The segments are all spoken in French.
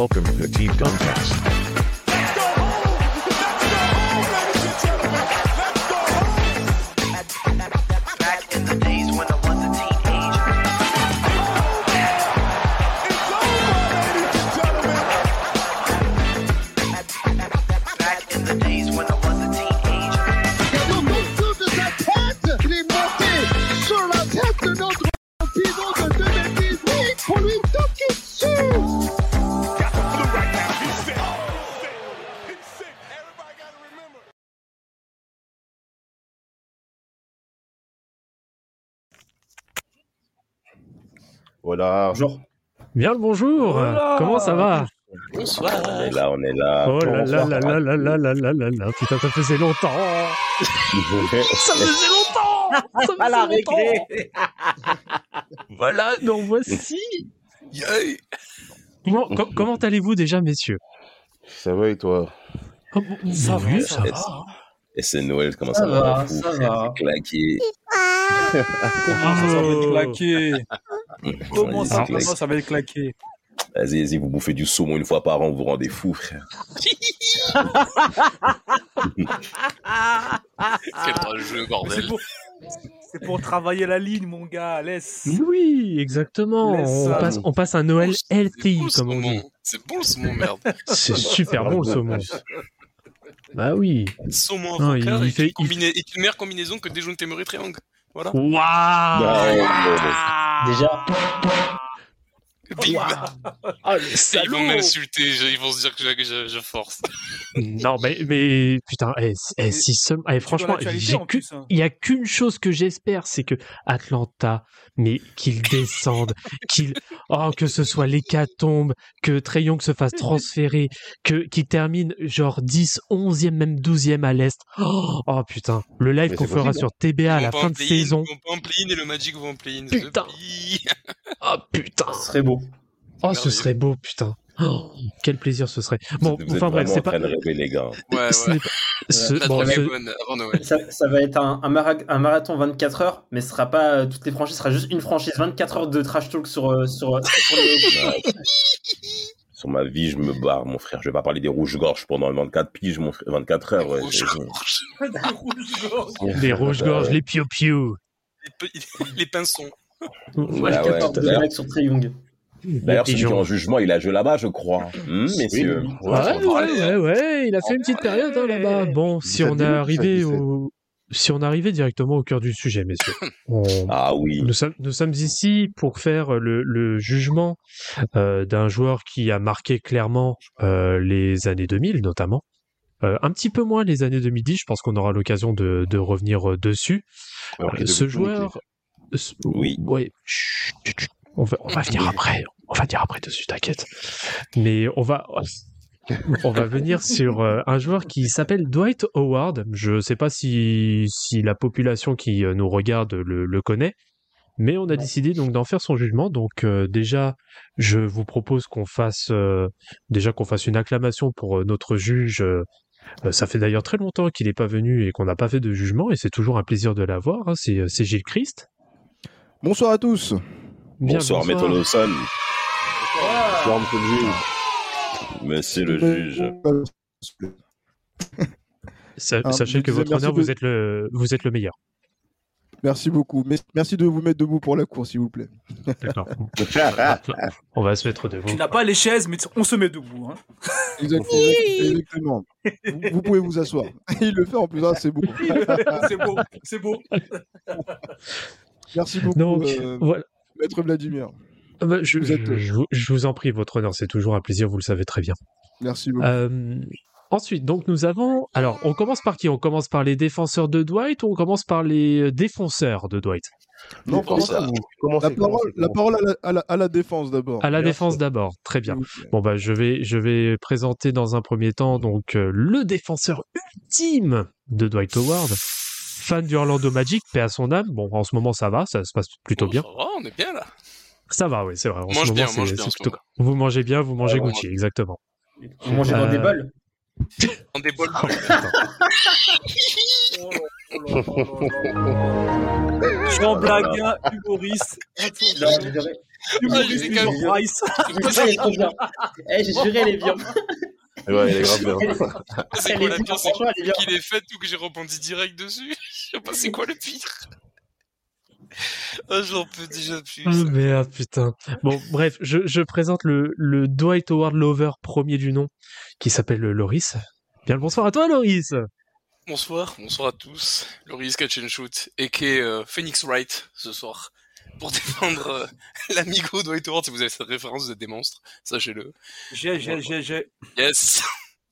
Welcome to Team Dumbcast. Voilà. Bonjour. Bien le bonjour Comment ça va On est là, on est là. Oh là là Bonsoir. là là là là là là là là Putain, ça faisait longtemps Ça faisait longtemps Ça faisait longtemps. Voilà, donc voici Comment, com- comment allez-vous déjà, messieurs? Ça va et toi? Oh, bon, Ça va, ça va. va. Et c'est Noël, comment Ça ça, va va, ça va. Claqué. Comment ça, ça va être claqué Comment ça, Vas-y, comment ça va être claqué Vas-y, vas-y, vous bouffez du saumon une fois par an, vous vous rendez fou, frère. Quel drôle de jeu, bordel. C'est pour... travailler la ligne, mon gars. Laisse. Oui, exactement Laisse on passe, on passe un Noël C'est healthy, bon, le comme on dit. saumon. C'est bon le saumon, merde. C'est super bon, le saumon Bah oui Saumon Non, il est, fait- une combina- est une meilleure combinaison que déjeuner téméré triangle. Voilà. Waouh Non, déjà. Déjà. Bim. Ah, Ils vont m'insulter, ils vont se dire que je, je- je force. Non, mais, mais putain, eh, si- eh, si seulement. eh, franchement, hein. il y a qu'une chose que j'espère, c'est que Atlanta, mais qu'il descende, qu'il, oh, que ce soit l'hécatombe, que Trey Young se fasse transférer, que, qu'il termine genre 10, 11e, même 12e à l'Est. Oh, oh, putain, le live qu'on fera possible, sur TBA à la fin de saison. Ils vont pas en play-in et le Magic vont en play-in. Putain. Oh, putain. Ce serait beau. Oh, ce serait beau, putain. Oh, quel plaisir ce serait. Bon, Vous enfin bref, c'est en pas. train de rêver, les gars. Ouais, ce ouais. n'est pas- ce- bon, ce-. Ça, ça va être un, un, mara- un marathon 24 heures, mais ce sera pas euh, toutes les franchises, ce sera juste une franchise 24 heures de trash talk sur, euh, sur, euh, sur les... Sur ma vie, je me barre, mon frère. Je vais pas parler des rouges-gorges pendant 24 piges, mon frère. 24 heures, ouais. Rouge c'est- gorge. les rouges-gorges, les piou-piou. Les pe- Les pinsons. Ouais, 14 ouais. de sur Young. D'ailleurs, celui qui est en jugement, il a joué là-bas, je crois. Hum, messieurs. Ouais, ouais, ouais, ouais, il a fait une petite période hein, là-bas. Bon, si on est 17, arrivé 17. au, si on arrivait directement au cœur du sujet, messieurs, on- Ah oui. nous sommes, nous sommes ici pour faire le, le jugement euh, d'un joueur qui a marqué clairement euh, les années 2000, notamment. Euh, un petit peu moins les années 2010, je pense qu'on aura l'occasion de, de revenir euh, dessus. Alors Euh, ce joueur, Oui. ouais, chut, chut, chut. On va, on va venir après, on va dire après dessus, t'inquiète. Mais on va, on va venir sur euh, un joueur qui s'appelle Dwight Howard. Je sais pas si, si la population qui euh, nous regarde le, le connaît, mais on a décidé donc d'en faire son jugement. Donc euh, déjà, je vous propose qu'on fasse euh, déjà qu'on fasse une acclamation pour euh, notre juge. ça fait d'ailleurs très longtemps qu'il n'est pas venu et qu'on n'a pas fait de jugement, et c'est toujours un plaisir de l'avoir. hein. C'est, c'est Gilles Christ. Bonsoir à tous. Bien, Bonsoir, Maître Lawson. Bonsoir, monsieur le juge. Monsieur le juge. Sa- Ah, sachez que votre honneur, de- vous êtes le, vous êtes le meilleur. Merci beaucoup. Merci de vous mettre debout pour la course, s'il vous plaît. D'accord. On va se mettre Tu debout. n'as pas les chaises, mais on se met debout. Hein. Exactement. Vous, vous pouvez vous asseoir. Il le fait en plus, ah, c'est beau. c'est beau, c'est beau. Merci beaucoup, Donc, euh, voilà. Maître Vladimir. Ah bah, je, vous êtes- je- je vous- je vous en prie, votre honneur, c'est toujours un plaisir, vous le savez très bien. Merci beaucoup. Euh, ensuite, donc nous avons. Alors, on commence par qui? On commence par les défenseurs de Dwight ou on commence par les euh, défenseurs de Dwight? Non, comment ça la parole, la parole à, la, à la- à la défense d'abord. À la Merci. défense d'abord, très bien. Bon bah je vais je vais présenter dans un premier temps donc euh, le défenseur ultime de Dwight Howard, fan du Orlando Magic, paix à son âme. Bon en ce moment ça va, ça se passe plutôt bien. Ça va, on est bien là. Ça va, oui c'est vrai. En On ce mange moment bien, on c'est mange bien c'est en ce plutôt. Vous mangez bien, vous mangez Ouais, Gucci, exactement. Vous mangez dans Euh, des balles On débole. Jean Blaguin, humoriste. Non, je dirais- Humorisme, j'ai quand même- Price. Bien. J'ai juré, est bien. Ouais, il est grave bien. C'est Elle quoi la pire C'est franchement, elle est qu'il fait ou que j'ai rebondi direct dessus Je sais pas c'est quoi le pire. Ah, j'en peux déjà plus. Oh merde, putain. Bon, bref, je, je présente le, le Dwight Howard Lover premier du nom, qui s'appelle Loris. Bien le bonsoir à toi, Loris. Bonsoir, bonsoir à tous. Loris Catch and Shoot, et qui est euh, Phoenix Wright ce soir, pour défendre euh, l'amigo Dwight Howard. Si vous avez cette référence, vous êtes des monstres, sachez-le. J'ai, j'ai, j'ai, j'ai. Yes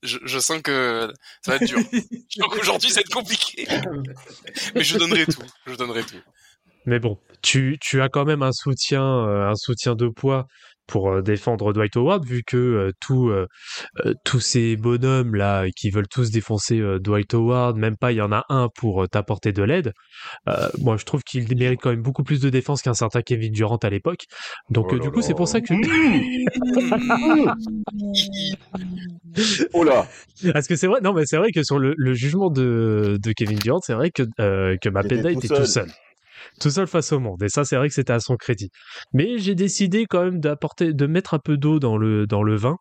je, je sens que ça va être dur. Je sens qu'aujourd'hui, ça va être compliqué. Mais je donnerai tout, je donnerai tout. Mais bon, tu, tu as quand même un soutien, euh, un soutien de poids pour euh, défendre Dwight Howard, vu que euh, tout, euh, euh, tous ces bonhommes là qui veulent tous défoncer euh, Dwight Howard, même pas il y en a un pour t'apporter de l'aide. Moi, je trouve qu'il mérite quand même beaucoup plus de défense qu'un certain Kevin Durant à l'époque. Donc Oh du coup, c'est pour ça que Oh là Parce que c'est vrai, non, mais c'est vrai que sur le, le jugement de, de Kevin Durant, c'est vrai que, que Mapenda était était tout tout seul. Tout seul face au monde. Et ça, c'est vrai que c'était à son crédit. Mais j'ai décidé quand même d'apporter, de mettre un peu d'eau dans le, dans le vin,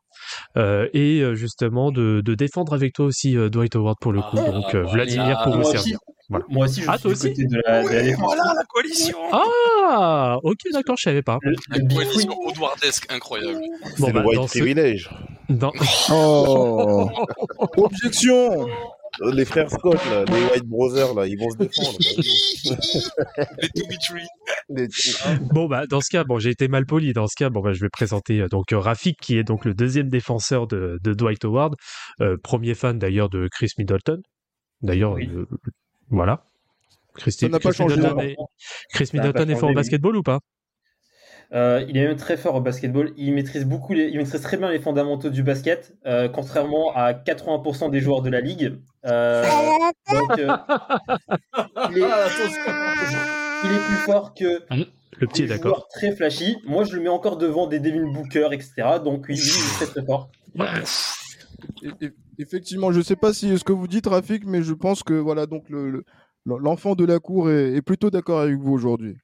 euh, et euh, justement de, de défendre avec toi aussi euh, Dwight Howard pour le coup. Donc, euh, Vladimir pour moi vous aussi, servir. Voilà. Moi aussi, je Ah, suis aussi côté de la, de la défense. Voilà la coalition Ah, ok, d'accord, je savais pas. La coalition. Woodwardesque, incroyable. Bon, C'est bah, le white dans ce- privilège. dans- Oh Objection Les frères Scott, là, les White Brothers, là, ils vont se défendre. Les Dimitri. Les- Bon bah dans ce cas, bon j'ai été mal poli. Dans ce cas, bon bah je vais présenter euh, donc euh, Rafik qui est donc le deuxième défenseur de, de Dwight Howard, euh, premier fan d'ailleurs de Chris Middleton. D'ailleurs, Oui. euh, voilà. Ça n'a pas Chris changé. Middleton est, Chris Middleton pas est fort au basketball ou pas? Euh, il est même très fort au basketball. Il maîtrise beaucoup, les, il maîtrise très bien les fondamentaux du basket, euh, contrairement à 80% des joueurs de la ligue. Euh, donc, euh, il, est, il est plus fort que Le petit d'accord. très flashy. Moi, je le mets encore devant des Devin Booker, etc. Donc, oui, il est très très fort. Effectivement, je sais pas si ce que vous dites, Rafik, mais je pense que voilà, donc le, le- l'enfant de la cour est, est plutôt d'accord avec vous aujourd'hui.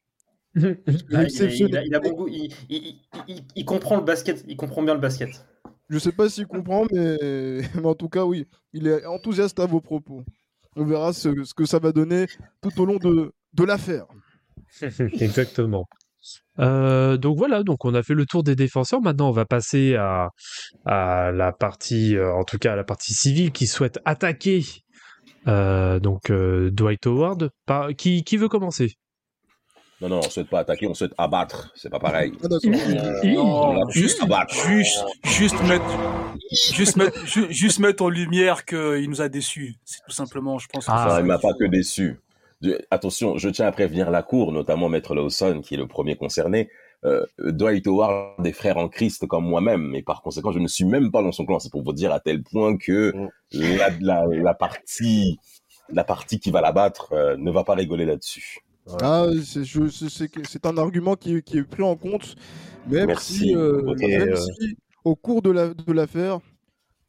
Il, a, il a- Exceptionnel. il a bon goût. Il, il- il- il comprend le basket. Il comprend bien le basket. Je sais pas s'il comprend, mais... mais en tout cas, oui, il est enthousiaste à vos propos. On verra ce, ce que ça va donner tout au long de, de l'affaire. Exactement. Euh, donc voilà, donc on a fait le tour des défenseurs. Maintenant, on va passer à, à la partie, euh, en tout cas à la partie civile qui souhaite attaquer euh, donc euh, Dwight Howard. Par- qui, qui veut commencer? Non, non, on souhaite pas attaquer, on souhaite abattre. C'est pas pareil. Ah, Non, l'a juste, abattre. juste, juste mettre, juste mettre, ju- juste mettre en lumière qu'il nous a déçus. C'est tout simplement, je pense. que Ah, Ça, il m'a pas que déçu. Attention, je tiens à prévenir la cour, notamment Maître Lawson, qui est le premier concerné. Euh, Dwight Howard des frères en Christ comme moi-même, et par conséquent, je ne suis même pas dans son clan. C'est pour vous dire à tel point que la, la, la partie, la partie qui va l'abattre euh, ne va pas rigoler là-dessus. Ah, c'est un argument qui, qui est pris en compte, même Merci. si, euh, même euh. si au cours de la- de l'affaire,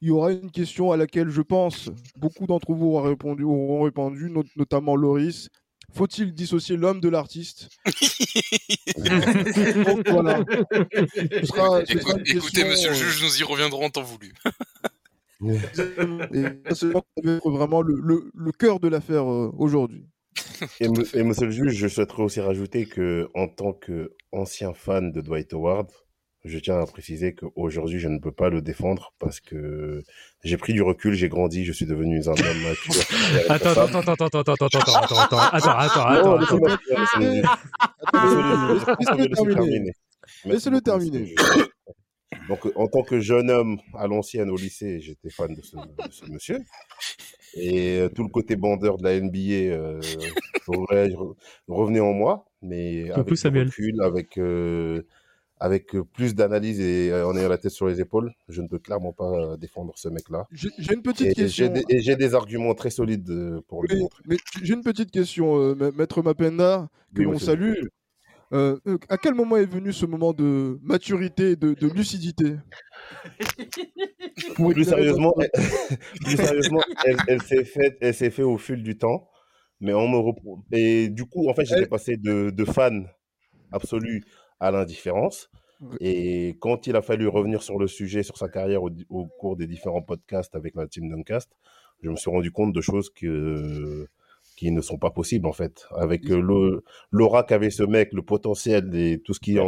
il y aura une question à laquelle je pense beaucoup d'entre vous auront répondu, auront répondu not- notamment Loris. Faut-il dissocier l'homme de l'artiste voilà. Sera- Écoute- écoutez, question, monsieur le euh, juge, nous y reviendrons en temps voulu. Et c'est vraiment le, le- le cœur de l'affaire euh, aujourd'hui. Et, me- et monsieur le juge, je souhaiterais aussi rajouter que, en tant qu'ancien fan de Dwight Howard, je tiens à préciser qu'aujourd'hui, je ne peux pas le défendre parce que j'ai pris du recul, j'ai grandi, je suis devenu un homme mature. Attends, attends, attends, attends, attends, attends, attends, attends, attends, attends, attends, attends, laissez-le- terminer. Donc, en tant que jeune homme à l'ancienne au lycée, j'étais fan de ce, de ce monsieur. Et euh, tout le côté bandeur de la NBA euh, re- re- revenait en moi, mais avec recul, euh, avec plus d'analyse et euh, en ayant la tête sur les épaules, je ne peux clairement pas défendre ce mec-là. J'ai une petite Et question. j'ai des, et j'ai des arguments très solides pour le Oui, démontrer. mais j'ai une petite question, euh, ma- Maître Mapenda, que Oui, l'on monsieur. salue. Euh, à quel moment est venu ce moment de maturité, de, de lucidité? Plus sérieusement, plus sérieusement, elle, elle s'est faite, elle s'est fait au fil du temps, mais on me repro- et du coup, en fait, j'étais passé de, de fan absolu à l'indifférence. Et quand il a fallu revenir sur le sujet, sur sa carrière au, au cours des différents podcasts avec la team Duncast, je me suis rendu compte de choses que, qui ne sont pas possibles en fait. Avec euh, l'aura qu'avait ce mec, le potentiel et tout ce qu'il en-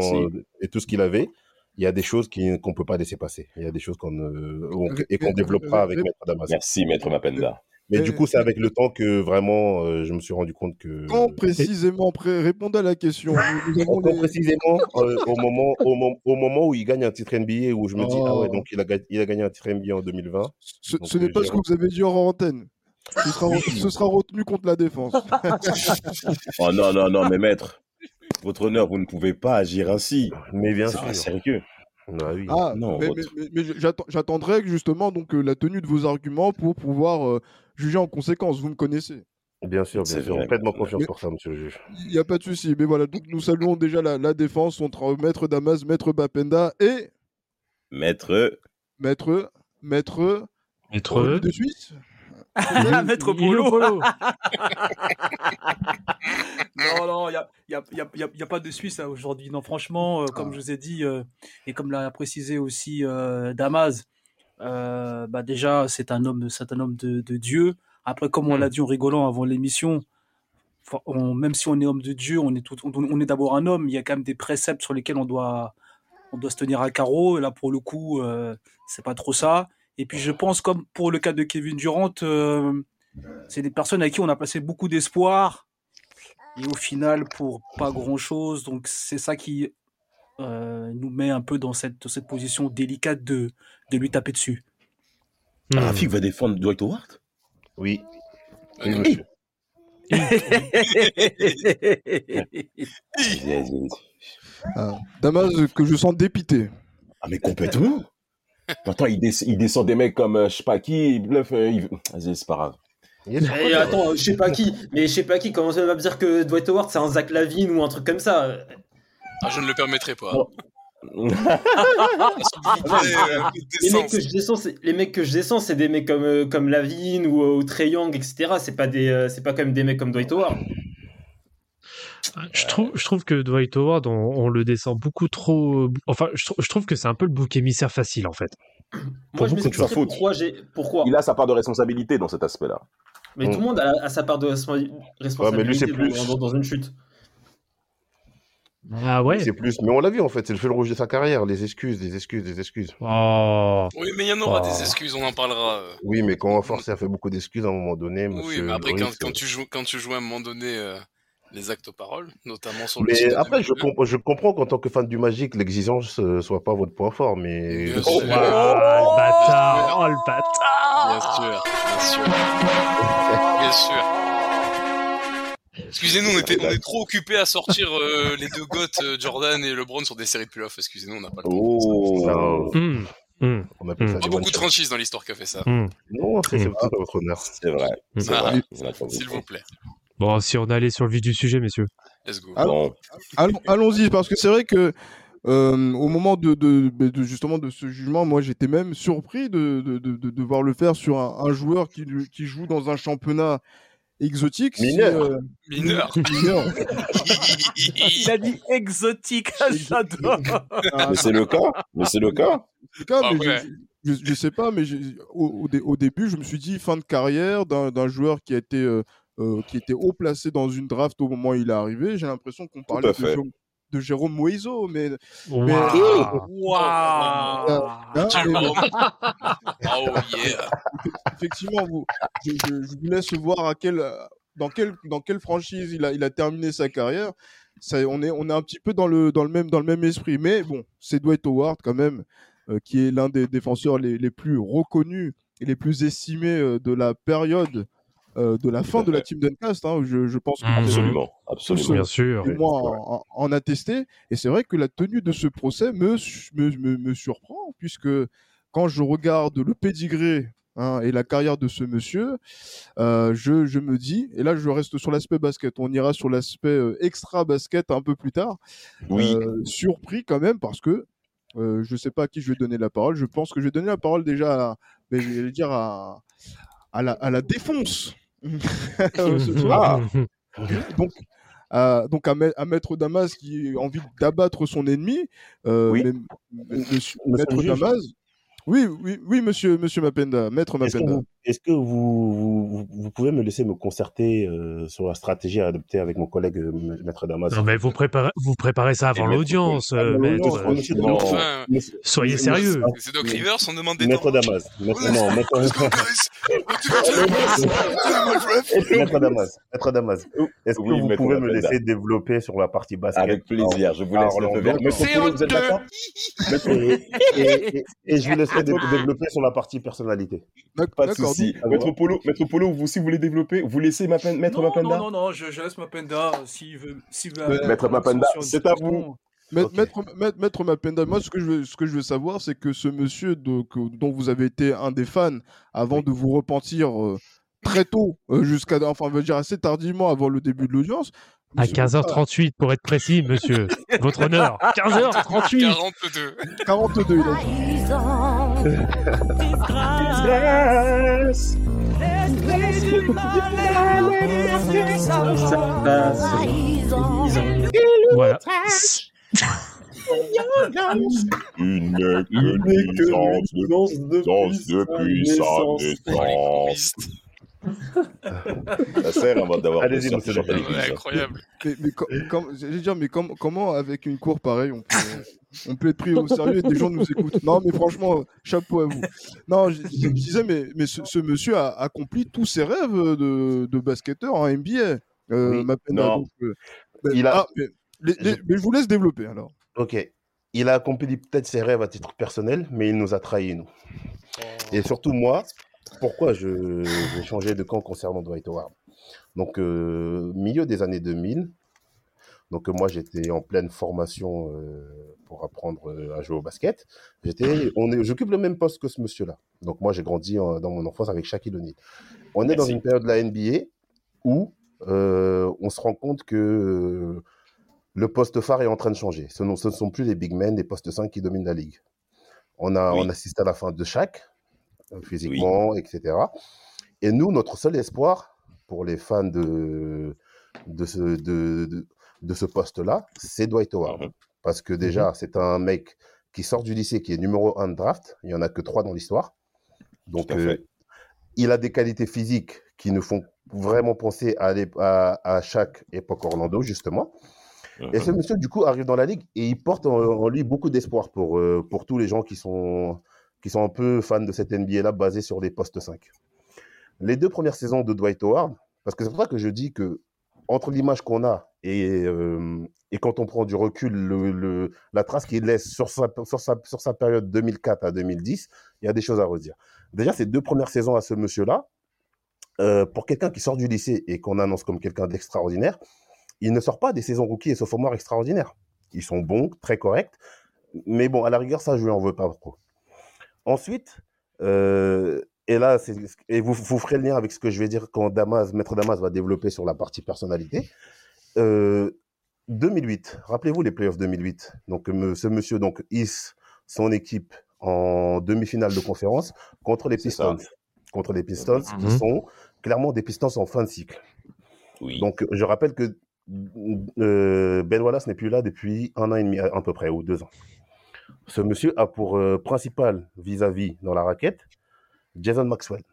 et tout ce qu'il avait, il y a des choses qui- qu'on ne peut pas laisser passer. Il y a des choses qu'on et qu'on développera avec Maître Damas. Merci, Maître Mapenda. Mais du coup, c'est avec le temps que vraiment, euh, je me suis rendu compte que. Quand précisément, pré- répondez à la question. Nous, nous avons Quand les- précisément euh, au, moment, au, au moment où il gagne un titre NBA, où je me dis, ah ouais, Oh. donc il a, il a gagné un titre NBA en 2020. Ce, n'est euh, pas ce que vous avez dit hors antenne. Ce sera, ce sera retenu contre la défense. Oh non, non, non, mais maître, votre honneur, vous ne pouvez pas agir ainsi. Mais bien sûr. sérieux. Ah oui. Ah, Non, mais, votre- mais- mais- mais j'attends- j'attendrai justement donc euh, la tenue de vos arguments pour pouvoir euh, juger en conséquence. Vous me connaissez. Bien sûr, bien sûr. Pleinement confiance Mais- pour ça, monsieur le juge. Il n'y a pas de souci. Mais voilà, donc nous saluons déjà la, la défense entre Maître Damas, Maître Bapenda et Maître, Maître Maître Maître. de Suisse. Ah, Maître Lilo Polo. Polo. Non, non, il n'y a, y a, y a- y a- y a pas de Suisse là, aujourd'hui. Non, franchement, euh, comme je vous ai dit, euh, et comme l'a précisé aussi euh, Damas, euh, bah déjà, c'est un homme, c'est un homme de, de Dieu. Après, comme on l'a dit en rigolant avant l'émission, on- même si on est homme de Dieu, on est, tout, on, on est d'abord un homme. Il y a quand même des préceptes sur lesquels on doit, on doit se tenir à carreau. Et là, pour le coup, c'est pas trop ça. Et puis, je pense, comme pour le cas de Kevin Durant, euh, c'est des personnes à qui on a placé beaucoup d'espoir. Et au final, pour pas grand-chose. Donc, c'est ça qui euh, nous met un peu dans cette, position délicate de, de lui taper dessus. Hmm. Rafik va défendre Dwight Howard? Oui. Oui, monsieur. Ah, Damas que je sens dépité. Ah, mais complètement Attends, il, des- il descend des mecs comme euh, je sais pas qui, il bluffe, euh, il... Vas-y, c'est pas grave. Et ça attends, je sais pas qui, mais je sais pas qui commence même à me dire que Dwight Howard c'est un Zach Lavine ou un truc comme ça? Ah, je ne le permettrai pas. Oh. Les mecs que je descends, c'est les mecs que je descends, c'est des mecs comme euh, comme Lavine ou, euh, ou Trey Young, etc. C'est pas des, euh, c'est pas comme des mecs comme Dwight Howard. Je trouve, je trouve que Dwight Howard, on, on le descend beaucoup trop. Enfin, je, trou- je trouve que c'est un peu le bouc émissaire facile, en fait. Moi, je beaucoup de m'expliquerai faute. pourquoi j'ai, pourquoi? Il a sa part de responsabilité dans cet aspect-là. Mais Mm. tout le monde a, a sa part de responsa- responsabilité lui, c'est dans- plus- dans, dans une chute. Ah ouais C'est plus. Mais on l'a vu en fait, c'est le fil rouge de sa carrière. Les excuses, les excuses, les excuses. Oh. Oui, mais il y en aura Oh. des excuses, on en parlera. Oui, mais quand force a fait beaucoup d'excuses à un moment donné, Oui, monsieur. mais après, quand, euh, tu joues, quand tu joues à un moment donné euh, les actes aux paroles, notamment sur le Mais après, je, 2002. comp- je comprends qu'en tant que fan du Magic, l'exigence euh, soit pas votre point fort, mais. Bien je sûr. comprends. Ah, le bâtard Oh, le bâtard Bien sûr, bien sûr. Bien sûr. Excusez-nous, on, était, on est trop occupés à sortir euh, les deux goths, euh, Jordan et LeBron, sur des séries de playoffs. Excusez-nous, on n'a pas le temps. Oh, Non, Hum, hum, on ça Mm. Pas des beaucoup de franchises dans l'histoire qui a fait ça. Non, c'est Mm. à votre honneur. c'est vrai. C'est Ah. a pas S'il vous plaît. Bon, si on allait sur le vif du sujet, messieurs. Let's go. Ah. Allons- Allons-y, parce que c'est vrai que euh, au moment de, de- de- de- justement de ce jugement, moi j'étais même surpris de, de, de- de devoir le faire sur un, un joueur qui, qui joue dans un championnat exotique. si, Mineur. euh, Mineur. mineur. Il a dit exotique, ah, j'adore. Ah, mais c'est le cas. Mais c'est le cas. c'est le cas, Ah mais ouais. je, je, je sais pas, mais au, au dé- au début, je me suis dit fin de carrière d'un d'un joueur qui a été euh, euh, qui était haut placé dans une draft au moment où il est arrivé. J'ai l'impression qu'on parlait de. Jérôme- de Jérôme Moiseau, mais hein. Oh yeah. effectivement, vous, je, je- je vous laisse voir à quel, dans, quelle, dans quelle franchise il a, il a terminé sa carrière. Ça, on, est, on est un petit peu dans le, dans le, même, dans le même esprit. Mais bon, c'est Dwight Howard quand même, euh, qui est l'un des défenseurs les, les plus reconnus et les plus estimés euh, de la période euh, de la fin de la team Duncast. hein. je, je pense que Absolument. Absolument. Bien sûr. moins en, en- attester. Et c'est vrai que la tenue de ce procès me, me, me- me surprend, puisque quand je regarde le pédigré hein, et la carrière de ce monsieur, euh, je, je me dis, et là je reste sur l'aspect basket, on ira sur l'aspect euh, extra basket un peu plus tard, Oui. euh, surpris quand même parce que euh, je sais pas à qui je vais donner la parole. Je pense que je vais donner la parole déjà à, mais je vais dire à, à, la, à la défonce. ce soir. Ah. Donc, à, donc à, Ma- à Maître Damas qui a envie d'abattre son ennemi. Euh, Oui. mais- mais- monsieur- Monsieur Maître. Damas. Oui, oui, oui, monsieur, monsieur Mapenda, Maître Mapenda. Est-ce que vous, vous, vous pouvez me laisser me concerter euh, sur la stratégie à adopter avec mon collègue euh, Maître Damas? Non, mais vous préparez, vous préparez ça avant l'audience, Ah, euh, mais maître. non, monsieur- Non. Enfin, Monsieur- Soyez sérieux. c'est Doc Rivers, on demande des Maître. Damas. Maître, non, maître, Damas. Maître Damas. Est-ce que Oui, vous pouvez me laisser développer sur la partie basket? Avec plaisir, je vous laisse le d'accord et, je vous laisserai dé- développer sur la partie personnalité. Pas de Maître Polo, Maître Polo, vous aussi vous voulez développer? Vous laissez ma peine, Maître non, Mapenda? non, non, non, je, je laisse Mapenda euh, s'il veut. S'il veut avoir Maître Mapenda, c'est à une discussion. Maître, maître, maître, maître Mapenda, moi, ce que je veux, ce que je veux savoir, c'est que ce monsieur de- que- dont vous avez été un des fans avant de vous repentir euh, très tôt, euh, jusqu'à, enfin, on va dire assez tardivement avant le début de l'audience. À monsieur 15h38 pour être précis, monsieur. Votre honneur. 15h38. 42. 42, il a dit. Voilà. Une connaissance de puissance depuis sa Ça sert avant d'avoir Allez-y, Ouais, télévision. incroyable. Mais, mais com- com- dire, mais com- comment, avec une cour pareille, on peut, on peut être pris au sérieux et des gens nous écoutent? Non, mais franchement, chapeau à vous. Non, je, disais, mais, mais ce, ce monsieur a accompli tous ses rêves de, de basketteur en NBA. Euh, Oui, non. donc, euh, Il a- ah, mais, les- les- mais je vous laisse développer alors. Ok. Il a accompli peut-être ses rêves à titre personnel, mais il nous a trahis, nous. Et surtout, moi, pourquoi je, j'ai changé de camp concernant Dwight Howard Donc, euh, milieu des années 2000, donc euh, moi, j'étais en pleine formation euh, pour apprendre à jouer au basket. J'étais, on est, j'occupe le même poste que ce monsieur-là. Donc, moi, j'ai grandi en- dans mon enfance avec Shaquille O'Neal. On est dans une période de la NBA où euh, on se rend compte que le poste phare est en train de changer. Ce, ne- sont plus les big men, les postes 5 qui dominent la ligue. On, a, Oui. on assiste à la fin de chaque, physiquement, etc. Et nous, notre seul espoir pour les fans de, de ce, de, de, de ce poste-là, c'est Dwight Howard. Mhm. Parce que déjà, c'est un mec qui sort du lycée, qui est numéro 1 de draft. Il n'y en a que 3 dans l'histoire. Donc, euh, il a des qualités physiques qui nous font vraiment penser à, à, à chaque époque Orlando, justement. Et ce monsieur, du coup, arrive dans la ligue et il porte en, en lui beaucoup d'espoir pour, euh, pour tous les gens qui sont, qui sont un peu fans de cette NBA-là, basée sur les postes 5. Les deux premières saisons de Dwight Howard, parce que c'est pour ça que je dis que entre l'image qu'on a et, euh, et quand on prend du recul, le, le- la trace qu'il laisse sur sa, sur, sa, sur sa période 2004 à 2010, il y a des choses à redire. Déjà, ces deux premières saisons à ce monsieur-là, euh, pour quelqu'un qui sort du lycée et qu'on annonce comme quelqu'un d'extraordinaire, il ne sort pas des saisons rookies et sophomores extraordinaires. Ils sont bons, très corrects, mais bon, à la rigueur, ça, je lui en veux pas trop. Ensuite, euh, et là, et vous, vous ferez le lien avec ce que je vais dire quand Damas, Maître Damas va développer sur la partie personnalité. Euh, 2008, rappelez-vous les playoffs 2008. Donc, ce monsieur donc hisse son équipe en demi-finale de conférence contre les ça. Pistons. Contre les Pistons, qui Mhm. sont clairement des Pistons en fin de cycle. Oui. Donc, je rappelle que euh, Ben Wallace n'est plus là depuis un an et demi à peu près, ou deux ans. Ce monsieur a pour euh, principal vis-à-vis dans la raquette Jason Maxwell.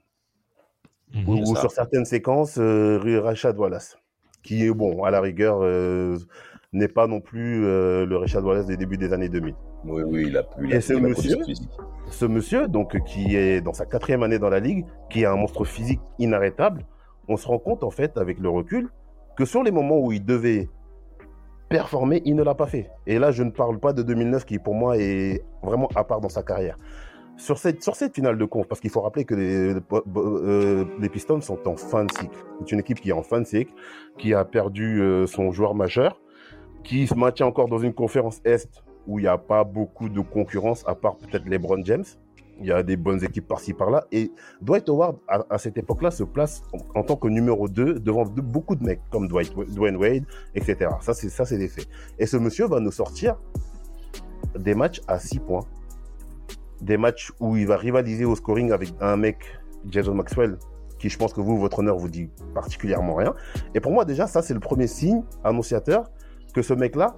Mhm. Ou, sur certaines séquences, euh, Rashad Wallace. Qui, bon, à la rigueur, euh, n'est pas non plus euh, le Rashad Wallace des débuts des années 2000. Oui, oui, il a pu. Et ce a monsieur ce monsieur, donc, qui est dans sa quatrième année dans la ligue, qui est un monstre physique inarrêtable, on se rend compte, en fait, avec le recul, que sur les moments où il devait performer, il ne l'a pas fait. Et là, je ne parle pas de 2009, qui pour moi est vraiment à part dans sa carrière. Sur cette, finale de conf, parce qu'il faut rappeler que les, euh, les Pistons sont en fin de cycle. C'est une équipe qui est en fin de cycle, qui a perdu euh, son joueur majeur, qui se maintient encore dans une conférence Est où il n'y a pas beaucoup de concurrence, à part peut-être LeBron James. Il y a des bonnes équipes par-ci par-là. Et Dwight Howard, à, cette époque-là, se place en, tant que numéro 2 devant de- beaucoup de mecs comme Dwight, Dwayne Wade, etc. Ça, c'est ça, c'est des faits. Et ce monsieur va nous sortir des matchs à 6 points. Des matchs où il va rivaliser au scoring avec un mec, Jason Maxwell, qui je pense que vous, votre honneur, vous dit particulièrement rien. Et pour moi, déjà, ça, c'est le premier signe annonciateur que ce mec-là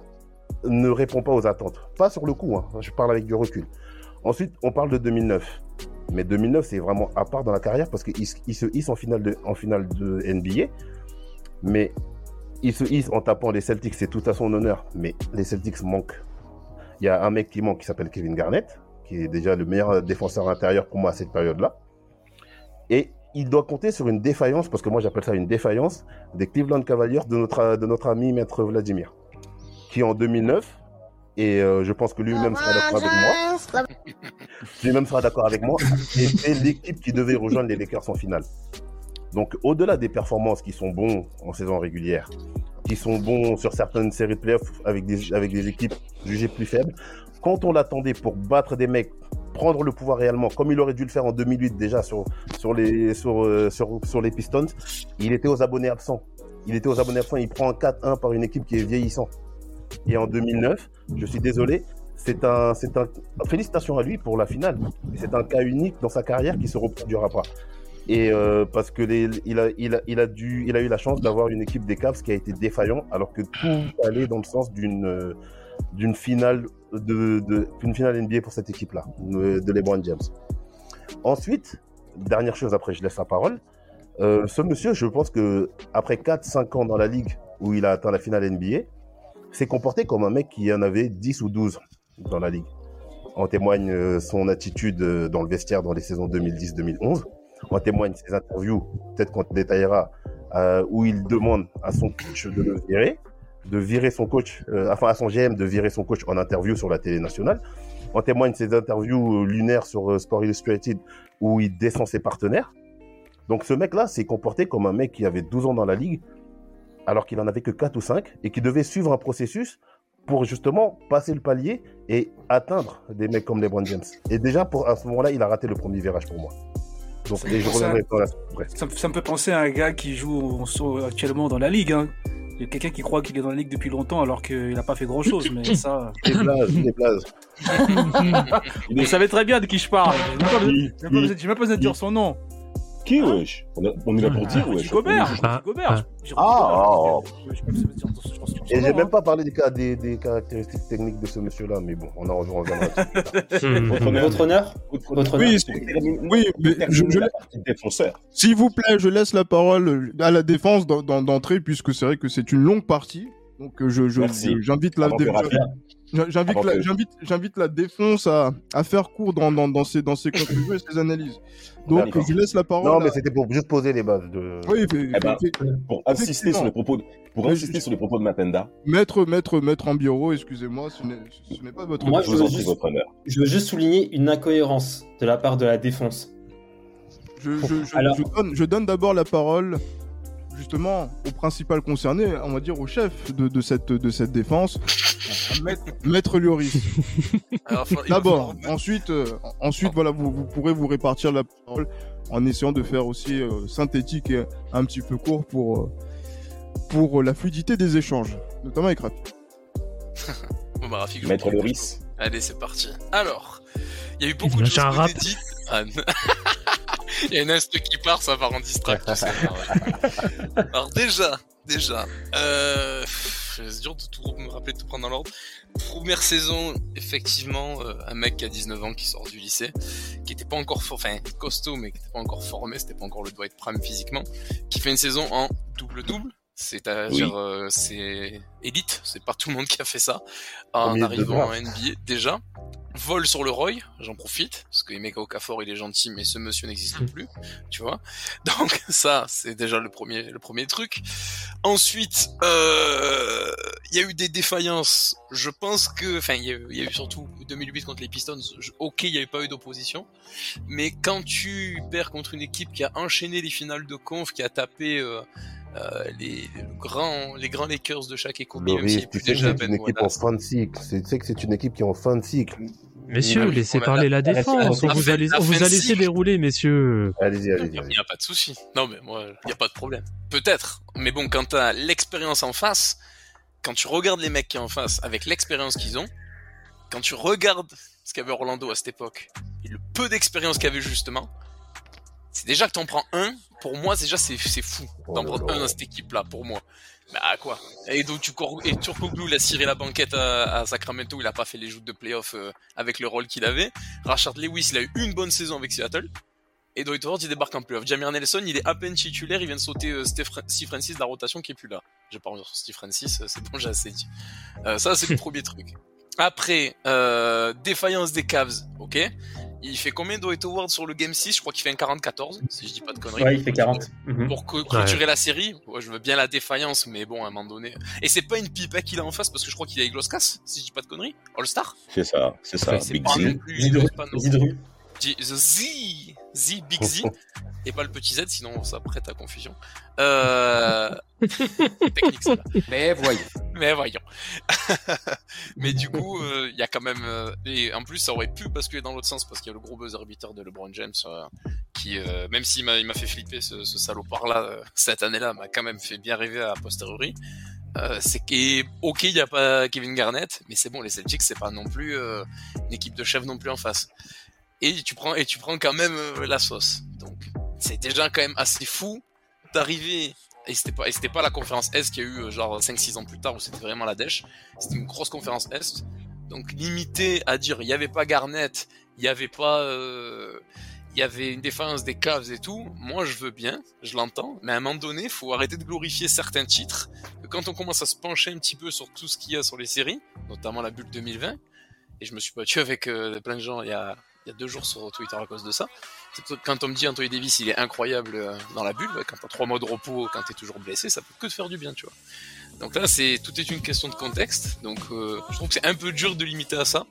ne répond pas aux attentes. Pas sur le coup, hein, je parle avec du recul. Ensuite, on parle de 2009. Mais 2009, c'est vraiment à part dans la carrière parce qu'il il se hisse en finale de, en finale de NBA. Mais il se hisse en tapant les Celtics, c'est tout à son honneur. Mais les Celtics manquent. Il y a un mec qui manque qui s'appelle Kevin Garnett, qui est déjà le meilleur défenseur intérieur pour moi à cette période-là. Et il doit compter sur une défaillance, parce que moi j'appelle ça une défaillance, des Cleveland Cavaliers de notre, de notre ami Maître Vladimir, qui en 2009, et euh, je pense que lui-même sera d'accord avec moi, lui-même sera d'accord avec moi, était l'équipe qui devait rejoindre les Lakers en finale. Donc au-delà des performances qui sont bons en saison régulière, qui sont bons sur certaines séries de playoffs avec des, avec des équipes jugées plus faibles, quand on l'attendait pour battre des mecs, prendre le pouvoir réellement, comme il aurait dû le faire en 2008 déjà sur, sur, les, sur, euh, sur, sur les Pistons, il était aux abonnés absents. Il était aux abonnés absents, il prend un 4-1 par une équipe qui est vieillissant. Et en 2009, je suis désolé, c'est un, c'est un, félicitations à lui pour la finale. C'est un cas unique dans sa carrière qui se reproduira pas. Et euh, parce que il, a, il, a, il, a dû, il a eu la chance d'avoir une équipe des Cavs qui a été défaillant, alors que tout allait dans le sens d'une euh, d'une finale de, de d'une finale NBA pour cette équipe-là, de de LeBron James. Ensuite, dernière chose, après je laisse la parole. Euh, ce monsieur, je pense que après 4-5 ans dans la ligue où il a atteint la finale NBA, s'est comporté comme un mec qui en avait 10 ou 12 dans la ligue. En témoigne euh, son attitude euh, dans le vestiaire dans les saisons 2010-2011. En témoigne ses interviews, peut-être qu'on détaillera, euh, où il demande à son coach de le virer, de virer son coach, enfin à son GM de virer son coach en interview sur la télé nationale. En témoigne ses interviews lunaires sur Sport Illustrated, où il descend ses partenaires. Donc ce mec-là s'est comporté comme un mec qui avait 12 ans dans la ligue, alors qu'il en avait que 4 ou 5, et qui devait suivre un processus pour justement passer le palier et atteindre des mecs comme LeBron James. Et déjà, pour, à ce moment-là, il a raté le premier virage pour moi. Donc, et je ça- la me- ça me fait penser à un gars qui joue actuellement dans la ligue. Hein. Il y a quelqu'un qui croit qu'il est dans la ligue depuis longtemps alors qu'il n'a pas fait grand chose. Mais ça. Des blazes, des blazes. Vous savez très bien de qui je parle. J'ai même pas besoin de dire son nom. Qui, wesh on, a- on est là pour dire, wesh. Gobert. Ah, Gobert. ah. Ah, ah, Et j'ai même hein. pas parlé des, cas- des, des caractéristiques techniques de ce monsieur-là, mais bon, on en reviendra. Hmm. Votre honneur. Oui, oui, mais je- je la partie défenseur. S'il vous plaît, je laisse la parole à la défense d'en- d'en- d'entrée, puisque c'est vrai que c'est une longue partie. Donc je, j'invite la, Avant que dé- Raphaël- j'invite la, que- j'invite, j'invite la défense à, à faire court dans, dans, dans ses, dans ses conclusions et ses analyses. Donc je laisse la parole. non, mais à- c'était pour juste poser les bases de. Oui, fait- Eh ben, fait- Pour insister sur les propos, de- pour insister je- sur les propos de Mapenda, maître, maître, maître Ambioro, excusez-moi, ce n'est, ce n'est pas votre. Moi, je veux juste- votre honneur. Je veux juste souligner une incohérence de la part de la défense. Je, je, je, Alors- je donne, je donne d'abord la parole justement au principal concerné, on va dire au chef de, de cette, de cette défense, Maître, Maître va D'abord, ensuite, euh, ensuite voilà, vous, vous pourrez vous répartir la parole en essayant de faire aussi euh, synthétique et un petit peu court pour, euh, pour la fluidité des échanges, notamment avec Rafi. Bon, bah, Rafik, Maître. Loris. Allez, c'est parti. Alors, il y a eu beaucoup de J'ai choses un rap. Il y a une inst qui part, ça part en distract. tu sais, ouais. Alors déjà, déjà, euh, c'est dur de tout me rappeler de tout prendre dans l'ordre. Première saison, effectivement, euh, un mec qui a 19 ans qui sort du lycée, qui était pas encore, enfin costaud, mais qui était pas encore formé, c'était pas encore le Dwight Prime physiquement, qui fait une saison en double-double. C'est-à-dire, euh, c'est élite, c'est pas tout le monde qui a fait ça en arrivant en. NBA déjà. Vol sur le Roy, j'en profite, parce que Emeka Okafor il est gentil, mais ce monsieur n'existe plus, tu vois. Donc ça, c'est déjà le premier, le premier truc. Ensuite, euh, il y a eu des défaillances. Je pense que, enfin, il y, a eu- il y a eu surtout 2008 contre les Pistons. je- ok, il n'y avait pas eu d'opposition, mais quand tu perds contre une équipe qui a enchaîné les finales de conf, qui a tapé euh, les, le grand, les grands Lakers de chaque équipe, même Loris, a tu sais que c'est une Ben équipe en fin de cycle. C'est- Tu sais que c'est une équipe qui est en fin de cycle. Messieurs, oui, laissez parler la la- défense. On la vous a laissé, la on vous a laissé dérouler, messieurs. Allez-y, allez-y. Il n'y a pas de souci. Non, mais moi, il n'y a pas de problème. Peut-être. Mais bon, quand t'as l'expérience en face, quand tu regardes les mecs qui sont en face avec l'expérience qu'ils ont, quand tu regardes ce qu'avait Orlando à cette époque et le peu d'expérience qu'avait justement, c'est déjà que t'en prends un pour moi, déjà, c'est c'est fou d'en Oh là prendre un dans cette équipe-là, pour moi. Bah quoi? Et donc tu et Turkoglu, il a ciré la banquette à, à Sacramento, il a pas fait les joutes de playoff euh, avec le rôle qu'il avait. Rashard Lewis, il a eu une bonne saison avec Seattle. Et Dwight Howard, il débarque en playoff. Jamir Nelson, il est à peine titulaire, il vient de sauter euh, Steve, Fra- Steve Francis de la rotation qui est plus là. Je vais pas revenir sur Steve Francis, euh, c'est bon, j'ai assez dit. Euh, ça, c'est le premier truc. Après, euh, défaillance des Cavs, ok? Il fait combien Dwight Howard sur le Game 6 Je crois qu'il fait un 40-14, si je dis pas de conneries. Ouais, il fait 40. Mhm. Pour co- clôturer la série, ouais, je veux bien la défaillance, mais bon, à un moment donné. Et c'est pas une pipette qu'il a en face, parce que je crois qu'il a Igloskas, si je dis pas de conneries. All-Star? C'est ça, c'est ça. C'est Big pas Z. non plus- Zidru. c'est pas non- Zidru. Di- The Z, Z, Big Z, et pas le petit Z, sinon ça prête à confusion. Euh... Technique, ça. Mais voyons. Mais voyons. Mais du coup, euh, il y a quand même... euh, Et en plus, ça aurait pu basculer dans l'autre sens, parce qu'il y a le gros buzzer beater de LeBron James, euh, qui, euh, même s'il m'a il m'a fait flipper, ce, ce salopard-là, euh, cette année-là, m'a quand même fait bien rêver à posteriori. Euh, c'est que ok, il y a pas Kevin Garnett, mais c'est bon, les Celtics, c'est pas non plus euh, une équipe de chef non plus en face. Et tu prends et tu prends quand même euh, la sauce. Donc c'est déjà quand même assez fou d'arriver. Et c'était pas et c'était pas la conférence Est qu'il y a eu euh, genre 5-6 ans plus tard où c'était vraiment la dèche. C'était une grosse conférence Est. Donc limité à dire il y avait pas Garnett, il y avait pas euh, il y avait une défense des Cavs et tout, moi je veux bien, je l'entends, mais à un moment donné, faut arrêter de glorifier certains titres. Quand on commence à se pencher un petit peu sur tout ce qu'il y a sur les séries, notamment la bulle 2020, et je me suis battu avec euh, plein de gens il y, a, il y a deux jours sur Twitter à cause de ça. Quand on me dit Anthony Davis, il est incroyable euh, dans la bulle, quand t'as trois mois de repos, quand t'es toujours blessé, ça peut que te faire du bien, tu vois. Donc là, c'est tout est une question de contexte. Donc, euh, je trouve que c'est un peu dur de limiter à ça,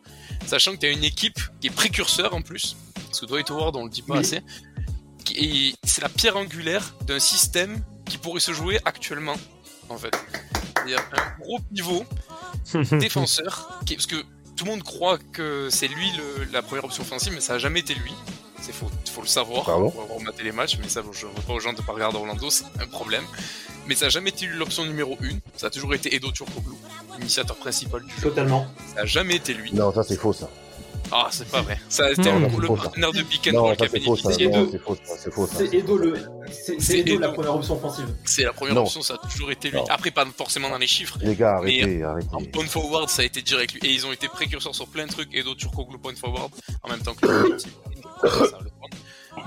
sachant que t'as une équipe qui est précurseur en plus, parce que Dwight Howard, on le dit pas Oui. assez, qui est- c'est la pierre angulaire d'un système qui pourrait se jouer actuellement, en fait. C'est-à-dire un gros pivot défenseur, qui, parce que tout le monde croit que c'est lui le- la première option offensive, mais ça a jamais été lui. C'est faux, faut le savoir. Pardon Faut avoir maté les matchs, mais ça, je veux pas aux gens de pas regarder Orlando, c'est un problème. Mais ça a jamais été lui l'option numéro 1. Ça a toujours été Edo Turkoglu, l'initiateur principal du jeu. Totalement. Ça a jamais été lui. Non, ça c'est faux ça. Ah, c'est pas vrai. Ça a été Non, le, c'est le faux, ça. partenaire de pick and roll qui a c'est faux ça. bénéficié Edo. Non, c'est faux ça. C'est faux ça. C'est Edo le. C'est Edo la première option offensive. C'est la première Non. option, ça a toujours été lui. Non. Après, pas forcément dans les chiffres. Les gars, Mais- arrêtez, En arrêtez. point forward, ça a été direct lui. Et ils ont été précurseurs sur plein de trucs. Edo Turkoglu point forward, en même temps que le.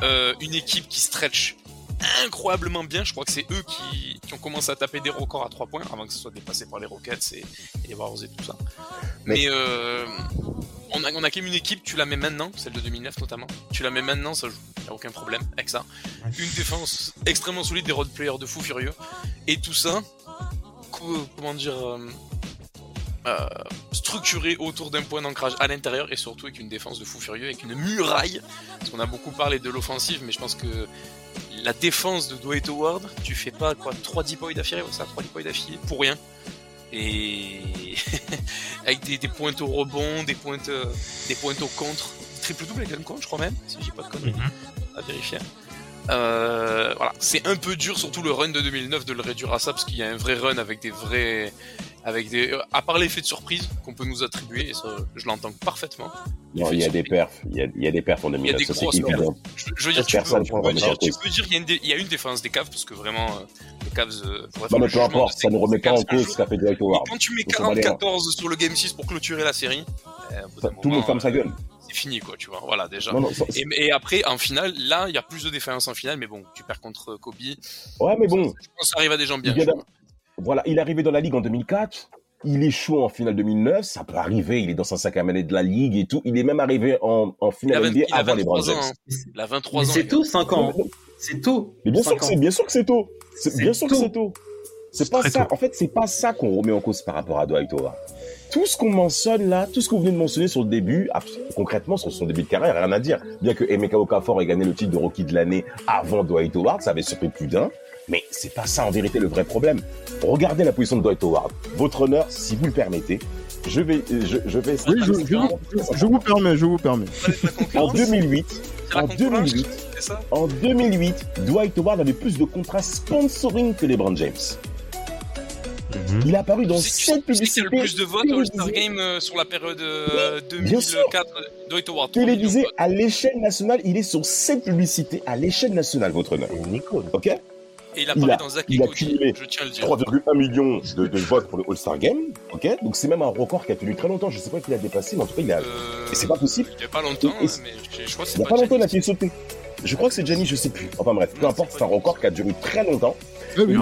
Euh, une équipe qui stretch incroyablement bien. Je crois que c'est eux qui, qui ont commencé à taper des records à 3 points avant que ce soit dépassé par les Rockets et, et les Warriors et tout ça. Mais, Mais- euh, on, a, on a quand même une équipe, tu la mets maintenant, celle de 2009 notamment. Tu la mets maintenant, ça joue. Y a aucun problème avec ça. Une défense extrêmement solide, des road players de fou furieux. Et tout ça, co- comment dire, euh, euh, structuré autour d'un point d'ancrage à l'intérieur et surtout avec une défense de fou furieux, avec une muraille. Parce qu'on a beaucoup parlé de l'offensive, mais je pense que la défense de Dwight Howard, tu fais pas quoi 3 deep points d'affilée, ouais, ça, 3 deep points d'affilée pour rien. Et avec des, des pointes au rebond, des pointes, euh, des pointes au contre, triple double avec Duncan, je crois même, si j'ai pas de conneries à vérifier. Euh, voilà, c'est un peu dur, surtout le run de 2009, de le réduire à ça, parce qu'il y a un vrai run avec des vrais, avec des, euh, à part l'effet de surprise qu'on peut nous attribuer, et ça, je l'entends parfaitement. Non, il y a des perfs. Il y a, il y a des perfs en Il y a 2009. des Ça, c'est évident. Je, je veux dire, tu peux, Personne tu prend peux vraiment dire, en tu cause. peux dire, il y, a une dé- il y a une défense des Cavs, parce que vraiment, euh, les Cavs, euh, Non, mais peu importe, ça ne remet pas en cause ce qu'a fait Dwight Howard. Quand tu mets Faut s'en aller, hein. 40-14 sur le Game 6 pour clôturer la série, euh, d'un Tout le monde ferme sa euh, gueule. c'est fini, quoi, tu vois. Voilà, déjà. Non, non, ça- Et, et après, en finale, là, il y a plus de défaillance en finale, mais bon, tu perds contre Kobe. Ouais, mais bon, Je pense que ça arrive à des gens bien. Voilà, il est arrivé dans la Ligue en 2004. Il échoue en finale 2009. Ça peut arriver. Il est dans sa cinquième année de la Ligue et tout. Il est même arrivé en, en Il a, finale 20 NBA il a avant les 23 Brown ans. James. hein. Il a 23 Mais ans. c'est tôt, 5 ans. C'est tôt. Mais bien sûr que c'est, bien sûr que c'est tôt. C'est bien sûr que c'est tôt. C'est pas ça. tôt. En fait, c'est pas ça qu'on remet en cause par rapport à Dwight Howard. Tout ce qu'on mentionne là, tout ce que vous venez de mentionner sur le début, concrètement sur son début de carrière, rien à dire. Bien que Emeka Okafor ait gagné le titre de rookie de l'année avant Dwight Howard, ça avait surpris plus d'un. Mais c'est pas ça en vérité le vrai problème. Regardez la position de Dwight Howard. Votre honneur, si vous le permettez, je vais, je, je vais. Oui, je, je- je vous permets, je vous permets. En concurrence, 2008, c'est la en concurrence, 2008, c'est ça? en 2008, Dwight Howard avait plus de contrats sponsoring que LeBron James. Mhm. Il est apparu dans Tu sais- tu sais- sept tu sais a le publicités plus de votes au All-Star télévisées, Game euh, sur la période euh, bien sûr. 2004. Dwight Howard? 3 millions de télévisées votes. à l'échelle nationale. Il est sur sept publicités à l'échelle nationale, votre honneur. Et Nico. Ok? Et il il apparaît a- dans Zach il a cumulé je tiens à le dire. 3,1 millions de, de votes pour le All-Star Game. Ok Donc c'est même un record qui a tenu très longtemps. Je sais pas qu'il a dépassé, mais en tout cas, il a. Euh, Et c'est pas possible. Il y a pas longtemps, Et- et- mais je, crois que Il c'est n'y a pas pas longtemps, il a fait sauter. Je crois que c'est Gianni, je sais plus. Enfin bref, peu importe, c'est un record qui a duré très longtemps. Oui,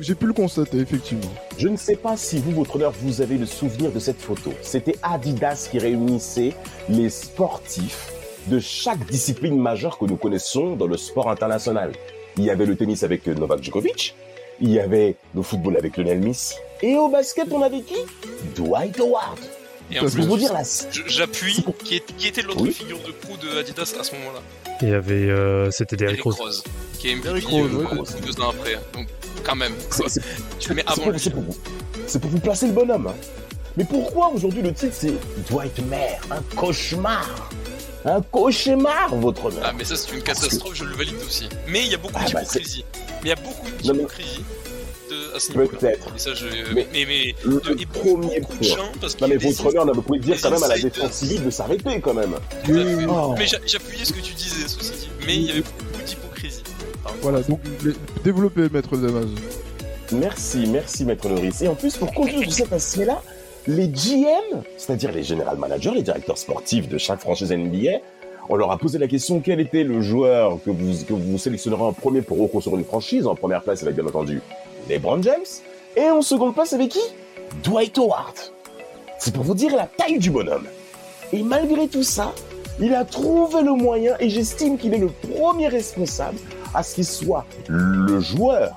j'ai pu le constater, effectivement. Je ne sais pas si vous, votre honneur, vous avez le souvenir de cette photo. C'était Adidas qui réunissait les sportifs de chaque discipline majeure que nous connaissons dans le sport international. Il y avait le tennis avec Novak Djokovic, il y avait le football avec Lionel Messi, et au basket, on avait qui? Dwight Howard. Et en plus, vous dire je- j'appuie qui, était l'autre Oui. figure de proue de Adidas à ce moment-là. Il y avait, euh, c'était Derrick Rose. Rose, qui est MVP Derrick Rose, euh, ouais. deux ans après. Donc quand même, tu le mets avant pour, c'est pour vous. C'est pour vous placer le bonhomme. hein. Mais pourquoi aujourd'hui le titre c'est Dwight Maire Un cauchemar? Un cauchemar, votre honneur Ah mais ça c'est une catastrophe, je le valide aussi. Mais il y a beaucoup Ah, bah, d'hypocrisie. mais il y a beaucoup Non, mais- d'hypocrisie de- à ce niveau-là. Peut-être. Et ça je... Mais- Mais, mais, Le, de- premier beaucoup de point. gens, parce Non mais votre honneur, non, vous pouvez dire quand même à la défense civile de s'arrêter quand même. Oh. Mais j'a- j'appuyais ce que tu disais, ceci dit. Mais il y avait beaucoup d'hypocrisie. Voilà, donc développez, maître Damas. Merci, merci maître Loris. Et en plus, pour conclure sur cet aspect-là, les GM, c'est-à-dire les general managers, les directeurs sportifs de chaque franchise NBA, on leur a posé la question quel était le joueur que vous, que sélectionnerez en premier pour reconstruire une franchise? En première place, avec bien entendu LeBron James. Et en seconde place, avec qui? Dwight Howard. C'est pour vous dire la taille du bonhomme. Et malgré tout ça, il a trouvé le moyen, et j'estime qu'il est le premier responsable, à ce qu'il soit le joueur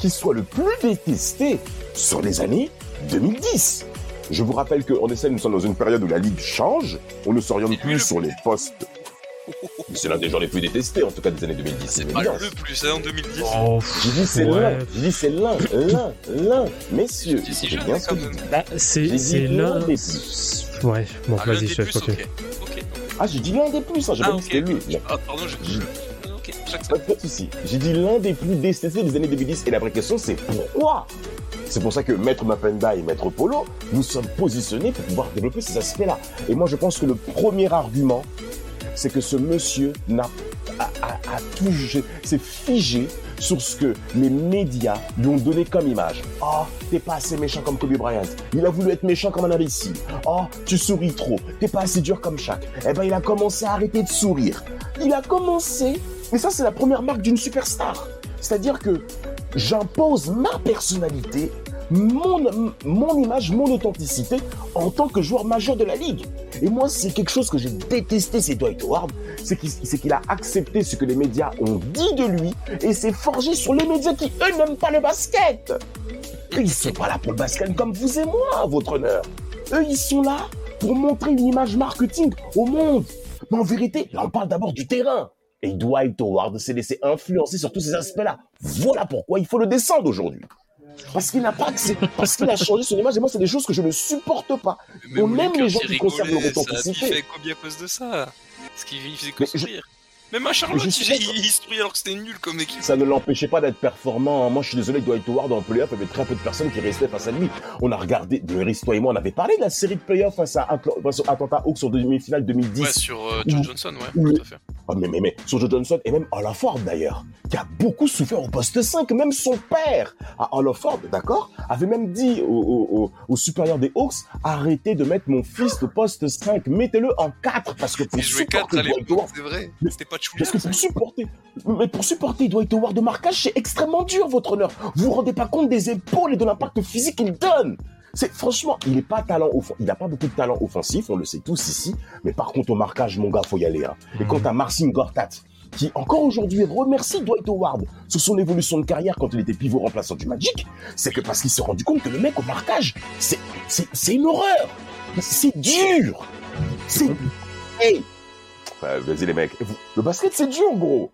qui soit le plus détesté sur les années 2010. Je vous rappelle qu'en essai, nous sommes dans une période où la ligue change, on ne s'oriente plus sur les postes. C'est l'un des joueurs les plus détestés, en tout cas des années 2010. C'est pas le plus, hein, en 2010. Oh, J'ai dit c'est ouais. l'un, j'ai dit c'est l'un, l'un, l'un, messieurs. C'est si J'ai jeune, bien ce que. Bah, c'est, dit l'un. des Ouais, bon, Ah, vas-y, chef, plus, ok. Ok. Ah, j'ai dit l'un des plus, hein, j'ai Ah, pas dit ok. que c'était lui. Ah, pardon, j'ai... J'ai- Ok, chaque Pas, pas de souci. J'ai dit l'un des plus détestés des années 2010. Et la vraie question, c'est pourquoi? C'est pour ça que Maître Mapenda et Maître Polo, nous sommes positionnés pour pouvoir développer ces aspects-là. Et moi, je pense que le premier argument, c'est que ce monsieur n'a a, tout jugé, c'est figé sur ce que les médias lui ont donné comme image. Oh, t'es pas assez méchant comme Kobe Bryant. Il a voulu être méchant comme un imbécile. Oh, tu souris trop. T'es pas assez dur comme Shaq. Eh ben, il a commencé à arrêter de sourire. Il a commencé, et ça, c'est la première marque d'une superstar. C'est-à-dire que j'impose ma personnalité, mon, mon image, mon authenticité en tant que joueur majeur de la ligue. Et moi, c'est quelque chose que j'ai détesté, c'est Dwight Howard, c'est qu'il qu'il a accepté ce que les médias ont dit de lui et s'est forgé sur les médias qui, eux, n'aiment pas le basket. Eux, ils sont pas là pour le basket comme vous et moi, votre honneur. Eux, ils sont là pour montrer une image marketing au monde. Mais en vérité, là, on parle d'abord du terrain. Et Dwight Howard s'est laissé influencer sur tous ces aspects-là. Voilà pourquoi il faut le descendre aujourd'hui. Parce qu'il n'a pas accès, parce qu'il a changé son image. Et moi, c'est des choses que je ne supporte pas. Mais On aime les gens qui conservent leur rigolait, ça a authenticité. fait Kobe à cause de ça? Qu'il il faisait que Mais je-. Même à Charlotte, il, d'accord. il, il se alors que c'était nul comme équipe. Ça ne l'empêchait pas d'être performant. Moi, je suis désolé, Dwight Howard en playoff, il y avait très peu de personnes qui restaient face à lui. On a regardé, de Harris, toi et moi, on avait parlé de la série de playoffs face à Atlanta Hawks en demi-finale 2010. Ouais, sur euh, Joe. Johnson, ouais, Oui. tout à fait. Ah, mais, mais, mais, sur Joe Johnson et même Al Ford d'ailleurs, qui a beaucoup souffert au poste 5. Même son père, à Al Ford, d'accord, avait même dit au, au, au- au supérieur des Hawks, arrêtez de mettre mon fils au poste 5, mettez-le en 4, parce que pour Il jouait 4 supporter à l'époque, c'est vrai. Mais- C'était pas de parce que pour supporter, mais pour supporter Dwight Howard de marquage, c'est extrêmement dur, votre honneur. Vous vous rendez pas compte des épaules et de l'impact physique qu'il donne. C'est franchement, il n'est pas talent il n'a pas beaucoup de talent offensif, on le sait tous ici. Mais par contre au marquage, mon gars, faut y aller. Hein. Et quant à Marcin Gortat, qui encore aujourd'hui remercie Dwight Howard sur son évolution de carrière quand il était pivot remplaçant du Magic, c'est que parce qu'il s'est rendu compte que le mec au marquage, c'est c'est c'est une horreur. C'est dur. C'est hey. Ouais, Vas-y les mecs, Vous- le basket c'est dur gros.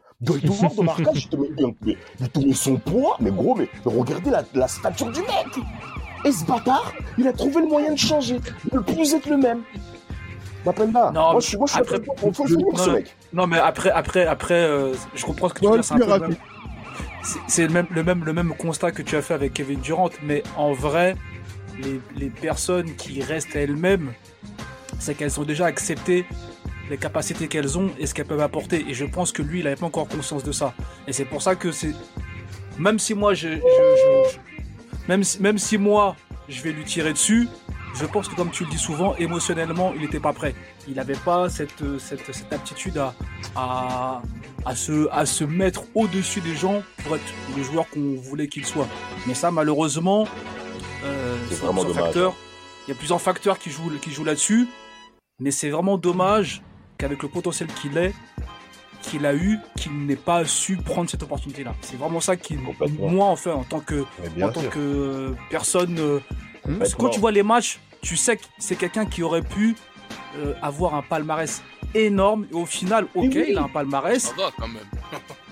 Marquage, il te met, il- il te met son poids, mais gros, mais regardez la, la stature du mec. Et ce bâtard, il a trouvé le moyen de changer, de plus être le même. Non, moi je suis, moi je suis après- le finir Non, ce non. mec. Non, mais après, après, après, euh, je comprends ce que tu veux dire. C'est le même- le même, le, même, constat que tu as fait avec Kevin Durant, mais en vrai, les, les personnes qui restent à elles-mêmes, c'est qu'elles ont déjà accepté les capacités qu'elles ont et ce qu'elles peuvent apporter. Et je pense que lui, il n'avait pas encore conscience de ça. Et c'est pour ça que c'est. Même si moi, je, je- je- je- même, si, même si moi, je vais lui tirer dessus, je pense que comme tu le dis souvent, émotionnellement, il n'était pas prêt. Il n'avait pas cette, cette, cette aptitude à, à, à, se, à se mettre au-dessus des gens pour être le joueur qu'on voulait qu'il soit. Mais ça, malheureusement, euh, C'est vraiment dommage. facteurs. Il y a plusieurs facteurs qui jouent, qui jouent là-dessus. Mais c'est vraiment dommage qu'avec le potentiel qu'il est, qu'il a eu, qu'il n'ait pas su prendre cette opportunité-là. C'est vraiment ça qui, moi, enfin, en tant que, en tant sûr. que personne, euh, parce que quand tu vois les matchs, tu sais que c'est quelqu'un qui aurait pu euh, avoir un palmarès énorme. Et au final, ok, oui. il a un palmarès, Ça va quand même.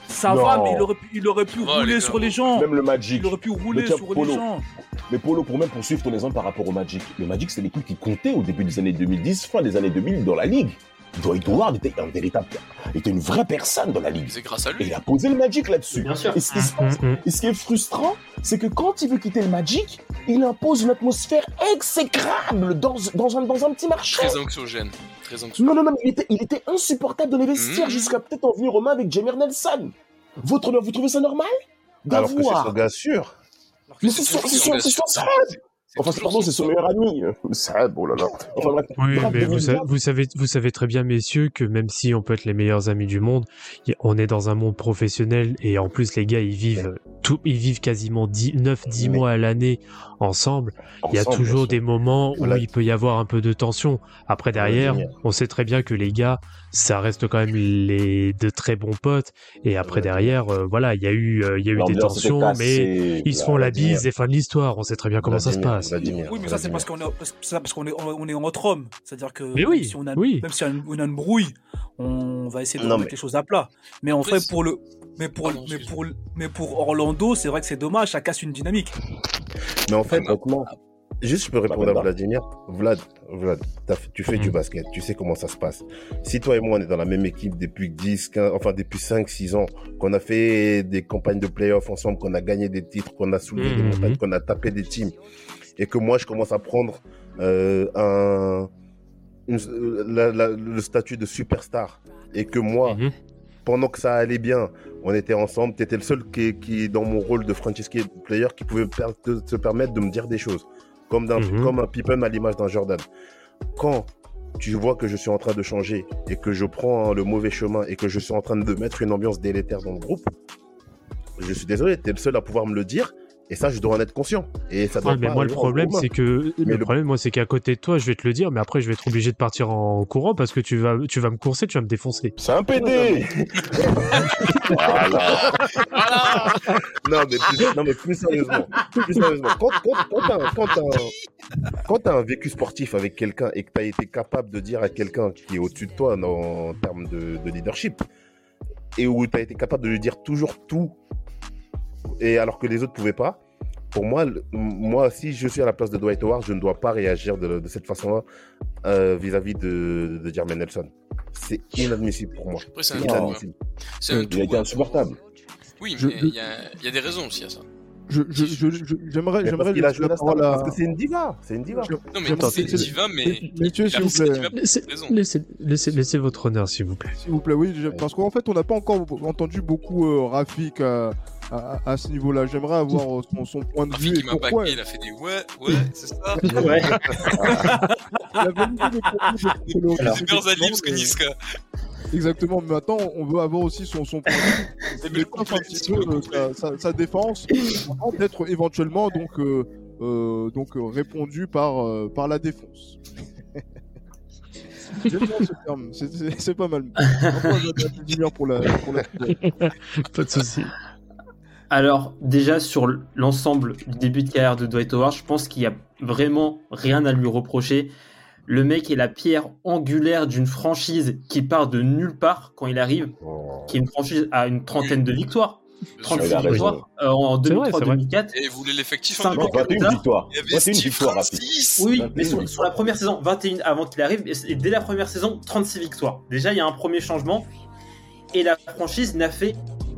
ça Non. va, mais il aurait pu, il aurait pu Ça rouler les sur les gens. Même le Magic. Il aurait pu rouler sur Polo. les gens. Mais Polo, pour même poursuivre ton exemple par rapport au Magic, le Magic, c'est l'équipe qui comptait au début des années 2010, fin des années 2000 dans la ligue. Dwight Howard était un véritable, était une vraie personne dans la ligue. C'est grâce à Et lui. il a posé le Magic là-dessus. Bien sûr. Et ce, qui se passe- Mm, mm. et ce qui est frustrant, c'est que quand il veut quitter le Magic, il impose une atmosphère exécrable dans, dans, un, dans un petit marché. Très anxiogène. Très anxiogène. Non, non, non, il était, il était insupportable dans les vestiaires jusqu'à peut-être en venir aux mains avec Jamir Nelson. Votre, vous trouvez ça normal? Alors que c'est son gars sûr. Mais c'est son, c'est Enfin, c'est- pardon, c'est son meilleur ami. euh, oh là là. Enfin bref. Oui, Bref, mais vous, 2020, sa- vous savez, vous savez très bien, messieurs, que même si on peut être les meilleurs amis du monde, on est dans un monde professionnel et en plus les gars, ils vivent tout, ils vivent quasiment 9-10 Mais- mois à l'année ensemble. Il y a toujours des moments où Voilà. il peut y avoir un peu de tension. Après derrière, on sait très bien que les gars, ça reste quand même les de très bons potes. Et après Ouais. derrière, euh, voilà, il y a eu, euh, il y a eu des tensions, mais ils se font la bise et fin de l'histoire. On sait très bien comment ça se passe. Oui, mais ça, c'est parce qu'on est, parce, ça, parce qu'on est, on est entre hommes. C'est-à-dire que Mais même oui, si on a, oui. même si on a une, on a une brouille, on va essayer de Non, mais- les choses à plat. Mais en fait, pour le, mais pour, Pardon, mais excuse-moi. pour, mais pour Orlando, c'est vrai que c'est dommage, ça casse une dynamique. Mais en fait, Honnêtement, juste je peux répondre Bah, à bah. Vladimir. Vlad, Vlad, tu fais du Mhm. basket, tu sais comment ça se passe. Si toi et moi on est dans la même équipe depuis 10, 15, enfin depuis 5, 6 ans, qu'on a fait des campagnes de playoffs ensemble, qu'on a gagné des titres, qu'on a soulevé des Mhm. montagnes, qu'on a tapé des teams, et que moi je commence à prendre euh, un, une- la- la- le statut de superstar, et que moi, Mhm. pendant que ça allait bien, on était ensemble. Tu étais le seul qui, qui, dans mon rôle de franchise player, qui pouvait per- te- se permettre de me dire des choses. Comme, Mhm. comme un Pippen à l'image d'un Jordan. Quand tu vois que je suis en train de changer et que je prends le mauvais chemin et que je suis en train de mettre une ambiance délétère dans le groupe, je suis désolé, tu es le seul à pouvoir me le dire. Et ça, je dois en être conscient. Et ça doit Ouais, mais pas moi, le problème, c'est que Mais le, le- problème, moi, c'est qu'à côté de toi, je vais te le dire, mais après, je vais être obligé de partir en courant parce que tu vas, tu vas me courser, tu vas me défoncer. c'est un PD. voilà. non, mais plus, non, mais plus sérieusement. Plus sérieusement. Quand, quand, quand t'as un- quand t'as un, quand t'as un vécu sportif avec quelqu'un et que tu as été capable de dire à quelqu'un qui est au-dessus de toi en termes de, de leadership, et où tu as été capable de lui dire toujours tout, et alors que les autres pouvaient pas, pour moi, le- moi, si je suis à la place de Dwight Howard, je ne dois pas réagir de, de cette façon-là euh, vis-à-vis de, de Jermaine Nelson. C'est inadmissible pour moi. Après, c'est un C'est tout. inadmissible. C'est un Il tout. a été insupportable. Oui, mais je- y, il y a des raisons aussi à ça. Je, je, je, je- j'aimerais, j'aimerais la parole à. parce que c'est une diva. C'est une diva. Je- Non, mais c'est c'est- diva, mais. Messieurs, s'il vous plaît. Laissez, laissez, laissez, laissez votre honneur, s'il vous plaît. S'il vous plaît, oui, parce qu'en fait, on n'a pas encore entendu beaucoup euh, Rafik à, à, à ce niveau-là. J'aimerais avoir euh, son, son point de Rafik, vue il m'a pourquoi. baqué, il a fait des ouais, ouais, c'est ça. Ouais. Il a validé les propos de Niska. Exactement, mais maintenant, on veut avoir aussi son, son point sa, sa- sa défense avant d'être éventuellement donc, euh, euh, donc euh, répondu par, euh, par la défense. J'aime bien ce terme, c'est- pas mal. Pour la, pour la Pas de souci. Alors, déjà, sur l'ensemble du début de carrière de Dwight Howard, je pense qu'il n'y a vraiment rien à lui reprocher. Le mec est la pierre angulaire d'une franchise qui part de nulle part quand il arrive, Oh. qui est une franchise à une trentaine de victoires. Bien sûr. 36 Il a raison. victoires euh, en C'est vrai, c'est vrai. 2003-2004. Et vous voulez l'effectif en début 21 victoires. Il y avait 21 Steve victoires, Rafik. Francis. Oui, 21 mais sur, la première saison, 21 avant qu'il arrive, et, et dès la première saison, 36 victoires. Déjà, il y a un premier changement. Et la franchise n'a fait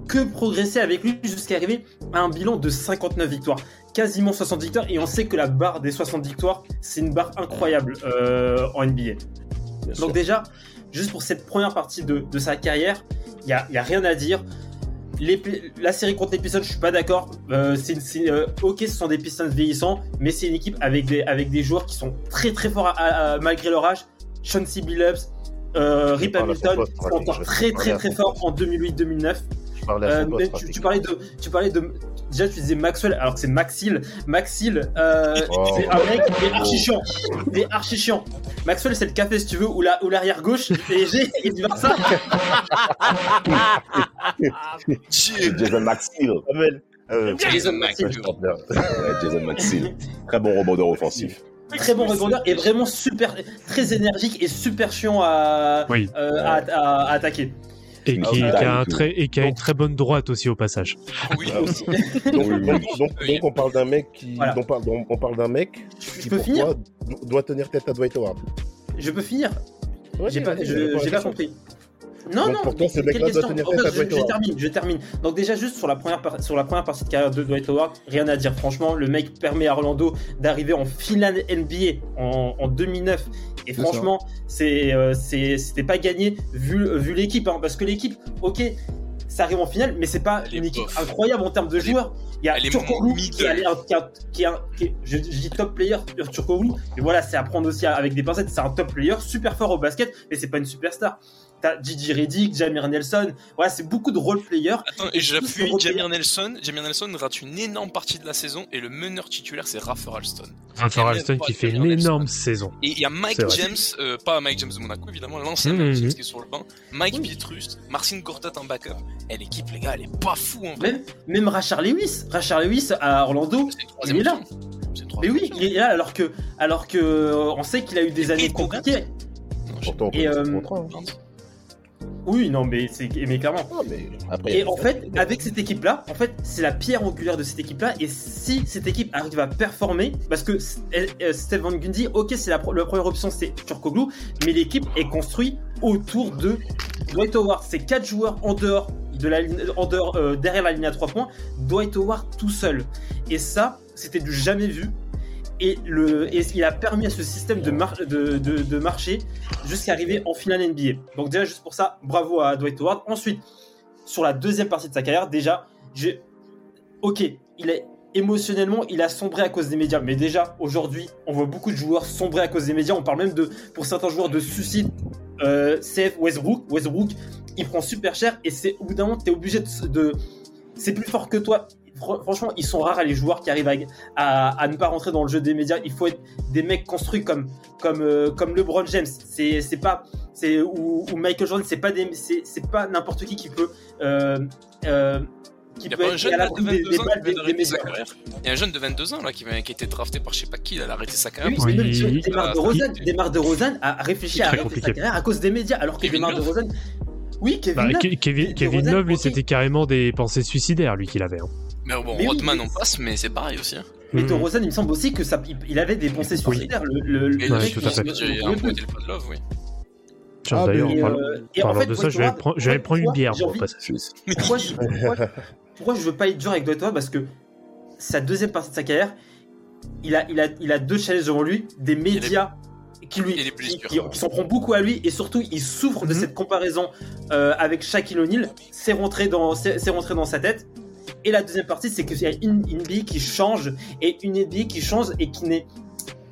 que progresser avec lui jusqu'à arriver à un bilan de 59 victoires, quasiment 60 victoires. Et on sait que la barre des 60 victoires, c'est une barre incroyable euh, en NBA. Bien sûr. Donc déjà, juste pour cette première partie de, de sa carrière, il n'y a, y a rien à dire. Les, la série contre les Pistons, je suis pas d'accord. Euh, c'est euh, ok, ce sont des Pistons vieillissants, mais c'est une équipe avec des, avec des joueurs qui sont très très forts à- à- à- malgré leur âge. Chauncey Billups, Rip Hamilton poste sont encore très très très son forts en 2008-2009. Je parlais à Euh, son poste mais tu, parlais de, tu parlais de, déjà tu disais Maxwell, alors que c'est Maxil. Maxil, euh, Oh. c'est un mec qui est archi chiant. Il est archi chiant. Maxwell, c'est le café si tu veux, ou la, ou l'arrière gauche, et j'ai, et vice versa. C'est Jason euh, Jason tente bien. Ouais, Jason Maxfield. Très bon rebondeur offensif. Très bon répondeur et vraiment super, très énergique et super chiant à, Oui. euh, à, à- à attaquer. Et Ah, qui, a un tout. très, et qui a une très bonne droite aussi au passage. Oui, Ah, Aussi. Donc, on parle d'un mec qui, Voilà. on parle, on, on parle d'un mec Je qui peux pour finir toi, do- doit tenir tête à Dwight Howard. Je peux finir Ouais, J'ai pas, je- compris. Non, Donc, non, quelle question tenir tête je, termine, je termine. Donc déjà juste sur la première par- sur la première partie de carrière de Dwight Howard, rien à dire. Franchement, le mec permet à Orlando d'arriver en finale NBA en, en 2009. Et franchement, c'est euh, c'était pas gagné vu vu l'équipe, hein, parce que l'équipe, ok, ça arrive en finale, mais c'est pas une équipe bof. incroyable en termes de Elle est- joueurs. Il y a Turkoglu qui est, allé- qui a- qui est un- qui est- je, je dis top player sur Turkoglu, et voilà, c'est à prendre aussi avec des pincettes. C'est un top player, super fort au basket, mais c'est pas une superstar. T'as Gigi Reddick, Jamir Nelson, voilà, c'est beaucoup de role players. Attends, et j'appuie, Jamir Nelson. Jamir Nelson rate une énorme partie de la saison et le meneur titulaire c'est Raffer Alston. Rafa Alston qui fait une énorme saison. Et il y a Mike. James, euh, pas Mike James de Monaco évidemment, l'ancien. Mike James qui est sur le banc, Mike Pietrus, Marcin Gortat en backup. Et l'équipe, les gars, elle est pas fou en vrai. Même, même Rachard Lewis, Rachard Lewis à Orlando, troisième il est là. mais oui, il est là alors que, alors que, on sait qu'il a eu des Et années compliquées. Et, euh. Oui, non, mais c'est, mais clairement. Mais après, Et en fait, avec cette équipe-là, en fait, c'est la pierre angulaire de cette équipe-là. Et si cette équipe arrive à performer, parce que euh, euh, Steve Van Gundy, ok, c'est la, première option, c'est Turkoglu, mais l'équipe est construite autour de Dwight Howard. C'est quatre joueurs en dehors de la ligne, en dehors, euh, derrière la ligne à trois points. Dwight Howard tout seul. Et ça, c'était du jamais vu. Et, le, il a permis à ce système de, de, de, marcher jusqu'à arriver en finale NBA. Donc déjà, juste pour ça, bravo à Dwight Howard. Ensuite, sur la deuxième partie de sa carrière, déjà, j'ai... Ok, il est... Émotionnellement, il a sombré à cause des médias. Mais déjà, aujourd'hui, on voit beaucoup de joueurs sombrer à cause des médias. On parle même de, pour certains joueurs, de suicide. Euh, c'est Westbrook. Westbrook, il prend super cher et c'est au bout d'un moment, t'es obligé de- C'est plus fort que toi. Fr- Franchement, ils sont rares les joueurs qui arrivent à, à, à ne pas rentrer dans le jeu des médias. Il faut être des mecs construits comme comme euh, comme LeBron James. C'est c'est pas c'est ou, ou Michael Jordan. C'est pas des c'est c'est pas n'importe qui qui peut euh, euh, qui Il y a un jeune de des, 22 des ans balles qui des, vient des d'arrêter sa médias. carrière. Il y a un jeune de 22 ans là qui, vient- qui a été drafté par je sais pas qui, il a arrêté sa Oui, carrière. mais même Oui. Demar de Ah, Rosanne, Demar de Rosanne a réfléchi à arrêter sa carrière à cause des médias, alors que Kevin Demar de. Rosanne. Oui, Kevin Bah, Kevin, Love, lui, c'était carrément des pensées suicidaires, lui, qu'il avait. hein. Mais bon, Mais oui, Rodman mais- en passe, mais c'est pareil aussi. hein. Mais de Mhm. Rosanne, il me semble aussi que ça, il- avait des pensées Oui. suicidaires. Le, le, le Mais Ouais, mec, tout à fait. Il a le- un le de love, oui. Tiens, Ah, d'ailleurs, parlant, euh, en parlant fait, de ça, je vais, prendre- je vais en fait, prendre une pourquoi bière, envie- passage. Pourquoi je, pourquoi, pourquoi je veux pas être dur avec Dwight Howard Parce que sa deuxième partie de sa carrière, il a, il a, il a deux challenges devant lui, des médias qui lui qui, qui- qui s'en prend beaucoup à lui et surtout il souffre de Mhm. cette comparaison euh, avec Shaquille O'Neal. C'est rentré dans, c'est rentré dans sa tête. Et la deuxième partie, c'est qu'il y a une une NBA qui change et une NBA qui change et qui n'est,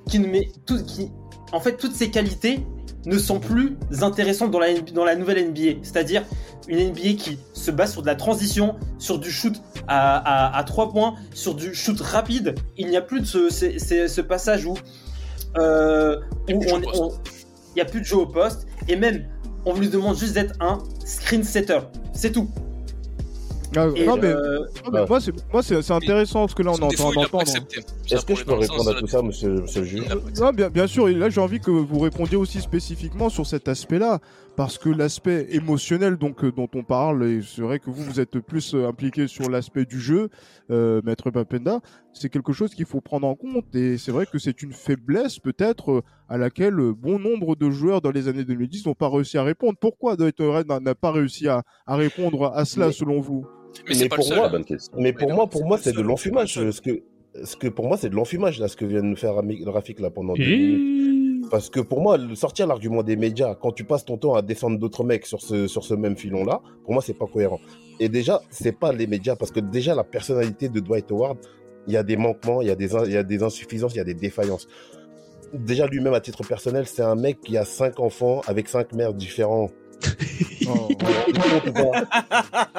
qui ne met tout, qui, en fait, toutes ses qualités ne sont plus intéressantes dans la, dans la nouvelle NBA. C'est-à-dire une NBA qui se base sur de la transition, sur du shoot à, à, à 3 points, sur du shoot rapide. Il n'y a plus de ce, ce, ce- ce passage où, euh, où on- il n'y a plus de jeu au poste. Et même, on lui demande juste d'être un screen setter. C'est tout. Ah, Et, non, mais, euh, non, mais moi, c'est, moi, c'est, c'est intéressant ce que là, on est Son en défaut, train il l'a pas d'entendre. accepté. Est-ce que je peux répondre à tout ça, monsieur, monsieur le juge Non, bien, bien sûr, et là j'ai envie que vous répondiez aussi spécifiquement sur cet aspect-là, parce que l'aspect émotionnel donc, euh, dont on parle, et c'est vrai que vous, vous êtes plus euh, impliqué sur l'aspect du jeu, euh, Maître Papenda, c'est quelque chose qu'il faut prendre en compte, et c'est vrai que c'est une faiblesse peut-être euh, à laquelle bon nombre de joueurs dans les années 2010 n'ont pas réussi à répondre. Pourquoi Dwight Howard n'a n'a pas réussi à, à répondre à cela Mais- selon vous? Mais c'est pas le pour seul, moi, hein. bonne question. mais pour Mais moi, non, pour c'est moi, pas c'est le de l'enfumage. le Ce que, ce que pour moi, c'est de l'enfumage là, ce que vient de faire Rami- Rafik là pendant deux minutes. Parce que pour moi, le- sortir l'argument des médias quand tu passes ton temps à défendre d'autres mecs sur ce, sur ce même filon là, pour moi, c'est pas cohérent. Et déjà, c'est pas les médias parce que déjà la personnalité de Dwight Howard, il y a des manquements, il y a des, il y a des insuffisances, il y a des défaillances. Déjà lui-même à titre personnel, c'est un mec qui a cinq enfants avec cinq mères différents. Oh.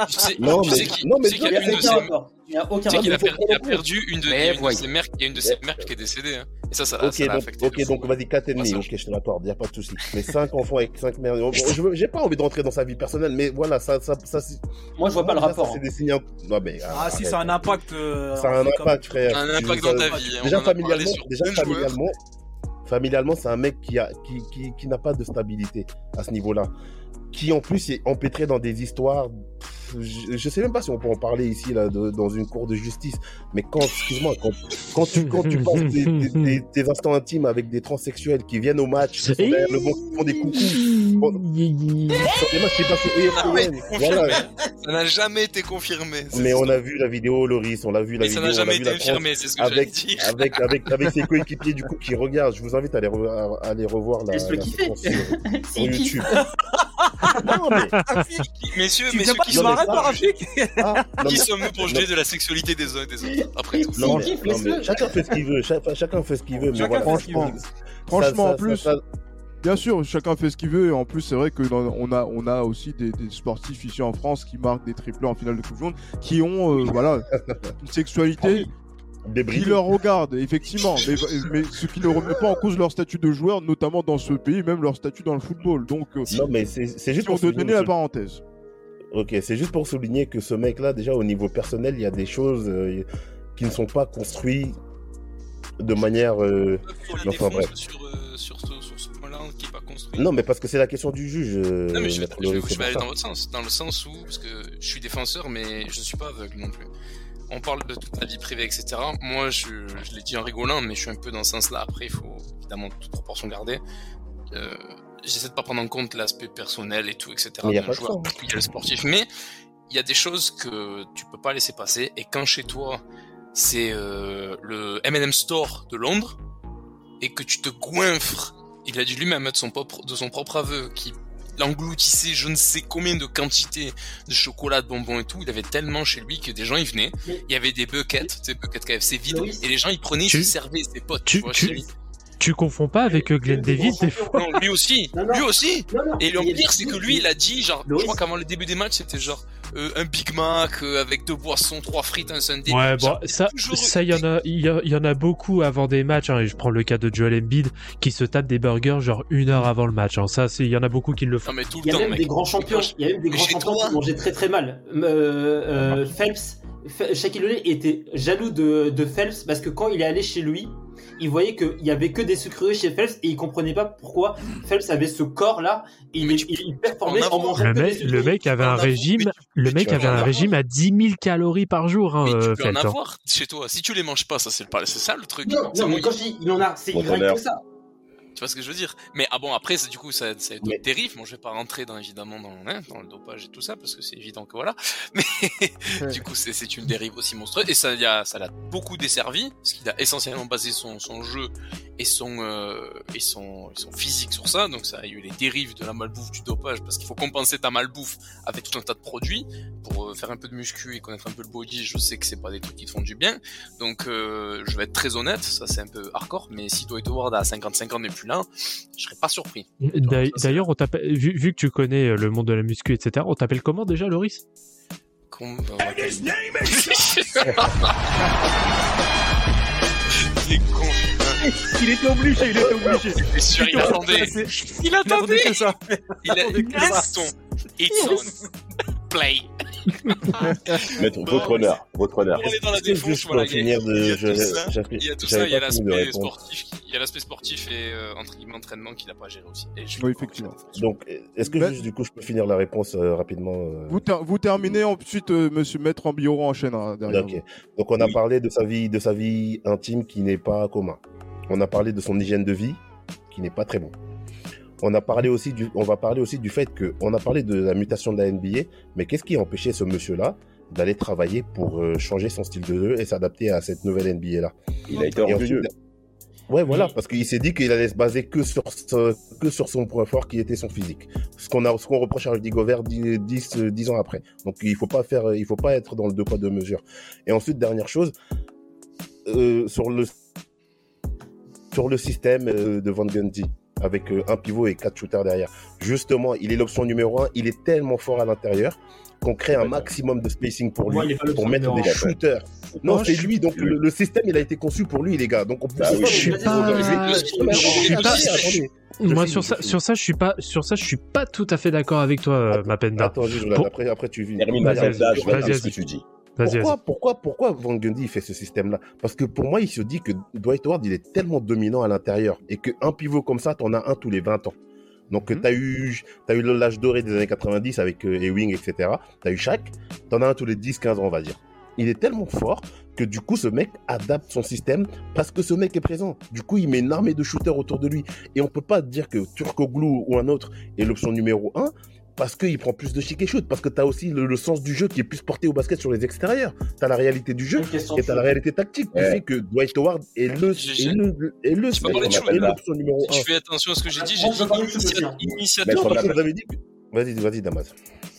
Tu sais, Non, tu mais- sais qu'il non, mais tu sais qu'il Il y n'y a une de ses aucun rapport. Il n'y a aucun Tu sais qu'il a, rapport. per- il a perdu une de, il y a Mais une de voyons. ses mères, il y a une de ses mères qui est décédée. Hein. Et ça, ça l'a affecté. ok, donc vas-y, 4 ennemis, Ouais, ok, ça, je te l'accorde, il n'y a pas de souci. Mais 5 enfants avec 5 mères. Bon, je veux- J'ai pas envie de rentrer dans sa vie personnelle, mais voilà, ça. ça, ça, c'est- Moi, je vois pas le rapport. ça, C'est des signes. Non, mais. Ah, si, ça a un impact. euh, Ça a un impact, frère. Un impact dans ta vie. hein. Déjà, familialement, déjà familialement, familialement, c'est un mec qui, a, qui, qui, qui n'a pas de stabilité à ce niveau-là. Qui en plus est empêtré dans des histoires. pff, Je, je sais même pas si on peut en parler ici là de- dans une cour de justice, mais quand, excuse-moi, quand, quand tu quand tu passes tes, tes- tes- tes instants intimes avec des transsexuels qui viennent au match, qui sont derrière le banc, qui font des coucous, confirmé. voilà. Ça n'a jamais été confirmé. Mais on a vu la vidéo, Loris, on l'a vu la Et ça vidéo, n'a jamais été infirmé, c'est ce que avec, dire. avec, avec, avec ses coéquipiers du coup qui regardent. Je vous invite à aller, re- à, à aller revoir la, la sur. YouTube. non, mais, Messieurs, Tu messieurs, pas qui mais m'arrête, pas, Rafik ah, non, qui sommes-nous pour juger de la sexualité des uns et des autres Après tout. non, mais- non, mais chacun fait ce qu'il veut, cha- chacun fait ce qu'il veut, mais voilà. qu'il veut. Franchement, ça- en plus, ça- Bien sûr, chacun fait ce qu'il veut. Et en plus, c'est vrai que dans- on a, on a aussi des, des sportifs ici en France qui marquent des triplés en finale de Coupe du Monde, qui ont, euh, voilà, une sexualité des qui leur regarde, effectivement. Mais, mais ce qui ne remet pas en cause leur statut de joueur, notamment dans ce pays, même leur statut dans le football. Donc, euh, Non, mais c'est juste si pour donner la parenthèse. Ok, c'est juste pour souligner que ce mec-là, déjà au niveau personnel, il y a des choses euh, qui ne sont pas construites de manière. euh, Faut le Enfin, défendre bref. sur, euh, sur ce, sur ce point-là qui n'est pas construit. Non, mais parce que c'est la question du juge. euh, Non, mais je vais, Maître je vais- Loris, je c'est vais aller dans votre sens. Dans le sens où, parce que je suis défenseur, mais je ne suis pas aveugle non plus. On parle de toute la vie privée, etc. Moi, je, je l'ai dit en rigolant, mais je suis un peu dans ce sens-là. Après, il faut évidemment toute proportion garder. Euh, J'essaie de pas prendre en compte l'aspect personnel et tout, etc. Mais y a joueur, puis il y a le sportif. Mais il y a des choses que tu peux pas laisser passer. Et quand chez toi, c'est euh, le M&M Store de Londres, et que tu te goinfres, il a dû lui-même mettre son propre, de son propre aveu, qui l'engloutissait je ne sais combien de quantités de chocolat, de bonbons et tout, il avait tellement chez lui que des gens y venaient, Mais- il y avait des buckets, des buckets KFC vides, et les gens ils prenaient, ils Tu- servaient ses potes, tu- tu vois, tu- chez lui. Tu confonds pas avec euh, Glenn Davis des fois Non, lui aussi, Non, non. lui aussi Non, non, Et le il pire, c'est que lui, il a dit, genre, je crois qu'avant le début des matchs, c'était genre euh, un Big Mac euh, avec deux boissons, trois frites, un Sunday. Ouais, bon, ça, toujours- ça, il y en a, il y, a- il y en a beaucoup avant des matchs. hein, et je prends le cas de Joel Embiid qui se tape des burgers genre une heure avant le match. hein. Ça, c'est, il y en a beaucoup qui le font. Non, mais tout Il le y a temps, même mec. des grands champions, il y a même des grands champions qui mangeaient très très mal. Euh, euh, Phelps, Shaquille O'Neal était jaloux de, de Phelps parce que quand il est allé chez lui, il voyait qu'il y avait que des sucreries chez Phelps et il comprenait pas pourquoi Phelps avait ce corps là. Il, il, il performait en mangeant Le que des mec, le mec avait un régime, le mec avait un régime à 10 000 calories par jour, hein, Mais euh, tu peux en hein. avoir chez toi. Si tu les manges pas, ça c'est le pas, c'est ça le truc. Non, mais quand je dis il en a, c'est que ça. Tu vois ce que je veux dire? Mais ah bon, après, c'est du coup, ça, ça a d'autres Mais- dérives. Bon, je vais pas rentrer dans évidemment dans, hein, dans le dopage et tout ça parce que c'est évident que voilà. Mais du coup, c'est c'est une dérive aussi monstrueuse et ça, y a, ça l'a beaucoup desservi parce qu'il a essentiellement basé son, son jeu et son euh, et son et son physique sur ça. Donc ça a eu les dérives de la malbouffe, du dopage parce qu'il faut compenser ta malbouffe avec tout un tas de produits pour euh, faire un peu de muscu et connaître un peu le body. Je sais que c'est pas des trucs qui te font du bien. Donc euh, je vais être très honnête, ça c'est un peu hardcore, mais si Dwight Howard à 55 ans n'est plus là, je serais pas surpris. D'ailleurs, on vu, vu que tu connais euh, le monde de la muscu, etc., on t'appelle comment déjà, Loris? Il est con. Il était obligé, il était obligé. C'est sûr, il attendait. Il Il attendait que ça. Il a attendait que ça. It's on. Play. Maître, votre honneur, votre honneur. On est dans la Est-ce que défense, juste voilà. pour Il y a, tout ça. il y a tout j'avais ça, il y a pas fini de l'aspect sportif, il y a l'aspect sportif et euh, entre guillemets entraînement qu'il a pas géré aussi. Et je- Oui, effectivement. Donc, est-ce que Mais- juste du coup, je peux finir la réponse euh, rapidement euh, Vous, ter- vous terminez ensuite, euh, monsieur Maître Ambioro enchaînera derrière. Ok. Donc on a parlé de sa vie, de sa vie intime qui n'est pas commun. On a parlé de son hygiène de vie qui n'est pas très bon. On a parlé aussi du, on va parler aussi du fait que, on a parlé de la mutation de la NBA, mais qu'est-ce qui a empêché ce monsieur-là d'aller travailler pour euh, changer son style de jeu et s'adapter à cette nouvelle NBA là. Il a été orgueilleux. Ouais, voilà, parce qu'il s'est dit qu'il allait se baser que sur, ce- que sur son point fort qui était son physique. Ce qu'on a, ce qu'on reproche à Rudy Gobert 10, 10, euh, 10 ans après. Donc il faut pas faire, il faut pas être dans le deux poids deux mesures. Et ensuite, dernière chose, euh, sur le, sur le système euh, de Van Gundy avec euh, un pivot et quatre shooters derrière. Justement, il est l'option numéro un. Il est tellement fort à l'intérieur qu'on crée un maximum de spacing pour lui, pour mettre des shooters. Non, c'est lui. Donc le, le système, il a été conçu pour lui, les gars. Donc on peut Bah oui, je suis je vais- pas- je suis pas- Je Moi finis, sur je ça, finis. sur ça, je suis pas, sur ça, je suis pas tout à fait d'accord avec toi, euh, Mapenda. Attends, juste, Vlad, Pour- après, après tu vis. Termine ce que tu dis. Pourquoi, pourquoi, pourquoi Van Gundy fait ce système-là? Parce que pour moi, il se dit que Dwight Howard, il est tellement dominant à l'intérieur et qu'un pivot comme ça, t'en as un tous les 20 ans. Donc, tu as eu, as eu l'âge doré des années 90 avec euh, Ewing, etc. Tu as eu Shaq, t'en as un tous les 10-15 ans, on va dire. Il est tellement fort que du coup, ce mec adapte son système parce que ce mec est présent. Du coup, il met une armée de shooters autour de lui. Et on peut pas dire que Turkoglu ou un autre est l'option numéro 1 parce qu'il prend plus de chic et shoot. Parce que tu as aussi le, le sens du jeu qui est plus porté au basket sur les extérieurs. Tu as la réalité du jeu et tu as la réalité tactique qui Ouais. fait que Dwight Howard est le, est le, est le, J'ai pas parlé de est numéro 1. Je fais attention à ce que j'ai dit. J'ai dit initiateur. Vas-y, vas-y, Damas.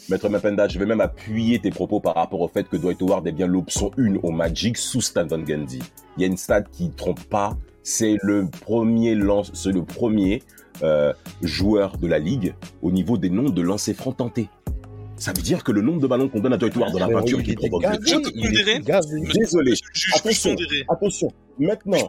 Maître Mapenda, je vais même appuyer tes propos par rapport au fait que Dwight Howard est bien l'option 1 au Magic sous Stan Van Gundy. Il y a une stat qui trompe pas, c'est le premier lance, c'est le premier euh, joueur de la ligue au niveau des nombres de lancers francs tentés. Ça veut dire que le nombre de ballons qu'on donne à Dwight Howard dans la peinture qui provoque le il Désolé. Attention. Attention, maintenant,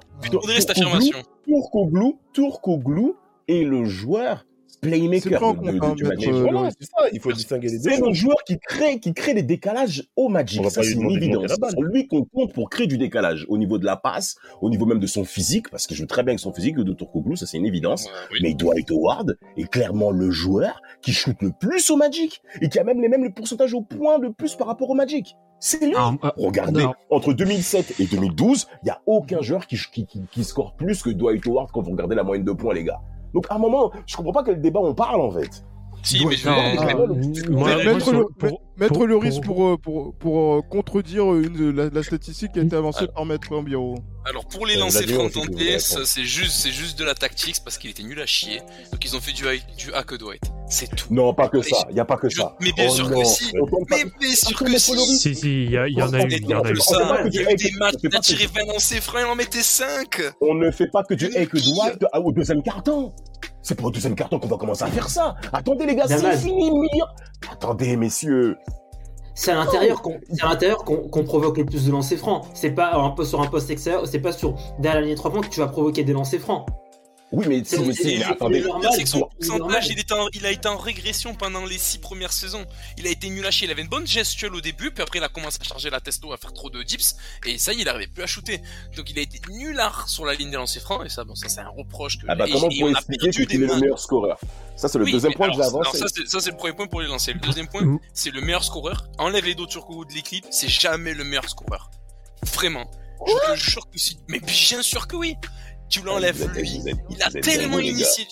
cette affirmation. Turkoglu, Turkoglu est le joueur playmaker de- de- hein, du Magic. euh, Voilà, c'est ça, il faut distinguer les deux C'est le joueur qui crée, qui crée les décalages au Magic. Ça, c'est une de évidence. C'est lui qu'on compte pour créer du décalage au niveau de la passe, au niveau même de son physique, parce qu'il joue très bien avec son physique, le Dr. Koglu, ça c'est une évidence. Ouais, oui. Mais Dwight Howard est clairement le joueur qui shoot le plus au Magic et qui a même les mêmes pourcentages au point de plus par rapport au Magic. C'est lui. Ah, ah, Regardez, non. entre 2007 et 2012, il y a aucun joueur qui, qui, qui, qui score plus que Dwight Howard quand vous regardez la moyenne de points, les gars. Donc à un moment, je comprends pas quel débat on parle en fait. Si, mais je Maître, Loris, pour- pour, euh, pour, euh, contredire une, la, la statistique qui a été avancée Alors. par Maître Ambiro. Alors pour les Euh, lancers francs tentés, c'est juste, c'est juste de la tactique parce qu'il était nul à chier. Donc ils ont fait du, du hack Dwight. C'est tout. Non, pas que Mais ça. Il y a pas que je- ça. mais bien Oh sûr non. que si. On Mais bien sûr Attends, que si. Si, si, il y, a- en a eu, Et il y en a eu. On il y a eu hack, des matchs, on que tiré du- 20 lancers francs, il en mettait 5. On ne fait pas que du. Dwight ah, au deuxième carton. C'est pas au deuxième carton qu'on va commencer à faire ça. Attendez les gars, c'est fini. Attendez, messieurs. C'est à l'intérieur qu'on l'intérieur qu'on provoque le plus de lancers francs. C'est pas un peu sur un poste extérieur, c'est pas sur derrière la ligne de 3 points que tu vas provoquer des lancers francs. Oui, mais, C'est- mais, c'est- attendez. c'est Le pire, c'est que son pourcentage, il, était en- il a été en régression pendant les 6 premières saisons. Il a été nul à chier. Il avait une bonne gestuelle au début, puis après il a commencé à charger la testo, à faire trop de dips, et ça, il arrivait plus à shooter. Donc il a été nulard sur la ligne des lancers francs, et ça, bon, ça c'est un reproche que. Ah bah et- comment et vous on a expliquer qu'il est le meilleur scoreur? Ça c'est le Oui, deuxième point que j'ai alors, avancé. alors ça, c'est- le premier point pour les lancer. Le deuxième point, Mm. c'est le meilleur scoreur. Enlève les dos turco de l'équipe, c'est jamais le meilleur scoreur. Vraiment. Je te jure que si. Mais bien sûr que oui. Tu l'enlèves êtes- lui. vous êtes- Il a tellement initié.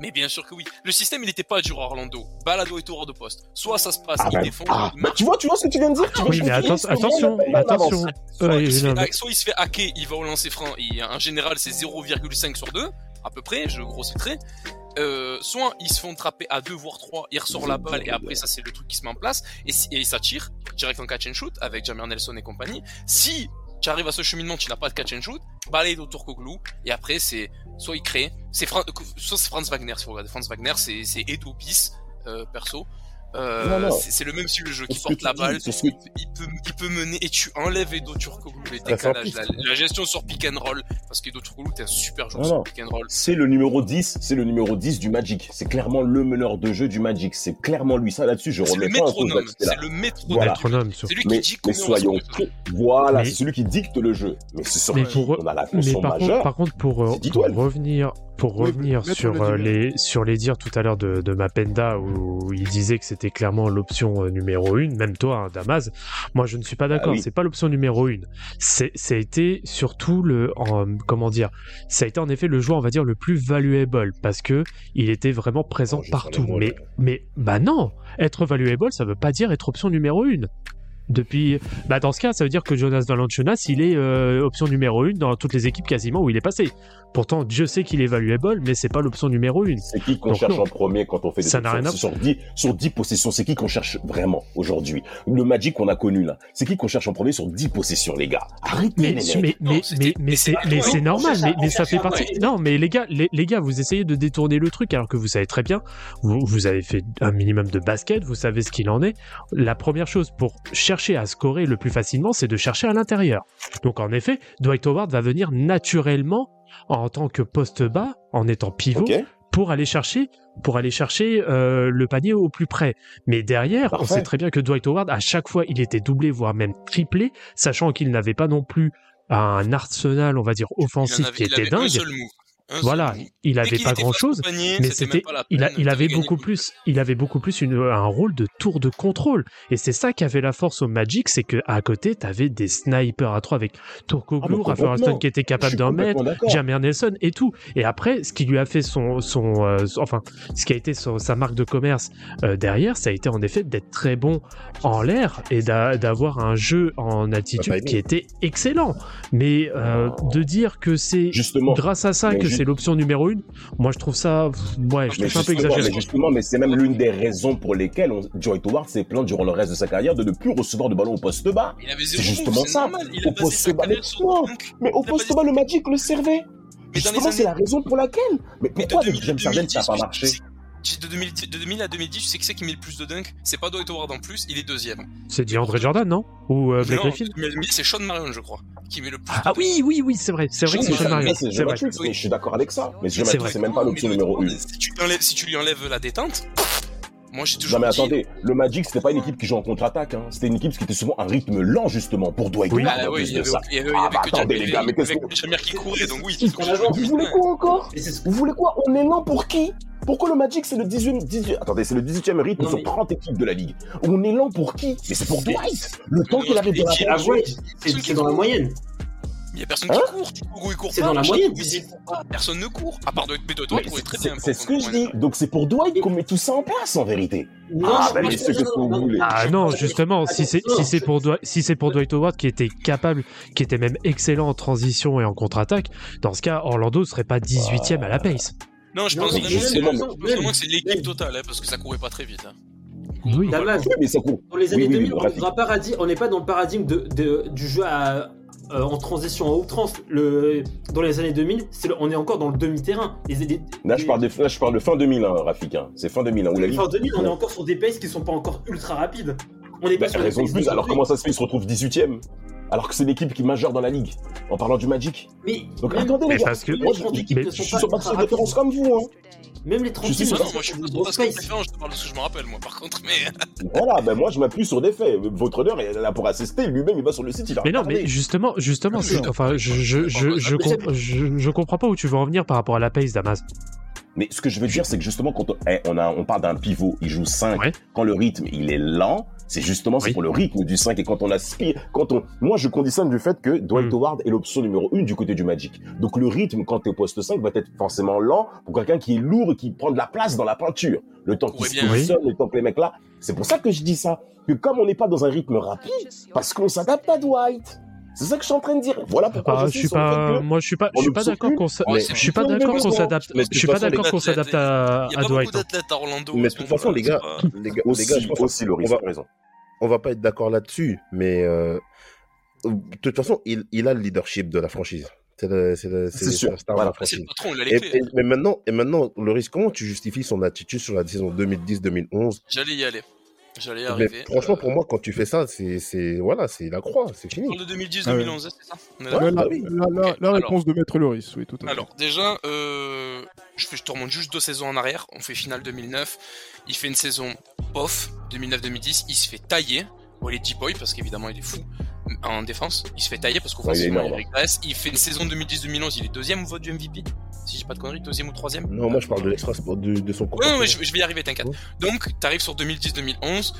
Mais bien sûr que oui. Le système, il était pas dur à Orlando. Balado et tour de poste. Soit ça se passe, Ah il bah, défend, ah, il bah, tu vois, tu vois ce que tu viens de dire? Tu Oui, mais atten- attention, attention. Soit, il se fait, mais- soit il se fait hacker, il va au lancer franc. Et en général, c'est 0,5 sur 2, à peu près, je grossis le trait. Euh, soit ils se font trapper à 2 voire 3, il ressort la balle et après ça c'est le truc qui se met en place et, si- et ça tire direct en catch and shoot avec Jamir Nelson et compagnie. Si tu arrives à ce cheminement, tu n'as pas de catch and shoot, balaye autour Koglu et après c'est soit il crée, c'est Fran- soit c'est Franz Wagner si vous regardez Franz Wagner c'est c'est Edo euh, perso. Euh, c'est le même style de jeu qui porte la dis, balle, que- il peut, il peut mener et tu enlèves Edo Turkoglu les décalages, la, la gestion sur pick and roll parce qu'Edo Turkoglu t'es un super joueur Non, sur non. pick and roll. C'est le numéro 10, c'est le numéro 10 du Magic. C'est clairement le meneur de jeu du Magic. C'est clairement lui. Ça là-dessus, je C'est le remets pas en cause métronome, c'est le métronome. Voilà. Métronome. C'est lui qui Mais, dit mais soyons voilà, Mais- c'est celui qui dicte le jeu. Mais c'est sur Mais qui pour- on a la Mais fonction par contre, majeure. par contre, pour, euh, pour revenir, pour revenir sur, euh, les, sur les dires tout à l'heure de, de Mapenda où il disait que c'était clairement l'option euh, numéro une, même toi, hein, Damas, moi je ne suis pas d'accord, Ah oui. c'est pas l'option numéro une. C'est, ça a été surtout le, en- comment dire, ça a été en effet le joueur, on va dire, le plus valuable parce que il était vraiment présent Oh, partout. Mais, mais, bah non, être valuable, ça veut pas dire être option numéro une. Depuis, bah dans ce cas, ça veut dire que Jonas Valanciunas, il est euh, option numéro une dans toutes les équipes quasiment où il est passé. Pourtant, Dieu sait qu'il est valuable, mais c'est pas l'option numéro une. C'est qui qu'on cherche non. en premier quand on fait des Ça n'a rien à- sur 10 sur 10 possessions, c'est qui qu'on cherche vraiment aujourd'hui? Le Magic qu'on a connu là, c'est qui qu'on cherche en premier sur 10 possessions les gars? Arrêtez Mais, les mais, mecs. mais, mais, mais c'est mais c'est normal, mais, mais ça cherche fait partie. Non, mais les gars, les, les gars, vous essayez de détourner le truc alors que vous savez très bien, vous, vous avez fait un minimum de basket, vous savez ce qu'il en est. La première chose pour chercher à scorer le plus facilement, c'est de chercher à l'intérieur. Donc en effet, Dwight Howard va venir naturellement en tant que poste bas, en étant pivot, pour aller chercher pour aller chercher euh, le panier au plus près. Mais derrière, on sait très bien que Dwight Howard, à chaque fois, il était doublé, voire même triplé, sachant qu'il n'avait pas non plus un arsenal, on va dire, Il en offensif avait, qui il était un dingue. seul move. Seul Voilà, il Dès avait qu'il pas grand chose, mais c'était il, a- il avait beaucoup plus, il avait beaucoup plus une, un rôle de tour de contrôle. Et c'est ça qui avait la force au Magic, c'est que à côté, t'avais des snipers à trois avec Ah, Turkoglu, Rafa complètement. Alston qui était capable d'en mettre. Jamir Nelson et tout. Et après, ce qui lui a fait son, son, euh, son- enfin, ce qui a été son- sa marque de commerce euh, derrière, ça a été en effet d'être très bon en l'air et d'a- d'avoir un jeu en attitude timing. qui était excellent. Mais euh, de dire que c'est Justement. grâce à ça Mais que c'est l'option numéro une, moi je trouve ça, ouais, je Mais trouve ça un peu exagéré. mais justement, mais c'est même l'une des raisons pour lesquelles on, Dwight Howard s'est plaint durant le reste de sa carrière de ne plus recevoir de ballon au poste bas. Il avait C'est justement ça. Il Au poste bas, mais sur au poste bas, le Magic le servait. Mais Justement, c'est la raison pour laquelle. Mais pourquoi avec 2000 James Harden ça n'a pas 2010, marché De 2000, de 2000 à 2010, tu sais qui c'est qui met le plus de dunk C'est pas Dwight Howard en plus, il est deuxième. C'est dit André Jordan, non? Ou euh, Blake Non, Griffin c'est Sean Marion, je crois, qui met le plus. Ah oui, oui, oui, c'est vrai, c'est vrai que c'est Sean Marion, c'est vrai. Je suis d'accord avec ça. Mais C'est même pas l'option numéro Dwight 1. Howard, Si tu, lui enlèves, si tu lui enlèves la détente, moi j'ai toujours Non mais dit- attendez, le Magic c'était pas une équipe qui joue en contre-attaque, hein. c'était une équipe qui était souvent un rythme lent justement pour Dwight Oui. Howard Ah oui, il y avait, ça. il y avait, il y Ah avait bah que attendez les gars, mais qu'est-ce que... Jamir qui courait, donc oui. Jambe. Vous voulez quoi encore Vous voulez quoi On est lent pour qui Pourquoi le Magic c'est le 18 18 Attendez, c'est le 18e rythme Non, sur mais- 30 équipes de la ligue. On est lent pour qui Mais c'est pour Dwight Le temps qu'il et dans la c'est dans la moyenne. Il y a personne Hein qui court, tu cours ou il court C'est dans la moyenne, court Personne ne court, à part de Dwight courait très c'est- bien. C'est ce que je dis. Donc c'est pour Dwight qu'on met tout ça en place en vérité. Non, Ah, bah, que vous voulez Ah non, justement, si c'est si c'est pour Dwi- si c'est pour Dwight Howard qui était capable, qui était même excellent en transition et en contre-attaque, dans ce cas, Orlando serait pas 18e à la pace. Non, je pense vraiment que c'est l'équipe totale, hein, parce que ça courait pas très vite. hein. Oui. Damas, Oui, mais ça court. Dans les années oui, oui, 2000, on n'est pas dans le paradigme de, de- du jeu à- euh, en transition en outrance. Le, dans les années 2000, c'est le- on est encore dans le demi-terrain. Là je parle de, là, je parle de fin 2001, Rafik. hein. C'est fin 2001 où la ligue. Enfin, 2000, on est encore sur des paces qui sont pas encore ultra rapides. On est pas Bah, sur des raison de paces plus. de- Alors comment ça se fait Il se retrouve 18ème alors que c'est l'équipe qui est majeure dans la ligue. En parlant du Magic. Mais, Donc même, attendez Mais les gars. parce que- Moi, je, mais- je- mais- je suis sur ma petite référence comme vous. Hein. même les Je 30 suis Non, moi je suis pas paces. préférant, je te parle de ce que je me rappelle, moi, par contre, mais. Voilà, ben moi je m'appuie sur des faits. Votre honneur est là pour assister. Lui-même il va sur le site, il va Mais non, mais justement, justement, c'est- enfin, je, je, je, je, comp- je, je comprends pas où tu veux en venir par rapport à la pace, Damas. Mais ce que je veux dire, c'est que justement, quand on, eh, on, a, on parle d'un pivot, il joue 5. Ouais. Quand le rythme, il est lent, c'est justement c'est Oui. pour le rythme du 5. Et quand on aspire, quand on, moi, je conditionne du fait que Dwight Mm. Howard est l'option numéro 1 du côté du Magic. Donc le rythme, quand tu es au poste 5, va être forcément lent pour quelqu'un qui est lourd et qui prend de la place dans la peinture. Le temps qu'il Ouais, se positionne, le temps que les mecs là. C'est pour ça que je dis ça. Que comme on n'est pas dans un rythme rapide, parce qu'on s'adapte à Dwight. C'est ça que je suis en train de dire. Voilà pourquoi Ah, je suis pas, moi je suis pas, je on suis pas d'accord qu'on je suis pas d'accord qu'on s'adapte, je suis pas d'accord qu'on s'adapte à, Il y a à pas Dwight. beaucoup hein. d'athlètes à Orlando. Mais de toute façon, les gars, les gars, les aussi, gars, je pense aussi, Loris, raison. on va pas être d'accord là-dessus, mais euh, de toute façon, il, il a le leadership de la franchise. C'est le- le- sûr, star voilà. de la C'est franchise. le patron, il a les Et, clés. et- mais maintenant, et maintenant, Loris, comment tu justifies son attitude sur la saison 2010-2011 J'allais y aller. J'allais Mais arriver. franchement, Euh, pour moi, quand tu fais ça, c'est, c'est, voilà, c'est la croix, c'est fini. de 2010-2011, hein, c'est ça Ouais, Ouais, la, bah oui. la- la- Ok, la alors. réponse de Maître Loris, oui, tout à fait. Alors déjà, euh, je, fais, je te remonte juste deux saisons en arrière. On fait finale 2009. Il fait une saison bof 2009-2010. Il se fait tailler. Bon, il est D-boy parce qu'évidemment il est fou en défense. Il se fait tailler parce Ouais, il est qu'offensivement il, énorme. régresse. Il fait une saison 2010-2011. Il est deuxième au vote du MVP. Si j'ai pas de conneries, deuxième ou troisième. Non, moi, je parle de l'extra de, de son Ouais, comportement. ouais, je, je vais y arriver, t'inquiète. Ouais. Donc, t'arrives sur 2010-2011.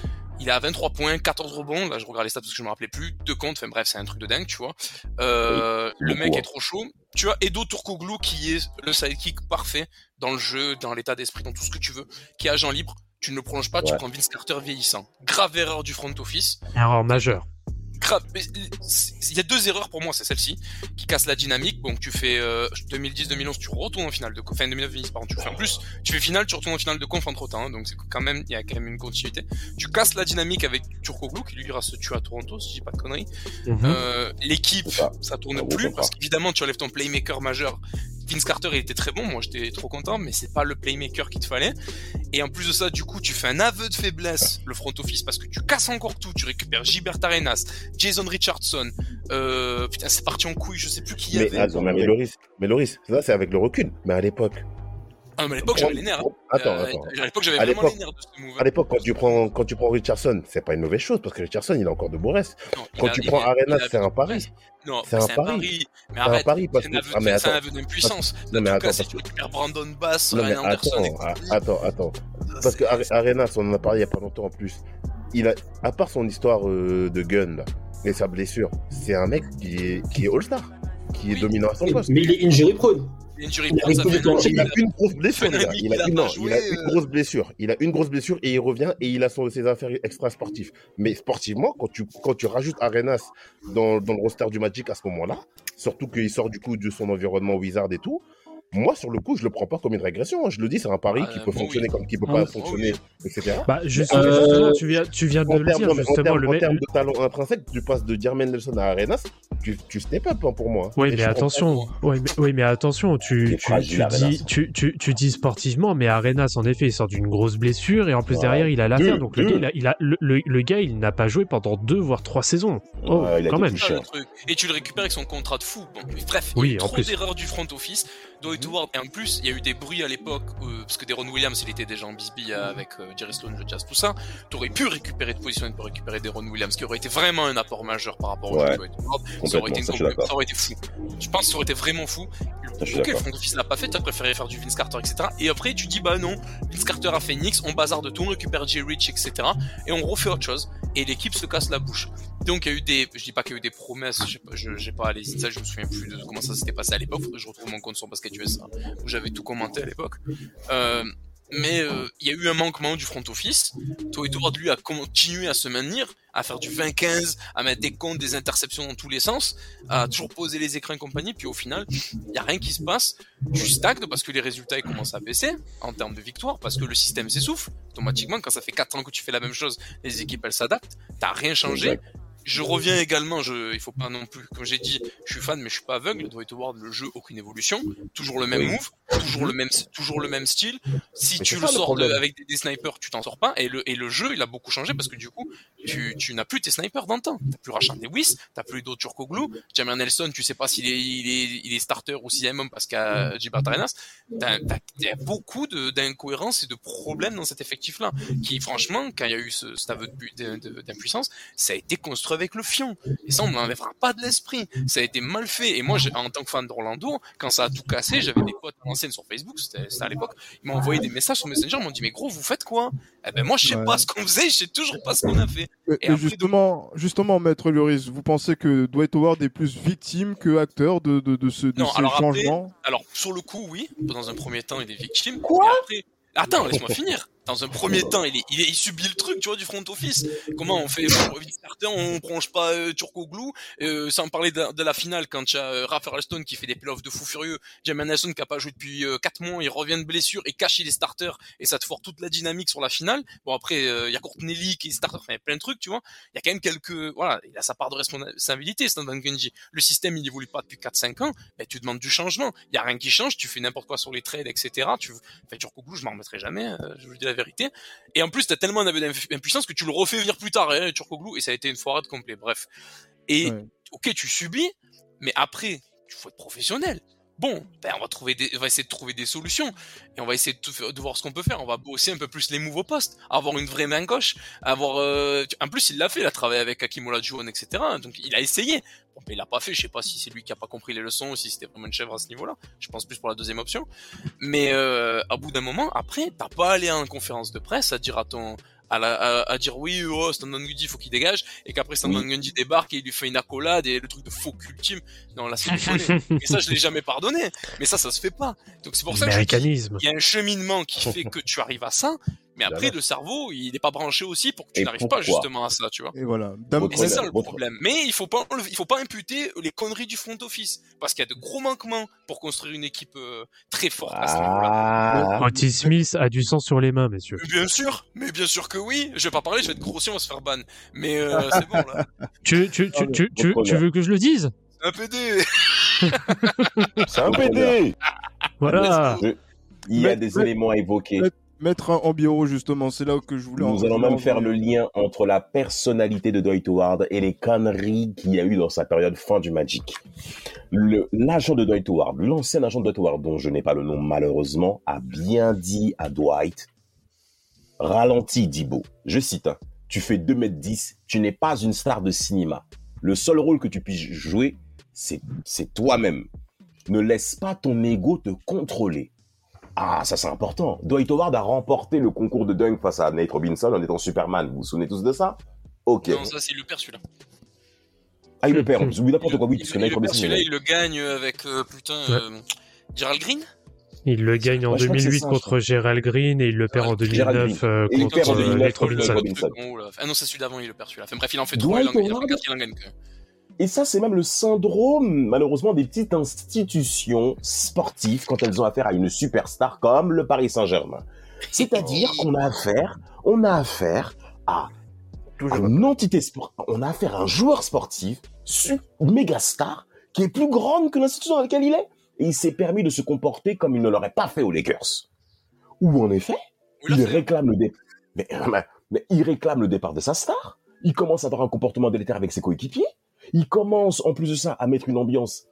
Il a 23 points, 14 rebonds. Là, je regarde les stats parce que je me rappelais plus. Deux comptes. Enfin bref, c'est un truc de dingue, tu vois. Euh, le mec hein. est trop chaud. Tu as Edo Turkoglu qui est le sidekick parfait dans le jeu, dans l'état d'esprit, dans tout ce que tu veux, qui est agent libre. tu ne le prolonges pas, tu Ouais. prends Vince Carter vieillissant. Grave erreur du front office. Erreur majeure. Il y a deux erreurs pour moi, c'est celle-ci, qui casse la dynamique. Donc tu fais euh, 2010-2011, tu retournes en finale de conf. Enfin 2009 pardon, tu fais en plus, tu fais finale, tu retournes en finale de conf entre temps. donc c'est quand même, il y a quand même une continuité. Tu casses la dynamique avec Turkoglu, qui lui ira se tuer à Toronto, si je dis pas de conneries. Mhm. Euh, L'équipe, ça. tourne Ça plus parce qu'évidemment tu enlèves ton playmaker majeur. Vince Carter il était très bon, moi j'étais trop content, mais c'est pas le playmaker qu'il te fallait. Et en plus de ça, du coup, tu fais un aveu de faiblesse, le front office, parce que tu casses encore tout. Tu récupères Gilbert Arenas, Jason Richardson. Euh, putain, c'est parti en couille, je sais plus qui y Mais, avait. attends, mais, mais Loris, mais Loris, ça c'est avec le recul. Mais à l'époque, Ah, mais à l'époque j'avais les nerfs. hein. Attends, Euh, attends. À l'époque j'avais vraiment les nerfs de ce move. à l'époque, quand tu prends, quand tu prends Richardson, c'est pas une mauvaise chose parce que Richardson, il a encore de beaux restes. Quand a- tu prends a- Arenas, il a- c'est un pari. Non, C'est un pari. Mais arrête, pari parce c'est un que- aveu, ah, mais c'est un attends. aveu d'impuissance. Non, mais attends, si parce tu que- récupères Brandon Bass, Ryan Anderson attends, attends, attends. Parce que Are- Arenas, on en a parlé il y a pas longtemps en plus. Il a, à part son histoire euh, de gun et sa blessure, c'est un mec qui est, qui est all-star, qui est dominant à son poste. Mais il est injury prone. Injury Il a Il une grosse blessure, fait un les gars. an Il qu'il a a une, pas non, il a joué, une grosse blessure. Il a une grosse blessure et il revient et il a son, ses affaires extra-sportives. Mais sportivement, quand tu, quand tu rajoutes Arenas dans, dans le roster du Magic à ce moment-là, surtout qu'il sort du coup de son environnement Wizard et tout, moi, sur le coup, je le prends pas comme une régression. hein. Je le dis, c'est un pari Ah, qui peut bon, fonctionner oui. comme qui peut Ah, pas oui. fonctionner, etc. Bah, juste- Euh, justement, tu viens, tu viens de le dire, mais en justement. termes- Le en termes de talent intrinsèque, tu passes de Jermaine Nelson à Arenas, tu, tu step up hein, pour moi. Oui, Et mais attention, oui, mais, oui, mais attention, tu, est tu, fragile, tu, Arenas. dis, tu, tu, tu dis sportivement, mais Arenas, en effet, il sort d'une grosse blessure et en plus Ouais. derrière, il a l'affaire. Deux, Donc le gars, il a, il a- le, le- le gars, il n'a pas joué pendant deux voire trois saisons. Oh, Ouais, il a quand même. truc. Et tu le récupères avec son contrat de fou. Bon, bref, Oui, il y a trop d'erreurs du front office. Dwight Howard, et en plus, il y a eu des bruits à l'époque, euh, parce que Deron Williams, il était déjà en bisbille avec euh, Jerry Stone, le Jazz, tout ça. T'aurais pu récupérer de position pour récupérer Deron Williams, qui aurait été vraiment un apport majeur par rapport au Ouais. jeu de Dwight Howard. Ça aurait, été une ça, aurait été fou. Je pense que ça aurait été vraiment fou. suis ok, le front office l'a pas fait, t'as préféré faire du Vince Carter, etc. Et après, tu dis, bah non, Vince Carter a Phoenix, on bazarde de tout, on récupère Jay Rich, etc. Et on refait autre chose. Et l'équipe se casse la bouche. Donc, il y a eu des, je dis pas qu'il y a eu des promesses, je sais pas, j'ai pas les ça, je me souviens plus de comment ça s'était passé à l'époque, je retrouve mon compte sur Basket USA, où j'avais tout commenté à l'époque. Euh, mais euh, il y a eu un manquement du front office. Toi Howard, lui, a continué à se maintenir, à faire du 20-15, à mettre des comptes, des interceptions dans tous les sens, à toujours poser les écrans et compagnie, puis au final, il y a rien qui se passe. Tu stagnes parce que les résultats commencent à baisser en termes de victoire, parce que le système s'essouffle. Automatiquement, quand ça fait 4 ans que tu fais la même chose, les équipes elles s'adaptent. T'as rien changé. Je reviens également, je, il faut pas non plus, comme j'ai dit, je suis fan, mais je suis pas aveugle. Dwight Howard, le jeu, aucune évolution, toujours le même move, toujours le même, toujours le même style. Si Mais tu le ça, le sors de- avec des, des snipers, tu t'en sors pas. Et le, et le jeu, il a beaucoup changé parce que du coup, tu, tu n'as plus tes snipers d'antan. T'as plus Rachan Lewis, t'as plus d'autres Turkoglu, Jamir Nelson, tu sais pas s'il est, il est, il est starter ou sixième homme parce qu'à Gilbert Arenas, t'as, t'as, beaucoup d'incohérences et de problèmes dans cet effectif-là. Qui, franchement, quand il y a eu ce, cet aveu d'impuissance, ça a été construit avec le fion. Et ça, on n'enlèvera pas de l'esprit. Ça a été mal fait. Et moi, en tant que fan d'Orlando, quand ça a tout cassé, j'avais des potes anciennes sur Facebook, c'était à l'époque, ils m'ont envoyé des messages sur Messenger, ils m'ont dit, mais gros, vous faites quoi? Eh ben, moi, je sais Ouais. pas ce qu'on faisait, je sais toujours pas ce qu'on a fait. Et, Et et après, justement, justement, Maître Lloris, vous pensez que Dwight Howard est plus victime que acteur de, de, de, ce, de Non, ces alors après, changements alors sur le coup, oui. Dans un premier temps, il est victime. Quoi? Et après, attends, laisse-moi finir. Dans un premier temps, il, est, il, est- il subit le truc, tu vois, du front office. Comment on fait Carter, on prolonge pas euh, Turkoglu, euh, sans parler de, de la finale quand il y a euh, Stone qui fait des playoffs de fou furieux, Jamin Nelson qui a pas joué depuis 4 mois, il revient de blessure et cache les starters et ça te foire toute la dynamique sur la finale. Bon après, euh, il y a Courtney qui est starter, enfin plein de trucs, tu vois. Il y a quand même quelques, voilà, il a sa part de responsabilité, Stan Gundy. Le système il évolue pas depuis 4-5 ans, ben, tu demandes du changement. Il y a rien qui change, tu fais n'importe quoi sur les trades, etc. Tu, enfin Turkoglu, je m'en remettrai jamais, euh, je vous dis la vérité. Et en plus, t'as tellement d'impuissance que tu le refais venir plus tard, hein, et ça a été une foirade complète. Bref. Et, Ouais. ok, tu subis, mais après, il faut être professionnel. Bon, ben on va trouver des, on va essayer de trouver des solutions et on va essayer de, tout de voir ce qu'on peut faire. On va bosser un peu plus les moves au poste, avoir une vraie main gauche, avoir. euh, En plus, il l'a fait, il a travaillé avec Hakim Olajuwon, etc. Donc il a essayé. Bon, mais il l'a pas fait. Je sais pas si c'est lui qui a pas compris les leçons ou si c'était vraiment une chèvre à ce niveau-là. Je pense plus pour la deuxième option. Mais euh, à bout d'un moment, après, t'as pas allé en conférence de presse à dire à ton à, la, à, à dire oui, oh, Stan Gundy, faut qu'il dégage, et qu'après Stan Gundy débarque et il lui fait une accolade et le truc de faux ultime. Non, là, c'est. Et ça, je l'ai jamais pardonné. Mais ça, ça se fait pas. Donc c'est pour ça que il y a un cheminement qui fait que tu arrives à ça, Mais après, le cerveau, il n'est pas branché aussi pour que tu n'arrives pas justement à ça, tu vois. Et voilà. Et c'est ça le Votre- problème. Mais il faut pas, il faut pas imputer les conneries du front office, parce qu'il y a de gros manquements pour construire une équipe euh, très forte à ce niveau-là. Ah, Otis Smith a du sang sur les mains, messieurs. Bien sûr, mais bien sûr que oui. Je vais pas parler, je vais être grossier, on va se faire ban. Mais euh, c'est bon là. Tu, tu, tu, tu, tu, votre tu veux que je le dise? Un PD. c'est un PD. Voilà. Il y a des éléments à évoquer. Mettre un Ambioro, justement, c'est là que je voulais en- Nous allons même en faire le lien entre la personnalité de Dwight Howard et les conneries qu'il y a eu dans sa période fin du Magic. L'agent de Dwight Howard, l'ancien agent de Dwight Howard, dont je n'ai pas le nom malheureusement, a bien dit à Dwight Ralentis, Dibo. Je cite hein, Tu fais 2m10, tu n'es pas une star de cinéma. Le seul rôle que tu puisses jouer, c'est c'est toi-même. Ne laisse pas ton ego te contrôler. Ah, ça c'est important. Dwight Howard a remporté le concours de dunk face à Nate Robinson en étant Superman. Vous vous souvenez tous de ça? Ok. Non, ça c'est il le perd celui-là. Ah, il le perd. Vous oubliez n'importe quoi, oui, Il, parce que il Nate Robinson. celui-là, il- le gagne avec euh, putain euh, Gerald Green? Il le gagne en Ouais, je crois que c'est 2008 ça, je contre Gérald Green et il le perd en Gérald 2009 Green. euh, il contre perd en 2009 Nate Robinson. Là. Ah non, c'est celui d'avant, il le perd celui-là. Enfin bref, il en fait trois, il en, il en Howard fait quatre, il en gagne que. Et ça, c'est même le syndrome, malheureusement, des petites institutions sportives quand elles ont affaire à une superstar comme le Paris Saint-Germain. C'est-à-dire qu'on a affaire, on a affaire à une entité sport, on a affaire à un joueur sportif, méga star, qui est plus grande que l'institution dans laquelle il est. Et il s'est permis de se comporter comme il ne l'aurait pas fait aux Lakers. Où, en effet, Oui, il réclame le départ. Mais, mais- mais il réclame le départ de sa star. Il commence à avoir un comportement délétère avec ses coéquipiers. Il commence, en plus de ça, à mettre une ambiance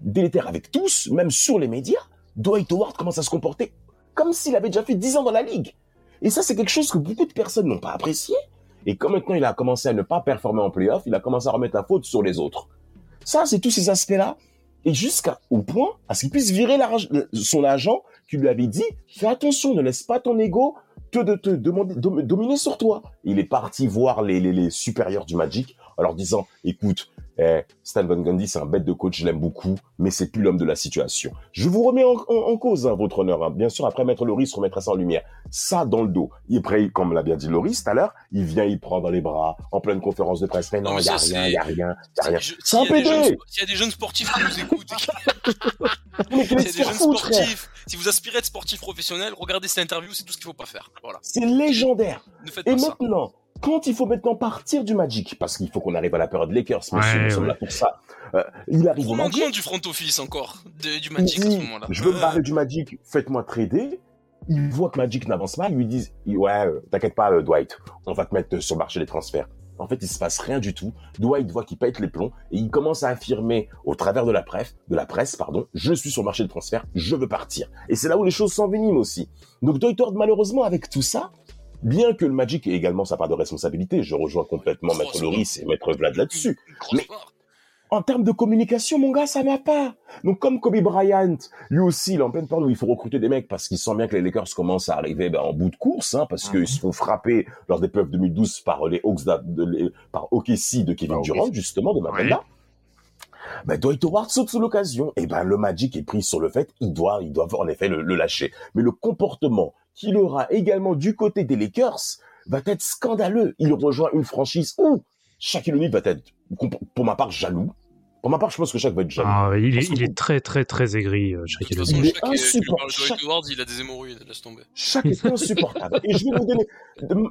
délétère avec tous, même sur les médias. Dwight Howard commence à se comporter comme s'il avait déjà fait 10 ans dans la ligue. Et ça, c'est quelque chose que beaucoup de personnes n'ont pas apprécié. Et comme maintenant il a commencé à ne pas performer en playoff, il a commencé à remettre la faute sur les autres. Ça, c'est tous ces aspects-là. Et jusqu'à au point à ce qu'il puisse virer son agent qui lui avait dit fais attention, ne laisse pas ton ego te, te dominer sur toi. Il est parti voir les supérieurs du Magic en leur disant écoute, eh, Stan Van Gundy, c'est un bête de coach, je l'aime beaucoup, mais c'est plus l'homme de la situation. Je vous remets en, en- en cause, hein, votre honneur. hein. Bien sûr, après Maître Loris remettra ça en lumière. Ça dans le dos. Et après, comme l'a bien dit Loris tout à l'heure, il vient, il prend dans les bras, en pleine conférence de presse. Mais non, il y a rien, y a rien, il y a rien. C'est un S'il y, a des jeunes- PD s'il y a des jeunes sportifs qui nous écoutent, qui- Mais s'il y a quel des jeunes sportifs, si vous aspirez à être sportif professionnel, regardez cette interview, c'est tout ce qu'il faut pas faire. Voilà. C'est légendaire. Ne faites Et pas ça. Quand il faut maintenant partir du Magic, parce qu'il faut qu'on arrive à la période Lakers, monsieur, Ouais, nous sommes ouais. là pour ça. euh, il arrive au Magic. du front office encore, de- du Magic à ce moment-là. je veux me Euh, barrer du Magic, faites-moi trader. Ils voient que Magic n'avance pas, ils lui disent, ouais, euh, t'inquiète pas, euh, Dwight, on va te mettre sur le marché des transferts. En fait, il se passe rien du tout. Dwight voit qu'il pète les plombs et il commence à affirmer au travers de la presse, de la presse, pardon, je suis sur le marché des transferts, je veux partir. Et c'est là où les choses s'enveniment aussi. Donc Dwight Howard, malheureusement, avec tout ça, bien que le Magic ait également sa part de responsabilité, je rejoins complètement Maître Loris et Maître Vlad là-dessus. Mais-. En termes de communication, mon gars, ça va pas. Donc, comme Kobe Bryant, lui aussi, il est en pleine période où il faut recruter des mecs parce qu'il sent bien que les Lakers commencent à arriver ben, en bout de course, hein, parce qu'ils se font frapper lors des playoffs 2012 par les Hawks, de, les- par OKC de Kevin Par Durant, justement, de Mapenda. Ben, Dwight Howard saute sous l'occasion. Et ben, le Magic est pris sur le fait, il doit, il doit en effet le, le lâcher. Mais le comportement qu'il aura également du côté des Lakers va être scandaleux. Il rejoint une franchise où Shaquille O'Neal va être, pour ma part, jaloux. Pour ma part, je pense que Shaq va être jaloux. Ah, il, est, il que- est très très très aigri, euh, Shaquille O'Neal. Il est chaque, insupportable. Howard, il a des hémorroïdes, laisse tomber. Chaque est insupportable. Et je vais vous donner,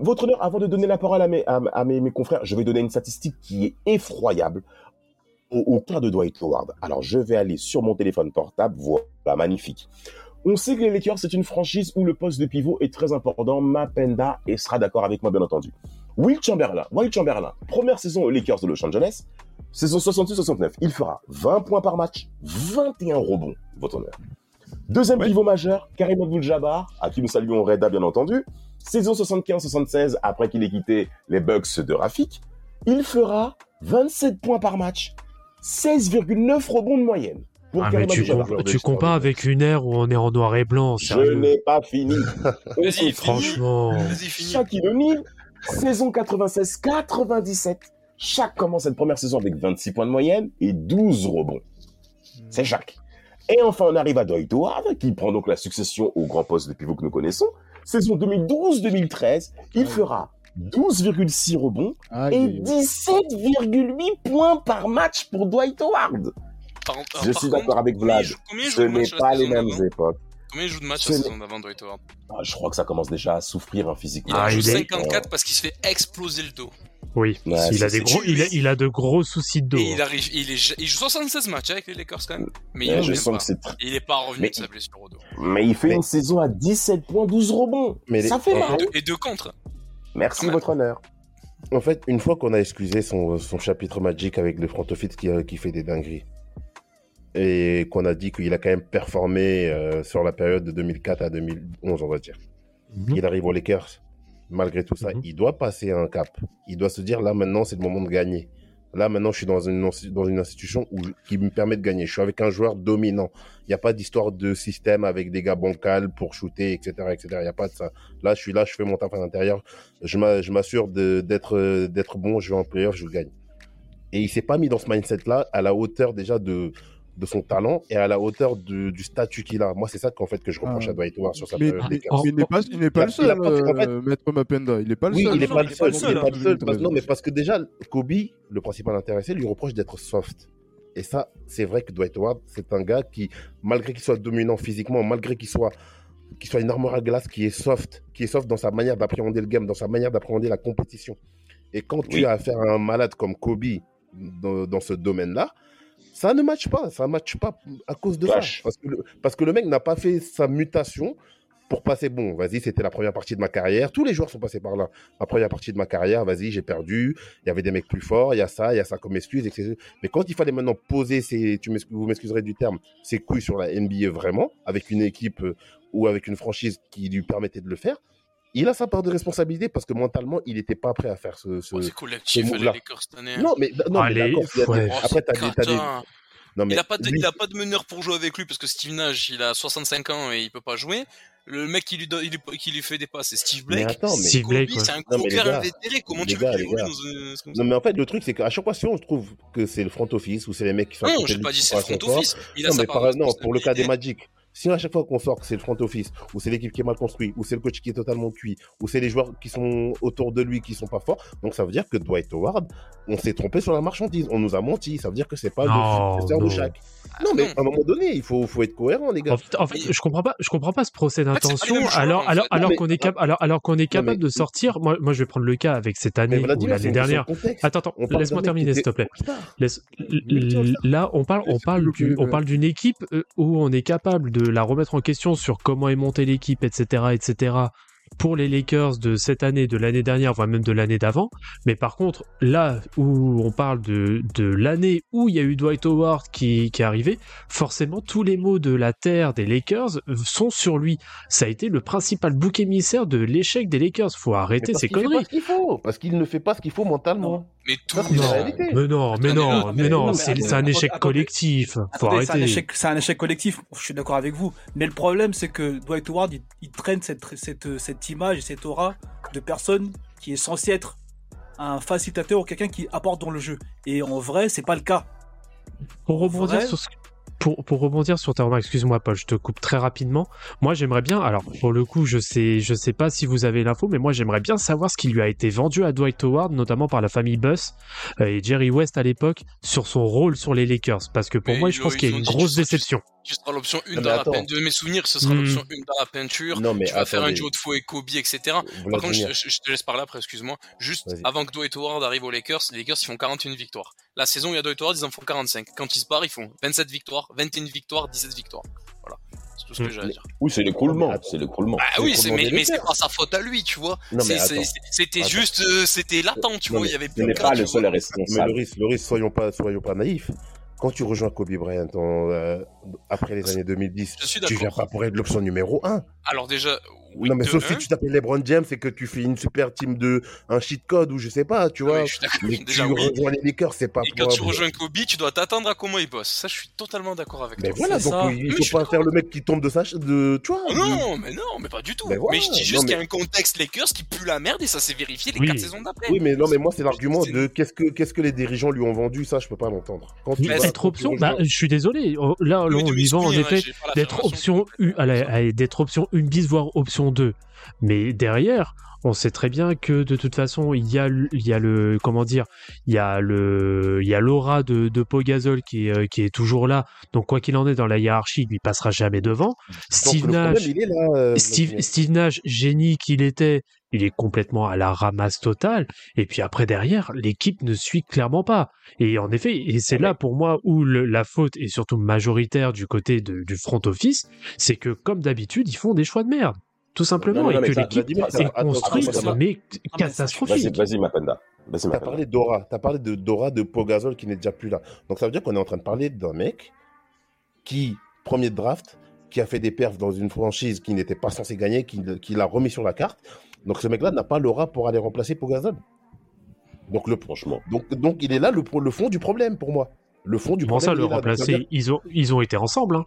votre honneur, avant de donner la parole à mes, à, à mes, mes confrères, je vais donner une statistique qui est effroyable au, au cas de Dwight Howard. Alors, je vais aller sur mon téléphone portable, voilà, magnifique. On sait que les Lakers, c'est une franchise où le poste de pivot est très important. Mapenda et sera d'accord avec moi, bien entendu. Will Chamberlain, Will Chamberlain, première saison aux Lakers de Los Angeles, saison 66-69, il fera 20 points par match, 21 rebonds, votre honneur. Deuxième Ouais. pivot majeur, Karim Abdul-Jabbar, à qui nous saluons Reda bien entendu. Saison 75-76, après qu'il ait quitté les Bucks de Rafik, il fera 27 points par match, 16,9 rebonds de moyenne. Pour Ah, mais tu, com- tu compares avec une ère où on est en noir et blanc, Je n'ai pas fini. Vas-y. Franchement. Vas-y, finis. Shaquille O'Neal, saison 96-97. Shaq commence cette première saison avec 26 points de moyenne et 12 rebonds. C'est Shaq. Et enfin, on arrive à Dwight Howard, qui prend donc la succession au grand poste de pivot que nous connaissons. saison 2012-2013, il fera 12,6 rebonds et aïe, aïe. 17,8 points par match pour Dwight Howard. Par, Je par suis d'accord avec il Vlad. joue- combien il joue Ce de n'est pas les saison mêmes d'avant époques. Combien il joue de matchs la saison d'avant, Dwight Howard Ah, je crois que ça commence déjà à souffrir hein, physiquement. Il en Ah, joue il est- 54 parce qu'il se fait exploser le dos. Oui, Ouais, il, a des gros, il, a, il a de gros soucis de dos. Et il hein. arrive, il, est, il joue 76 matchs avec les Lakers quand même. Mais Ouais, il je en sens pas. que c'est tr- Il est pas revenu Mais- de sa blessure au dos. Mais il fait Mais- une saison à 17 points, 12 rebonds. Mais les- ça fait mal. Et deux, et deux contre. Merci, votre honneur. En fait, une fois qu'on a excusé son, son chapitre Magic avec le front office qui, qui fait des dingueries, et qu'on a dit qu'il a quand même performé euh, sur la période de 2004 à 2011, on va dire. Mhm. Il arrive aux Lakers, malgré tout ça, Mhm. il doit passer un cap. Il doit se dire, là maintenant, c'est le moment de gagner. Là maintenant, je suis dans une, dans une institution où, qui me permet de gagner. Je suis avec un joueur dominant. Il n'y a pas d'histoire de système avec des gars bancals pour shooter, etc. etc. Il n'y a pas de ça. Là, je suis là, je fais mon taf à l'intérieur. Je m'a- je m'assure d'être d'être bon, je vais en playoff, je gagne. Et il s'est pas mis dans ce mindset-là à la hauteur déjà de, de son talent et à la hauteur de- du statut qu'il a. Moi, c'est ça qu'en fait que je reproche Ah. à Dwight Howard sur sa Mais, période il n'est pas, il n'est pas Il a- le seul, pas fait- en fait- euh, Maître Mapenda. Il n'est pas le Oui, seul. il n'est pas le seul. il pas le seul. Parce, non, mais parce que déjà, Kobe, le principal intéressé, lui reproche d'être soft. Et ça, c'est vrai que Dwight Howard, c'est un gars qui, malgré qu'il soit dominant physiquement, malgré qu'il soit, qu'il soit une armure à glace, qui est soft, qui est soft dans sa manière d'appréhender le game, dans sa manière d'appréhender la compétition. Et quand tu Oui. as affaire à un malade comme Kobe dans, dans ce domaine-là, ça ne matche pas. Ça ne matche pas à cause de ça. Parce que, le, parce que le mec n'a pas fait sa mutation pour passer, bon, vas-y, c'était la première partie de ma carrière. Tous les joueurs sont passés par là. La première partie de ma carrière, vas-y, j'ai perdu. Il y avait des mecs plus forts, il y a ça, il y a ça comme excuse, etc. Mais quand il fallait maintenant poser ses, tu vous m'excuserez du terme, ses couilles sur la NBA vraiment, avec une équipe euh, ou avec une franchise qui lui permettait de le faire, il a sa part de responsabilité parce que mentalement, il n'était pas prêt à faire ce. ce- Oh, c'est collectif, ce les move-là. Lakers cette année. Non, mais, non, mais Allez, d'accord, il y a des- ouais. Oh, après, c'est t'as des, t'as des- catin. Non, mais Il a pas de, lui- il a pas de meneur pour jouer avec lui parce que Steve Nash, il a 65 ans et il peut pas jouer. Le mec qui lui, donne- il lui- qui lui fait des passes, c'est Steve Mais Blake. attends, mais- Steve Blake, c'est un mais gars, invétéré. Comment tu veux qu'il évolue dans un, c'est comme Non, mais en fait, le truc, c'est qu'à chaque fois, si on trouve que c'est le front office ou c'est les mecs qui sont Non, j'ai pas dit c'est le front office. Il Non, mais par, non, pour le cas des. Magic, si à chaque fois qu'on sort que c'est le front office, ou c'est l'équipe qui est mal construite, ou c'est le coach qui est totalement cuit, ou c'est les joueurs qui sont autour de lui qui sont pas forts, donc ça veut dire que Dwight Howard, on s'est trompé sur la marchandise, on nous a menti, ça veut dire que c'est pas Non, le successeur de non. chaque. Ah, Non, mais à un moment donné, il faut, faut être cohérent, les gars. En fait, en fait, je comprends pas, je comprends pas ce procès d'intention. Alors, alors, alors qu'on est cap, alors, alors qu'on est capable mais- de sortir. Moi, moi, je vais prendre le cas avec cette année ou l'année dernière. Attends, attends, laisse-moi terminer, s'il te plaît. Laisse- Là, on parle, on parle, du, on parle d'une équipe euh, où on est capable de la remettre en question sur comment est montée l'équipe, etc., etc. Pour les Lakers de cette année, de l'année dernière, voire même de l'année d'avant. Mais par contre, là où on parle de, de l'année où il y a eu Dwight Howard qui, qui est arrivé, forcément tous les mots de la terre des Lakers sont sur lui. Ça a été le principal bouc émissaire de l'échec des Lakers. Faut arrêter ces qu'il fait pas conneries. ce qu'il faut, parce qu'il ne fait pas ce qu'il faut mentalement. Mais tout Non, mais non, mais non, mais c'est un échec collectif. Faut Attendez, c'est un arrêter. échec, c'est un échec collectif. Je suis d'accord avec vous. Mais le problème, c'est que Dwight Howard, il, il traîne cette, cette, cette image et cette aura de personne qui est censée être un facilitateur ou quelqu'un qui apporte dans le jeu. Et en vrai, c'est pas le cas. Pour rebondir vrai sur ce pour, pour rebondir sur ta remarque, excuse-moi Paul, je te coupe très rapidement. Moi j'aimerais bien, alors pour le coup je sais je sais pas si vous avez l'info, mais moi j'aimerais bien savoir ce qui lui a été vendu à Dwight Howard, notamment par la famille Buss euh, et Jerry West à l'époque, sur son rôle sur les Lakers. Parce que pour Mais moi je pense qu'il y a une grosse déception. Tu seras l'option 1 Non, dans la peine. De mes souvenirs, ce sera Hmm. l'option 1 dans la peinture. Non, mais tu vas faire un duo de faux et Kobe, etc. Par contre, je, te laisse parler après, excuse-moi. Juste avant que Dwight Howard arrive aux Lakers, les Lakers ils font 41 victoires. La saison où il y a Dwight Howard, ils en font 45. Quand ils se barrent, ils font 27 victoires, 21 victoires, 17 victoires. Voilà. C'est tout ce que Hmm. j'ai à dire. Oui, c'est l'écroulement. C'est l'écroulement. Bah oui, mais, mais c'est pas sa faute à lui, tu vois. C'était juste, euh, c'était latent, tu Non, vois. Il y avait Ce plus n'est de pas le seul vois. Mais responsable. Loris, Loris, soyons pas, soyons pas naïfs. Quand tu rejoins Kobe Bryant en, euh, après les années 2010, Je suis tu viens pas pour être l'option numéro 1. Alors déjà, oui, non, mais sauf si tu t'appelles LeBron James et que tu fais une super team de un cheat code ou je sais pas, tu Ah vois. oui, je suis d'accord. mais Déjà, tu oui. rejoins les Lakers, c'est pas Et quand tu rejoins Kobe, tu dois t'attendre à comment il bosse. Ça, je suis totalement d'accord avec Mais toi. voilà, donc ça. il Mais faut pas faire le mec qui tombe de sa de tu vois. Oh non, mais non, mais pas du tout. Ben voilà, mais je dis non, juste qu'il y a un contexte Lakers qui pue la merde et ça s'est vérifié les Oui. 4 saisons d'après. Oui, mais non, mais moi c'est l'argument de qu'est-ce que qu'est-ce que les dirigeants lui ont vendu, ça je peux pas l'entendre. Quand tu Mais vas- Être quand tu option, bah, je suis désolé. Oh, Là, on y va en effet d'être option U, d'être option une bis voire option question d'eux. Mais derrière, on sait très bien que de toute façon, il y a, le- il y a le, comment dire, il y a le, il y a l'aura de, de Pogazol qui est, euh, qui est toujours là. Donc quoi qu'il en est dans la hiérarchie, il lui passera jamais devant. Steve problème, Nash, il est là, euh, Steve, Nash, génie qu'il était, il est complètement à la ramasse totale. Et puis après derrière, l'équipe ne suit clairement pas. Et en effet, et c'est là pour moi où le- la faute est surtout majoritaire du côté de- du front office, c'est que comme d'habitude, ils font des choix de merde. Tout simplement, Non, non, et que l'équipe Vladimir, ça- est attends, construite, mais Vas-y, catastrophique. vas-y, Mapenda. Vas-y, T'as Mapenda. parlé d'Aura, t'as parlé de Dora, de Pogazol qui n'est déjà plus là. Donc ça veut dire qu'on est en train de parler d'un mec qui, premier draft, qui a fait des perfs dans une franchise qui n'était pas censé gagner, qui, qui l'a remis sur la carte. Donc ce mec-là n'a pas l'aura pour aller remplacer Pogazol. Donc le Franchement. donc, donc il est là le, le fond du problème pour moi. Le fond du Comment problème. le ça veut remplacer ils ont, ils ont été ensemble. Hein.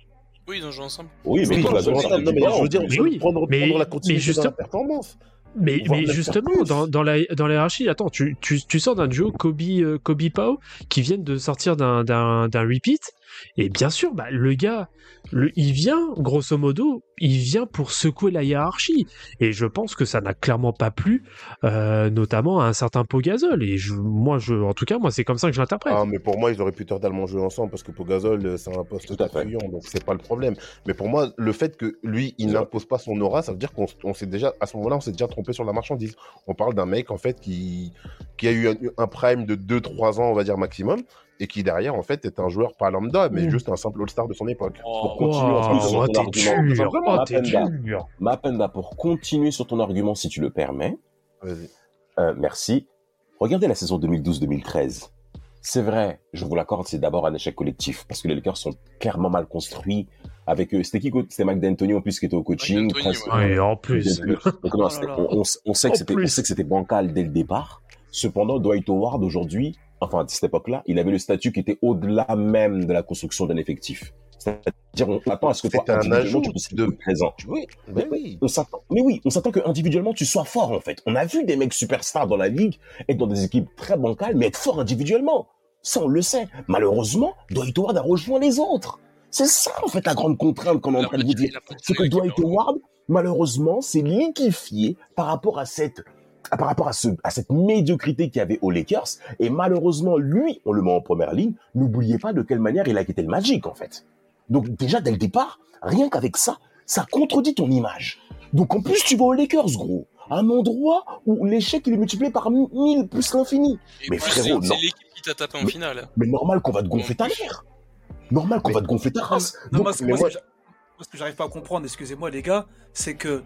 Oui, ils ont joué ensemble. Oui, mais toi, non, mais différent. je veux dire, Mais je veux oui, prendre, mais- prendre la mais continuité juste- dans la performance. Mais, justement, dans, dans, la, dans la hiérarchie, attends, tu, tu, tu sors d'un duo Kobe, euh, Kobe Pau qui viennent de sortir d'un, d'un, d'un repeat. Et bien sûr, bah, le gars, le, il vient, grosso modo, il vient pour secouer la hiérarchie. Et je pense que ça n'a clairement pas plu, euh, notamment à un certain Pogazol. Et je, moi, je, en tout cas, moi, c'est comme ça que je l'interprète. Ah, mais pour moi, ils auraient pu totalement jouer ensemble parce que Pogazol, euh, c'est un poste Tout à fait. donc c'est pas le problème. Mais pour moi, le fait que lui, il n'impose pas son aura, ça veut dire qu'on on s'est déjà, à ce moment-là, on s'est déjà trompé sur la marchandise. On parle d'un mec, en fait, qui, qui a eu un, un prime de 2-3 ans, on va dire, maximum, et qui, derrière, en fait, est un joueur pas lambda, mais Mmh. juste un simple all-star de son époque. Oh, continuer en Wow, plus sur oh, ton argument. dur, oh, Mapenda. Mapenda, pour continuer sur ton argument, si tu le permets, Vas-y. euh, merci. Regardez la saison 2012-2013. C'est vrai, je vous l'accorde, c'est d'abord un échec collectif parce que les Lakers sont clairement mal construits. Avec eux, c'était qui C'était Mike D'Antoni en plus qui était au coaching. Ouais. En plus, Donc, non, Oh là c'était- là. on, on- sait que c'était bancal dès le départ. Cependant, Dwight Howard aujourd'hui, enfin à cette époque-là, il avait le statut qui était au-delà même de la construction d'un effectif. C'est-à-dire, on attend à ce que toi, un individuellement, tu puisses de- présent. Oui, mais oui. On s'attend, mais oui, on s'attend que individuellement tu sois fort en fait. On a vu des mecs superstars dans la ligue être dans des équipes très bancales, mais être fort individuellement. Ça, on le sait. Malheureusement, Dwight Howard a rejoint les autres. C'est ça en fait la grande contrainte qu'on est en train de vous dire c'est que Dwight. Howard, malheureusement, s'est liquéfié par rapport à cette, par rapport à ce, à cette médiocrité qu'il y avait aux Lakers. Et malheureusement, lui, on le met en première ligne. N'oubliez pas de quelle manière il a quitté le Magic, en fait. Donc, déjà, dès le départ, rien qu'avec ça, ça contredit ton image. Donc, en plus, tu vas aux Lakers, gros. Un endroit où l'échec, il est multiplié par 1000 plus l'infini. Mais frérot, c'est non. c'est l'équipe qui t'a tapé en Mais- finale. Mais normal qu'on va te gonfler ta mère. Normal qu'on va te gonfler ta race. Non, Donc, moi, ce que j'arrive pas à comprendre, excusez-moi les gars, c'est que,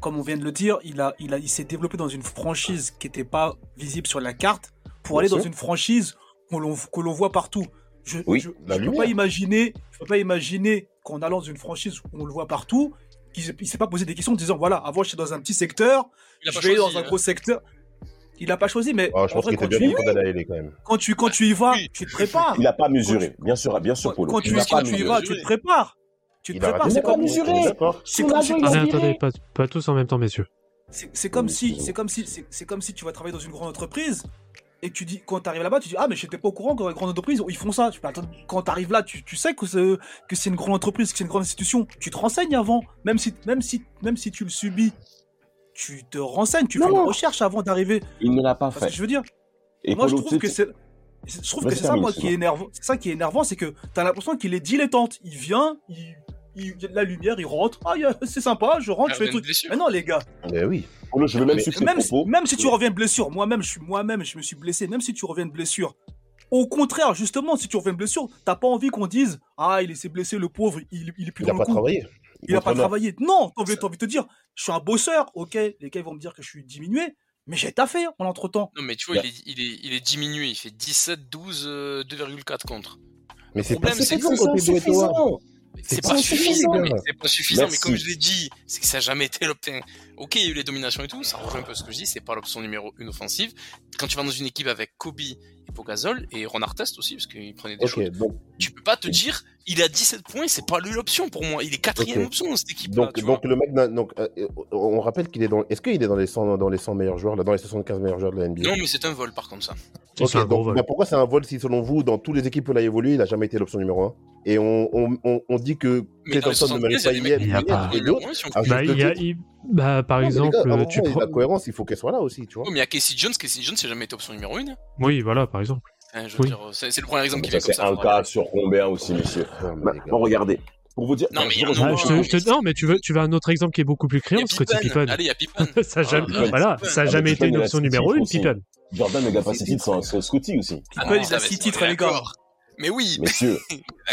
comme on vient de le dire, il, a, il, a, il s'est développé dans une franchise qui n'était pas visible sur la carte pour Bien aller dans une franchise que l'on voit partout. Je Oui, je, la je peux pas imaginer, je peux pas imaginer qu'en allant dans une franchise où on le voit partout, il, il s'est pas posé des questions en disant voilà, avant j'étais dans un petit secteur, je pas vais aller choisi, dans un hein. gros secteur. Il a pas choisi, mais Ah, je en pense vrai, qu'il quand était tu, bien y, content d'aller à LA quand même. quand, tu, quand tu y vas, Oui. tu te prépares. Il a pas mesuré. Bien sûr, bien sûr, Quand, Polo. quand Il tu, a quand tu y vas, tu te prépares. Tu te prépares. C'est comme, d'accord. c'est comme si- Attendez, attendez, pas, pas tous en même temps, messieurs. C'est comme si, c'est comme si, c'est comme si tu vas travailler dans une grande entreprise et que tu dis quand tu arrives là-bas, tu dis ah mais j'étais pas au courant que dans les grandes entreprises ils font ça. Attends, quand tu arrives là, tu, tu sais que c'est que c'est une grande entreprise, que c'est une grande institution. Tu te renseignes avant, même si même si même si tu le subis, tu te renseignes, tu Non, fais une recherche avant d'arriver. Il ne l'a pas Parce que fait. je veux dire, Et moi je trouve que c'est je trouve que c'est ça moi qui est énervant. C'est ça qui est énervant, c'est que t'as l'impression qu'il est dilettante. Il vient, il il y a de la lumière, il rentre. Ah, il c'est sympa, je rentre, Il je fais blessure. Mais non, les gars, Mais oui. Polo, je veux même Mais tes même, si, propos. même si tu reviens de blessure, moi-même, je suis moi-même, je me suis blessé, même si tu reviens de blessure. Au contraire, justement, si tu reviens de blessure, t'as pas envie qu'on dise Ah, il s'est blessé, le pauvre, il, il est plus Il a pas coup. travaillé. Il a pas travaillé. Non, t'as envie, t'as envie de te dire Je suis un bosseur, ok, les gars ils vont me dire que je suis diminué, mais j'ai taffé en entre-temps. Non, mais tu vois, il, est, il, est, il est diminué. Il fait 17, 12, euh, 2,4 contre. Mais c'est problème, pas c'est suffisant C'est pas, suffisant, mais c'est pas suffisant. Merci. Mais comme je l'ai dit, c'est que ça n'a jamais été l'option. Ok, il y a eu les dominations et tout, ça rejoint un peu ce que je dis, c'est pas l'option numéro une offensive. Quand tu vas dans une équipe avec Kobe et Pogazol et Ron Artest aussi, parce qu'il prenait des Ok, choses, donc tu peux pas te dire, il a 17 points, c'est pas lui l'option pour moi. Il est quatrième option dans cette équipe. Donc, donc le mec, n'a- donc, euh, on rappelle qu'il est dans. Est-ce qu'il est dans les 100, dans les 100 meilleurs joueurs, là, dans les 75 meilleurs joueurs de la NBA Non, mais c'est un vol par contre ça. Ok, donc, bah, pourquoi c'est un vol si selon vous, dans toutes les équipes où il a évolué, il a jamais été l'option numéro 1 Et on, on, on, on dit que Clay Thompson ne mérite 75, pas il y un, Bah, bah, par exemple, gars, un euh, tu prends. La cohérence, il faut qu'elle soit là aussi, tu vois. Oui, mais il y a Casey Jones, Casey Jones, c'est jamais été option numéro 1. Oui, voilà, par exemple. Hein, Oui. dire, c'est c'est le premier exemple qui Ça, vient comme c'est ça. un faut cas sur combien aussi, mais les gars. Bon, regardez. Pour vous dire, Non, mais il a un Ah, Non, je te, je te- non, mais tu veux, tu veux un autre exemple qui est beaucoup plus Il criant, a Scotty Pippen. Allez, il y a Pippen. ça a jamais, voilà, ça a Ah, mais jamais été une il a option six numéro titres une. Pippen. Jordan ne gagne pas ses titres sans, sans Scotty aussi. Ah Pippen, il a va, 6 on est titres, les gars. Mais oui, mais Messieurs,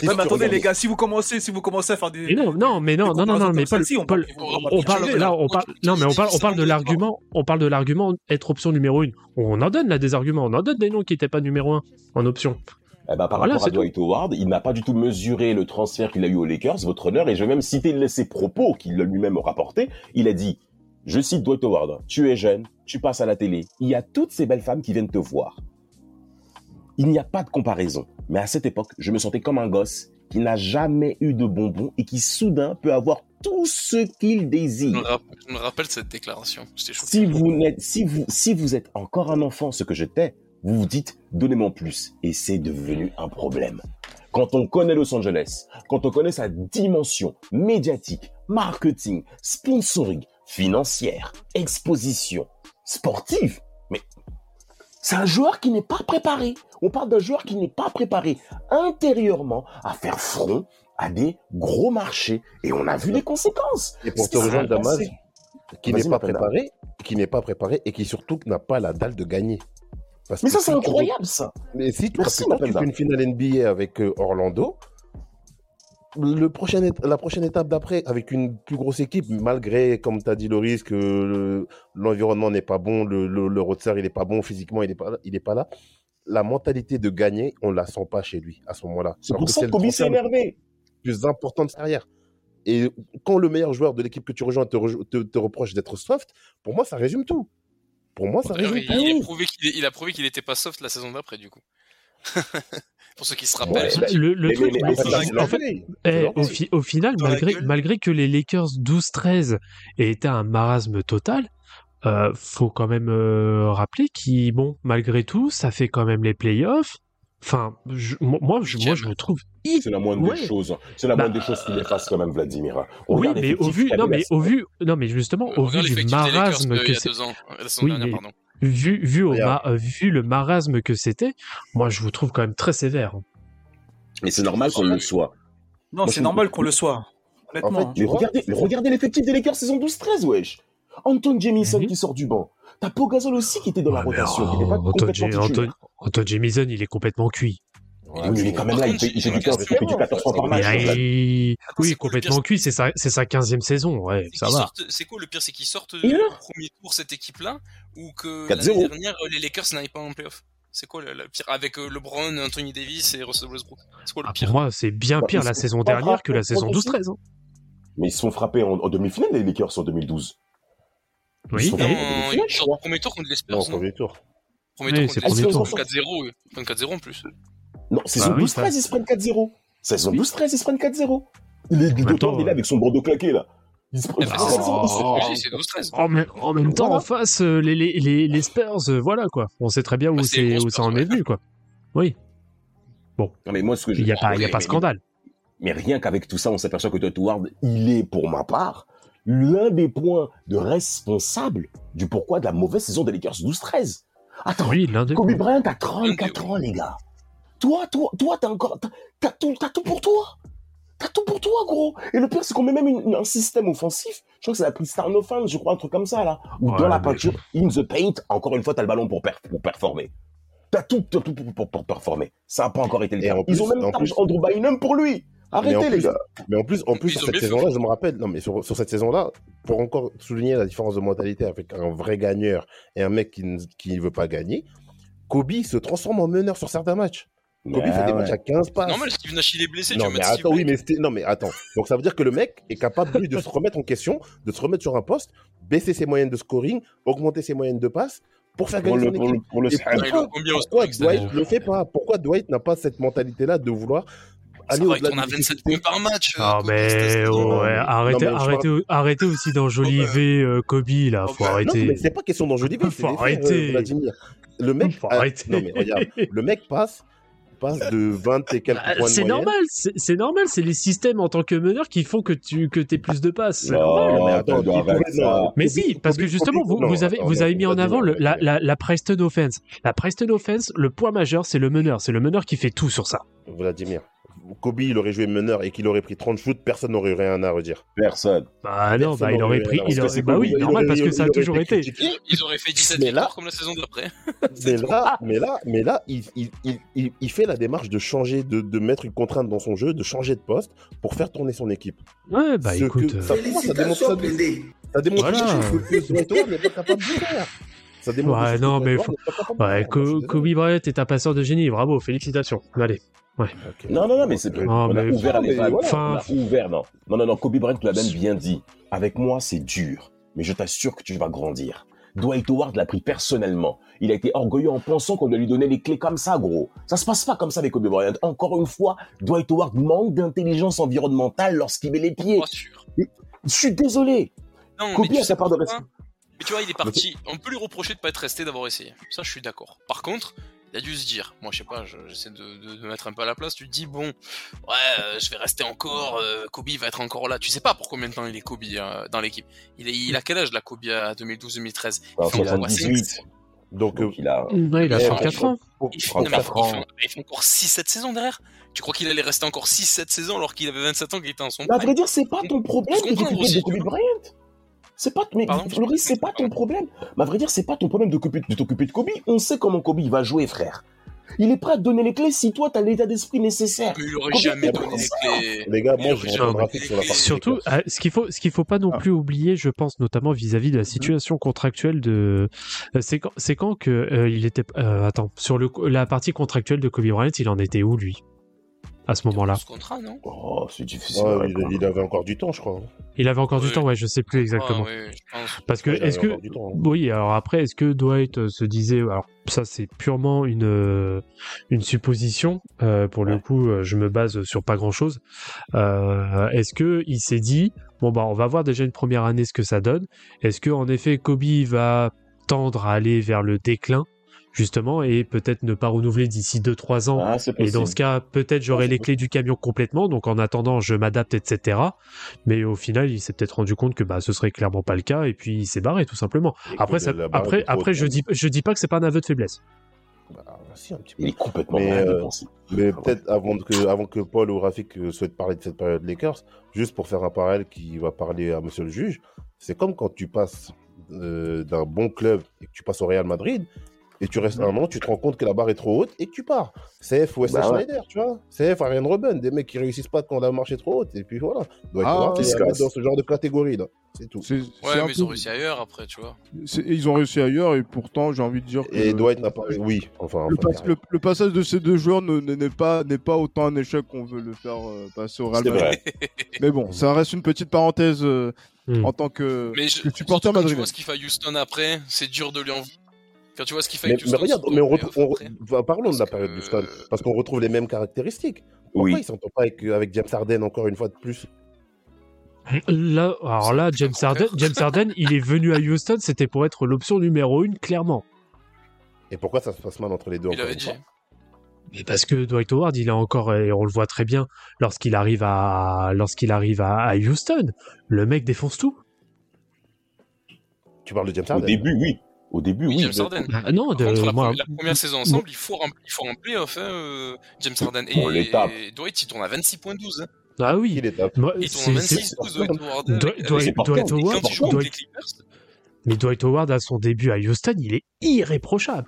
mais attendez, regardes- les gars, si vous commencez, si vous commencez à faire des. Non, non, mais non, non, non, non, mais Paul, Paul, on parle, là, là. on parle, non, mais on parle, on parle de l'argument, on parle de l'argument être option numéro une. On en donne là des arguments, on en donne des noms qui n'étaient pas numéro un en option. Eh ben, par Voilà, rapport à tout. Dwight Howard, il n'a pas du tout mesuré le transfert qu'il a eu aux Lakers, votre honneur, et je vais même citer ses propos qu'il a lui-même rapporté. Il a dit, je cite Dwight Howard, tu es jeune, tu passes à la télé, il y a toutes ces belles femmes qui viennent te voir. Il n'y a pas de comparaison, mais à cette époque, je me sentais comme un gosse qui n'a jamais eu de bonbons et qui soudain peut avoir tout ce qu'il désire. je me rappelle cette déclaration. Si vous n'êtes, si vous, si vous êtes encore un enfant, ce que j'étais, vous vous dites, donnez-moi plus. Et c'est devenu un problème. Quand on connaît Los Angeles, quand on connaît sa dimension médiatique, marketing, sponsoring, financière, exposition, sportive, c'est un joueur qui n'est pas préparé. On parle d'un joueur qui n'est pas préparé intérieurement à faire front à des gros marchés. Et on a vu les conséquences. Et pour te rejoindre, Damas, qui n'est pas préparé, qui n'est pas préparé et qui surtout n'a pas la dalle de gagner. Parce Mais ça, c'est incroyable, ça. Mais si, tu fais une finale NBA avec euh, Orlando, le prochain la prochaine étape d'après, avec une plus grosse équipe, malgré, comme tu as dit, Loris, que le- l'environnement n'est pas bon, le, le, le roster, il n'est pas bon, physiquement, il n'est pas, là- il est pas là. La mentalité de gagner, on la sent pas chez lui à ce moment-là. C'est pour ça que Kobe s'est énervé. plus important de sa carrière. Et quand le meilleur joueur de l'équipe que tu rejoins te, rejo- te, te reproche d'être soft, pour moi, ça résume tout. Pour moi, ça D'ailleurs, résume il, tout. il a prouvé qu'il est- il a prouvé qu'il était pas soft la saison d'après, du coup. Pour ceux qui se rappellent. Ouais, le le mais- truc, mais- mais mais c'est- en fait, eh, au, gueule. fi- au final, malgré, que les Lakers 12-13 aient été un marasme total, euh, faut quand même euh, rappeler qu'ils, bon, malgré tout, ça fait quand même les playoffs. Enfin, je- moi, moi, je, moi, je le trouve C'est la moindre Ouais. des choses. C'est la Bah, moindre des choses qu'il efface quand même, Vladimir. Oui, mais au vu, non, mais au saison vu, non, mais justement, au vu du marasme que c'est, euh, Oui, dernière, mais- pardon. Vu, vu, au Regarde. ma- euh, vu le marasme que c'était, moi, je vous trouve quand même très sévère. hein. Mais c'est normal qu'on le soit. Non, c'est normal qu'on le soit. Honnêtement. En fait, hein. Mais regardez, l'effectif des Lakers saison 12-13, wesh. Anton Jamison Mhm. qui sort du banc. T'as Pogazol aussi qui était dans la Ouais, mais, rotation, oh, pas Anton Jamison, il est complètement cuit. Oui, mais il est quand même là, il fait, il fait du 15, il fait du 14 fois par match. Il- oui, complètement cuit, c'est sa, c'est sa 15e saison, ouais, C'est ça va. C'est quoi le pire C'est qu'ils sortent du premier tour cette équipe-là ou que 4-0. l'année dernière euh, les Lakers n'allaient pas en playoff? C'est quoi le, le pire Avec euh, LeBron, Anthony Davis et Russell Westbrook? C'est quoi le Ah, pire? pour moi, c'est bien Bah, pire la saison dernière que la saison contre 12-13. hein. Mais ils se sont frappés en, en demi-finale, les Lakers, en 2012. Oui, Ils sont et- vraiment- Non, demi-finale, ils au premier tour contre les Non, Spurs. au non? premier tour. Premier Oui, tour c'est contre les premier Spurs, tour. 4-0, eux. Ils prennent 4-0 en plus. Non, saison Bah oui, 12-13, ils se prennent 4-0. Saison 12-13, ils se prennent 4-0. Il est, temps, il est là avec son bandeau claqué, là. Ils se Eh ben, 4-0. Oh. Oui, c'est 12-13. En même, en même temps, Voilà. en face, euh, les, les, les, les Spurs, euh, voilà quoi. On sait très bien où, Bah, c'est en est venu, quoi. Oui, Non, mais moi, ce que je il n'y a pas, il y a mais- pas mais- scandale. Mais rien qu'avec tout ça, on s'aperçoit que Dwight Howard, il est, pour ma part, l'un des points de responsable du pourquoi de la mauvaise saison des Lakers 12-13. Attends, Oui, l'un des. Kobe Bryant a 34 ans, les gars. Toi, toi, toi, t'as encore, t'as- tout, t'as tout pour toi. T'as tout pour toi, gros. Et le pire, c'est qu'on met même une- un système offensif. Je crois que c'est la prise Starnofan, je crois, un truc comme ça, là. Ou Ouais, dans la mais- peinture, in the paint, encore une fois, t'as le ballon pour, per- pour performer. T'as tout, t'as tout pour, pour- pour performer. Ça n'a pas encore été le cas. en Ils plus- ont même plus- Andrew Bynum pour lui. Arrêtez, les gars. Mais en plus, en plus sur cette saison-là, je me rappelle, non, mais sur, sur cette saison-là, pour encore souligner la différence de mentalité avec un vrai gagneur et un mec qui ne qui ne veut pas gagner, Kobe se transforme en meneur sur certains matchs. Kobe fait des ouais. matchs à 15 passes. Normal, Steve Nash il est blessé, tu Non vas mais attends, oui, mais c'était- non mais attends. Donc ça veut dire que le mec est capable lui de se remettre en question, de se remettre sur un poste, baisser ses moyennes de scoring, augmenter ses moyennes de passes pour faire Pour gagner le, son pour le, pour le Ah, a pourquoi, Dwight le fait pas? Pourquoi Dwight n'a pas cette mentalité-là de vouloir aller au-delà à des 27 difficultés. points par match. euh, Ah mais arrêtez, Non, mais arrêtez, arrêtez aussi d'enjoliver euh, Kobe là, faut. Non, arrêter. mais c'est pas question d'enjoliver, Faut arrêter. Vladimir. Le mec, Faut ah, arrêter. non mais regarde, le mec passe, passe de 20 et quelques Bah, points c'est normal, c'est normal, c'est les systèmes en tant que meneur qui font que tu que aies plus de passes. Mais attends, si, parce que justement, vous, non, vous avez, attends, vous non, avez mis en avant le- la, la, la Preston Offense. La Preston Offense, le point majeur, c'est le meneur. C'est le meneur qui fait tout sur ça. Vladimir. Kobe, il aurait joué meneur et qu'il aurait pris 30 shoots, personne n'aurait rien à redire. Personne. Bah non, Personne bah il aurait pris. Il aurait, bah oui, normal, parce que ça a toujours été. Ils auraient fait 17 Mais là- comme la saison d'après. Mais là, mais là, mais là, il, il, il, il, il fait la démarche de changer, de, de mettre une contrainte dans son jeu, de changer de poste pour faire tourner son équipe. Ouais, bah Ce écoute. que- euh, ça, ça démontre, ça, ça démontre Voilà. que, n'est pas capable de faire. Ça démontre Ouais, non, mais faut-. Kobe Bryant est un passeur de génie. Bravo, félicitations. Allez. Non, non, non, mais c'est Non, on a mais- ouvert les mais vannes. voilà. Enfin- On a ouvert, non. Non, non, non, Kobe Bryant l'a même bien dit. Avec moi, c'est dur. Mais je t'assure que tu vas grandir. Dwight Howard l'a pris personnellement. Il a été orgueilleux en pensant qu'on doit lui donner les clés comme ça, gros. Ça se passe pas comme ça avec Kobe Bryant. Encore une fois, Dwight Howard manque d'intelligence environnementale lorsqu'il met les pieds. Pas sûr. Je suis désolé. Non, Kobe a sais sa part de respect. Mais tu vois, il est parti. On peut lui reprocher de pas être resté, d'avoir essayé. Ça, je suis d'accord. Par contre, il a dû se dire. Moi, je sais pas, je- j'essaie de, de, de mettre un peu à la place. Tu te dis, bon, ouais, euh, je vais rester encore. euh, Kobe va être encore là. Tu sais pas pour combien de temps il est Kobe euh, dans l'équipe. Il, est, il a quel âge, la Kobe à 2012-2013 En Il fait quoi, 78. Donc, euh, Donc, il a. Ouais, il a Eh, 34 ans. Il fait, pour- non, mais il, 34 fait, il fait- ans. il fait encore 6-7 saisons derrière Tu crois qu'il allait rester encore 6-7 saisons alors qu'il avait 27 ans qu'il était en son Mais à vrai dire, c'est pas ton problème t'occuper aussi, de tu Kobe. Bryant. C'est pas, mais Pardon Floris, c'est pas ton problème. Mais à vrai dire, c'est pas ton problème de t'occuper de t'occuper de Kobe. On sait comment Kobe il va jouer, frère. Il est prêt à te donner les clés si toi t'as l'état d'esprit nécessaire. Il aurait jamais donné les clés. Les gars, moi, je les sur la partie Surtout, euh, ce qu'il faut, ce qu'il faut pas non Ah. plus oublier, je pense notamment vis-à-vis de la situation contractuelle de, euh, c'est quand, c'est quand que euh, il était, euh, attends, sur le, la partie contractuelle de Kobe Bryant, il en était où lui? À ce moment-là Ce contrat, non? Oh, c'est difficile. Ouais, il, avait encore du temps, je crois. Il avait encore du Oui. temps, ouais, je sais plus exactement. Ah, oui, je pense. Parce que est-ce que encore du temps, hein. oui, alors après est-ce que Dwight euh, se disait alors ça c'est purement une euh, une supposition euh, pour le coup je me base sur pas grand-chose. Euh, est-ce que il s'est dit bon bah on va voir déjà une première année ce que ça donne. Est-ce que en effet Kobe va tendre à aller vers le déclin justement et peut-être ne pas renouveler d'ici 2 3 ans Ah, et dans ce cas, peut-être j'aurai les clés du camion complètement, donc en attendant, je m'adapte, etc. Mais au final, il s'est peut-être rendu compte que bah, ce serait clairement pas le cas, et puis il s'est barré, tout simplement. Après, ça, après, après je, dis, je dis pas que c'est pas un aveu de faiblesse. Bah, si, un petit peu. Il est complètement Mais, euh. Mais peut-être avant que, avant que Paul ou Rafik euh, souhaitent parler de cette période Lakers, juste pour faire un parallèle qui va parler à monsieur le juge, c'est comme quand tu passes euh, d'un bon club et que tu passes au Real Madrid et tu restes un an, tu te rends compte que la barre est trop haute et que tu pars. CF Wesley Bah ouais. Schneider, tu vois. CF Ariane Robben, des mecs qui réussissent pas quand la marche est trop haute et puis voilà. Doit être Ah, casse. dans ce genre de catégorie là. C'est tout. Ouais, mais ils ont réussi ailleurs après, tu vois. c'est- Ils ont réussi ailleurs et pourtant, j'ai envie de dire que. Et Dwight n'a pas. Oui, enfin. Le, pas- le- le passage de ces deux joueurs ne- ne- n'est pas, n'est pas autant un échec qu'on veut le faire euh, passer au Real C'est Madrid. vrai. Mais bon, ça reste une petite parenthèse euh, Hmm. en tant que, Mais je, que supporter madrilène. vois ce qu'il fait à Houston après, c'est dur de lui en. Quand tu vois ce qu'il fait Mais, avec mais Houston, regarde, mais on retrouve, on- parlons de la période que- du stade, parce qu'on retrouve les mêmes caractéristiques. Pourquoi Oui. il s'entend pas avec, avec James Harden encore une fois de plus? Là, alors là, James Harden, James Harden, il est venu à Houston, c'était pour être l'option numéro une, clairement. Et pourquoi ça se passe mal entre les deux Il encore avait une dit. fois Mais parce que Dwight Howard, il est encore, et on le voit très bien, lorsqu'il arrive à, lorsqu'il arrive à, à Houston, le mec défonce tout. Tu parles de James Au Harden? début, oui. Au début, Oui, oui. James Harden. Ah, non, de, contre, la, moi, première- la première saison ensemble, il faut un, il faut playoff, hein, euh, James Harden. Et, et Dwight, il tourne à 26.12. Hein. ah oui, Il est top. moi, Il tourne à c'est- c'est- 26-12, Dwight Dwight- Dwight et Howard, Quand il joue contre les Dwight- Clippers, mais Dwight Howard à son début à Houston, il est irréprochable.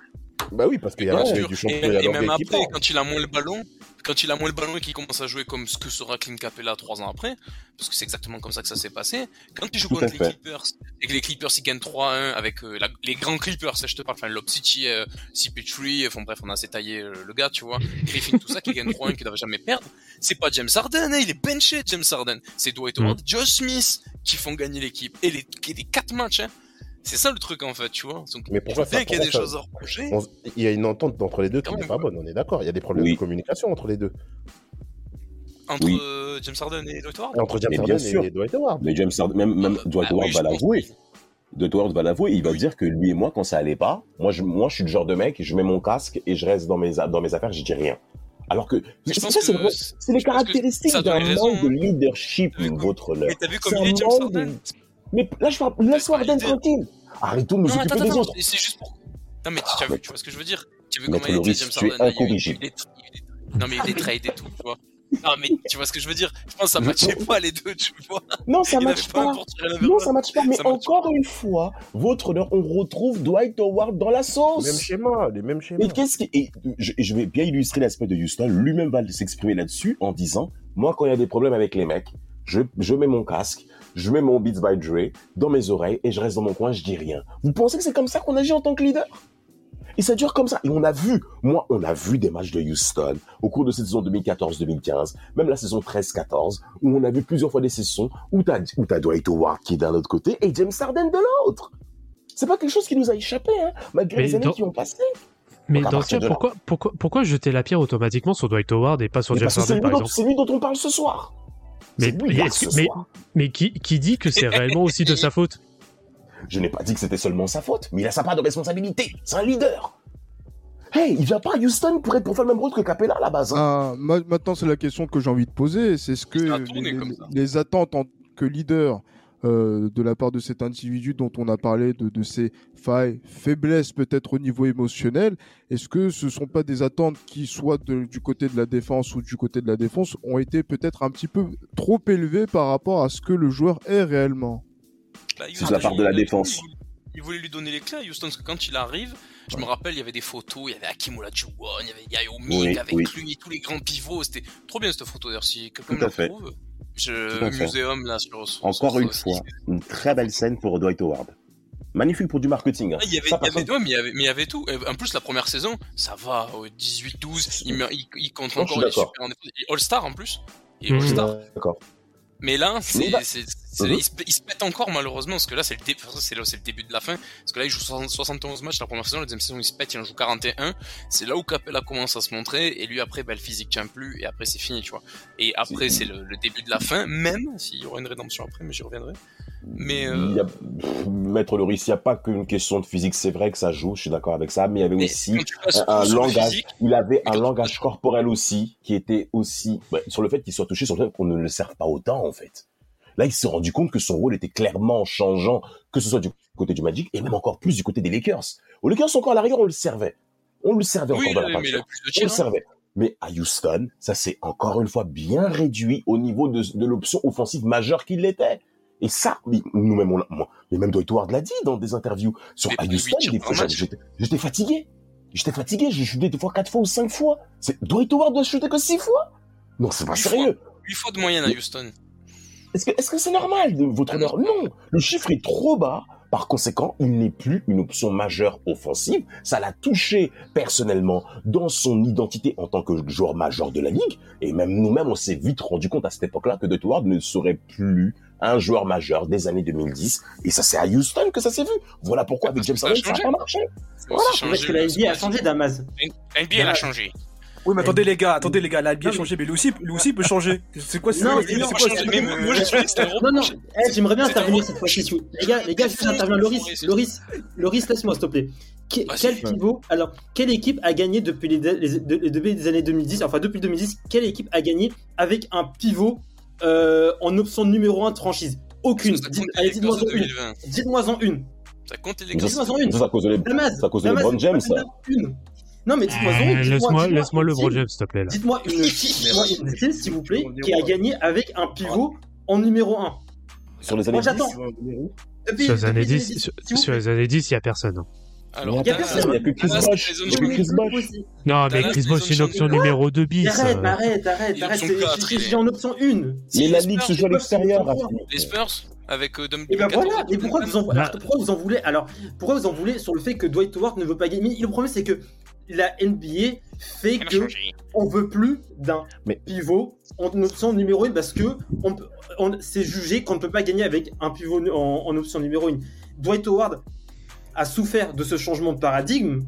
Bah oui, parce qu'il y a du Et, champion, il y a et l'orgueil même après, quand il a moins le ballon, quand il a moins le ballon et qu'il commence à jouer comme ce que sera Clint Capella trois ans après, parce que c'est exactement comme ça que ça s'est passé, quand il joue contre les. Clippers et que les Clippers ils gagnent 3-1 avec euh, la- les grands Clippers, je te parle, enfin Lob City, euh, CP3, enfin bref, on a assez taillé euh, le gars, tu vois, Griffin, tout ça, qui gagne 3-1, qui ne jamais perdre, c'est pas James Harden, hein, il est benché James Harden, c'est Dwight Howard, Josh Smith qui font gagner l'équipe, et les, et les quatre matchs, hein. C'est ça le truc en fait, tu vois. Donc, Mais pourquoi bien ça- qu'il y a des choses à reprocher. On Il y a une entente entre les deux qui n'est pas bonne, on est d'accord. Il y a des problèmes Oui. de communication entre les deux. Entre Oui. euh, James Harden et Dwight Howard Entre James Harden sûr. et Dwight Howard. Mais James Harden, même, même Ah, Dwight bah Howard oui, va l'avouer. Dwight Howard va l'avouer, il va dire que lui et moi, quand ça allait pas, moi je, moi, je suis le genre de mec, je mets mon casque et je reste dans mes, a- dans mes affaires, je dis rien. Alors que, Mais je ça, pense c'est les caractéristiques ça d'un manque de leadership, votre leur. Mais t'as vu comme il est James manque Harden? de- Mais là, je parle, laisse-moi pas Harden leader. tranquille. Arrêtons de nous occuper des autres. c'est juste pour. Non, mais tu, as vu, tu vois ce que je veux dire? Tu as vu comment il était, James tu es Harden Non, mais il est trade et tout, tu vois. Non, mais tu vois ce que je veux dire? Je pense que ça matchait pas les deux, tu vois. Non, ça matche pas Non, ça matche pas. Mais encore une fois, votre honneur, on retrouve Dwight Howard dans la sauce. Même schéma, les mêmes schémas. Et qu'est-ce qui et je, je vais bien illustrer l'aspect de Houston. Lui-même va s'exprimer là-dessus en disant moi quand il y a des problèmes avec les mecs, je, je mets mon casque, je mets mon Beats by Dre dans mes oreilles et je reste dans mon coin, je dis rien. Vous pensez que c'est comme ça qu'on agit en tant que leader? Et ça dure comme ça. Et on a vu, moi, on a vu des matchs de Houston au cours de cette saison 2014-2015, même la saison 13-14, où on a vu plusieurs fois des saisons où t'as où t'as Dwight Howard qui est d'un autre côté et James Harden de l'autre. C'est pas quelque chose qui nous a échappé, hein, malgré Mais les années dans- qui ont passé. Mais Donc, à dans ce partir cas, pourquoi, pourquoi, pourquoi jeter la pierre automatiquement sur Dwight Howard et pas sur Mais James Harden, par exemple? c'est lui dont on parle ce soir. Mais, mais, que- ce mais, qui, qui dit que c'est réellement aussi de sa faute? Je n'ai pas dit que c'était seulement sa faute, mais il a sa part de responsabilité. C'est un leader. Hey, il vient pas à Houston pour être pour faire le même rôle que Capella à la base. hein. Ah, ma- maintenant, c'est la question que j'ai envie de poser. C'est ce que les attentes en que leader euh, de la part de cet individu dont on a parlé de, de ses failles, faiblesses peut-être au niveau émotionnel, est-ce que ce sont pas des attentes qui, soit de- du côté de la défense ou du côté de la défense, ont été peut-être un petit peu trop élevées par rapport à ce que le joueur est réellement? Là, C'est de la part de la défense. Il, il voulait lui donner les clés à Houston, parce que quand il arrive, je me rappelle, il y avait des photos, il y avait Hakim Olajuwon, il y avait Yao Ming Oui, avec oui. lui, tous les grands pivots, c'était trop bien cette photo d'ailleurs, si quelqu'un me la trouve. Je, muséum là sur sur- Encore sur- une sur- fois, une très belle scène pour Dwight Howard. Magnifique pour du marketing. hein. Ah, il y avait, Ça, il y par avait, contre- ouais, mais il y avait, mais il y avait tout. En plus, la première saison, ça va, au 18-12, il, il, il compte Non, encore, All-Star en plus. Et Mhm. All-Star. D'accord. Mais là, c'est, bah- il, se, il se pète encore malheureusement parce que là, c'est le c'est le début de la fin. Parce que là, il joue 60 71 matchs la première saison, la deuxième saison, il se pète, il en joue 41. C'est là où Capella commence à se montrer et lui après, bah, le physique tient plus et après c'est fini, tu vois. Et après, c'est le, le début de la fin, même s'il y aura une rédemption après, mais j'y reviendrai. Mais euh, Il y a... Pff, Maître Loris, il n'y a pas qu'une question de physique. C'est vrai que ça joue, je suis d'accord avec ça, mais il y avait Mais aussi un, langage. physique, il avait un langage corporel aussi qui était aussi ouais, sur le fait qu'il soit touché sur le fait qu'on ne le serve pas autant en fait. Là, il s'est rendu compte que son rôle était clairement changeant, que ce soit du côté du Magic et même encore plus du côté des Lakers. Aux Lakers, encore à la rigueur, on le servait. On le servait oui, encore dans la mais plus de On le servait. Mais à Houston, ça s'est encore une fois bien réduit au niveau de, de l'option offensive majeure qu'il l'était. Et ça, nous-mêmes, on l'a- moi, mais même Dwight Howard l'a dit dans des interviews. Sur à Houston, huit des fois, j'étais fatigué. J'étais fatigué, j'ai chuté des fois quatre fois ou cinq fois. Dwight Howard doit chuter que six fois Non, c'est pas Huit sérieux. 8 fois de moyenne à Houston. Est-ce que c'est normal de votre honneur Non, le chiffre est trop bas. Par conséquent, il n'est plus une option majeure offensive. Ça l'a touché personnellement dans son identité en tant que joueur majeur de la ligue. Et même nous-mêmes, on s'est vite rendu compte à cette époque-là que Dwight Howard ne serait plus un joueur majeur des années 2010. Et ça, c'est à Houston que ça s'est vu. Voilà pourquoi avec James Harden, ça n'a pas marché. Voilà, Parce que la NBA a changé, Damas. La NBA, elle a changé. Oui, mais attendez les gars, attendez les gars, la a changé, mais lui aussi, lui aussi peut changer. C'est quoi, c'est Non, quoi, mais moi, je suis un Non, non, eh, j'aimerais bien intervenir cette fois-ci. Les gars, les gars, je Des vais intervenir. fonds, Loris, Loris, Loris, laisse-moi, s'il te plaît. Quel pivot Alors, quelle équipe a gagné depuis les, depuis années 2010 Enfin, depuis 2010, quelle équipe a gagné avec un pivot euh, en option numéro 1 de franchise? Aucune. Allez, dites-moi en une. 2020. Dites-moi en une. Ça compte les. Dites-moi en ça, une. c'est à cause de LeBron James, une. Non, mais dites-moi Euh, Laisse-moi dites-moi laisse-moi une le team. Bro James, s'il te plaît. Dites-moi une team, s'il vous plaît, qui a gagné avec un pivot en numéro 1. Sur les années Moi, j'attends. 10, Depuis, Sur les années depuis 10, sur, les années 10, il y a personne. hein. Alors, Il y a personne, il y a que Chris Bosh. Non, mais Chris Bosh, c'est une option numéro 2 bis. Arrête, euh. arrête, arrête, arrête. J'ai en option 1. Mais la ligue se joue à l'extérieur. Les Spurs, avec euh, Dom Et ben 2014, voilà, mais pourquoi vous, en, Bah. alors, pourquoi vous en voulez? Alors, pourquoi vous en voulez sur le fait que Dwight Howard ne veut pas gagner? Mais Le problème, c'est que la NBA fait que on veut plus d'un Mais- pivot en option numéro 1 parce que on, on- c'est jugé qu'on ne peut pas gagner avec un pivot en, en option numéro 1. Dwight Howard a souffert de ce changement de paradigme.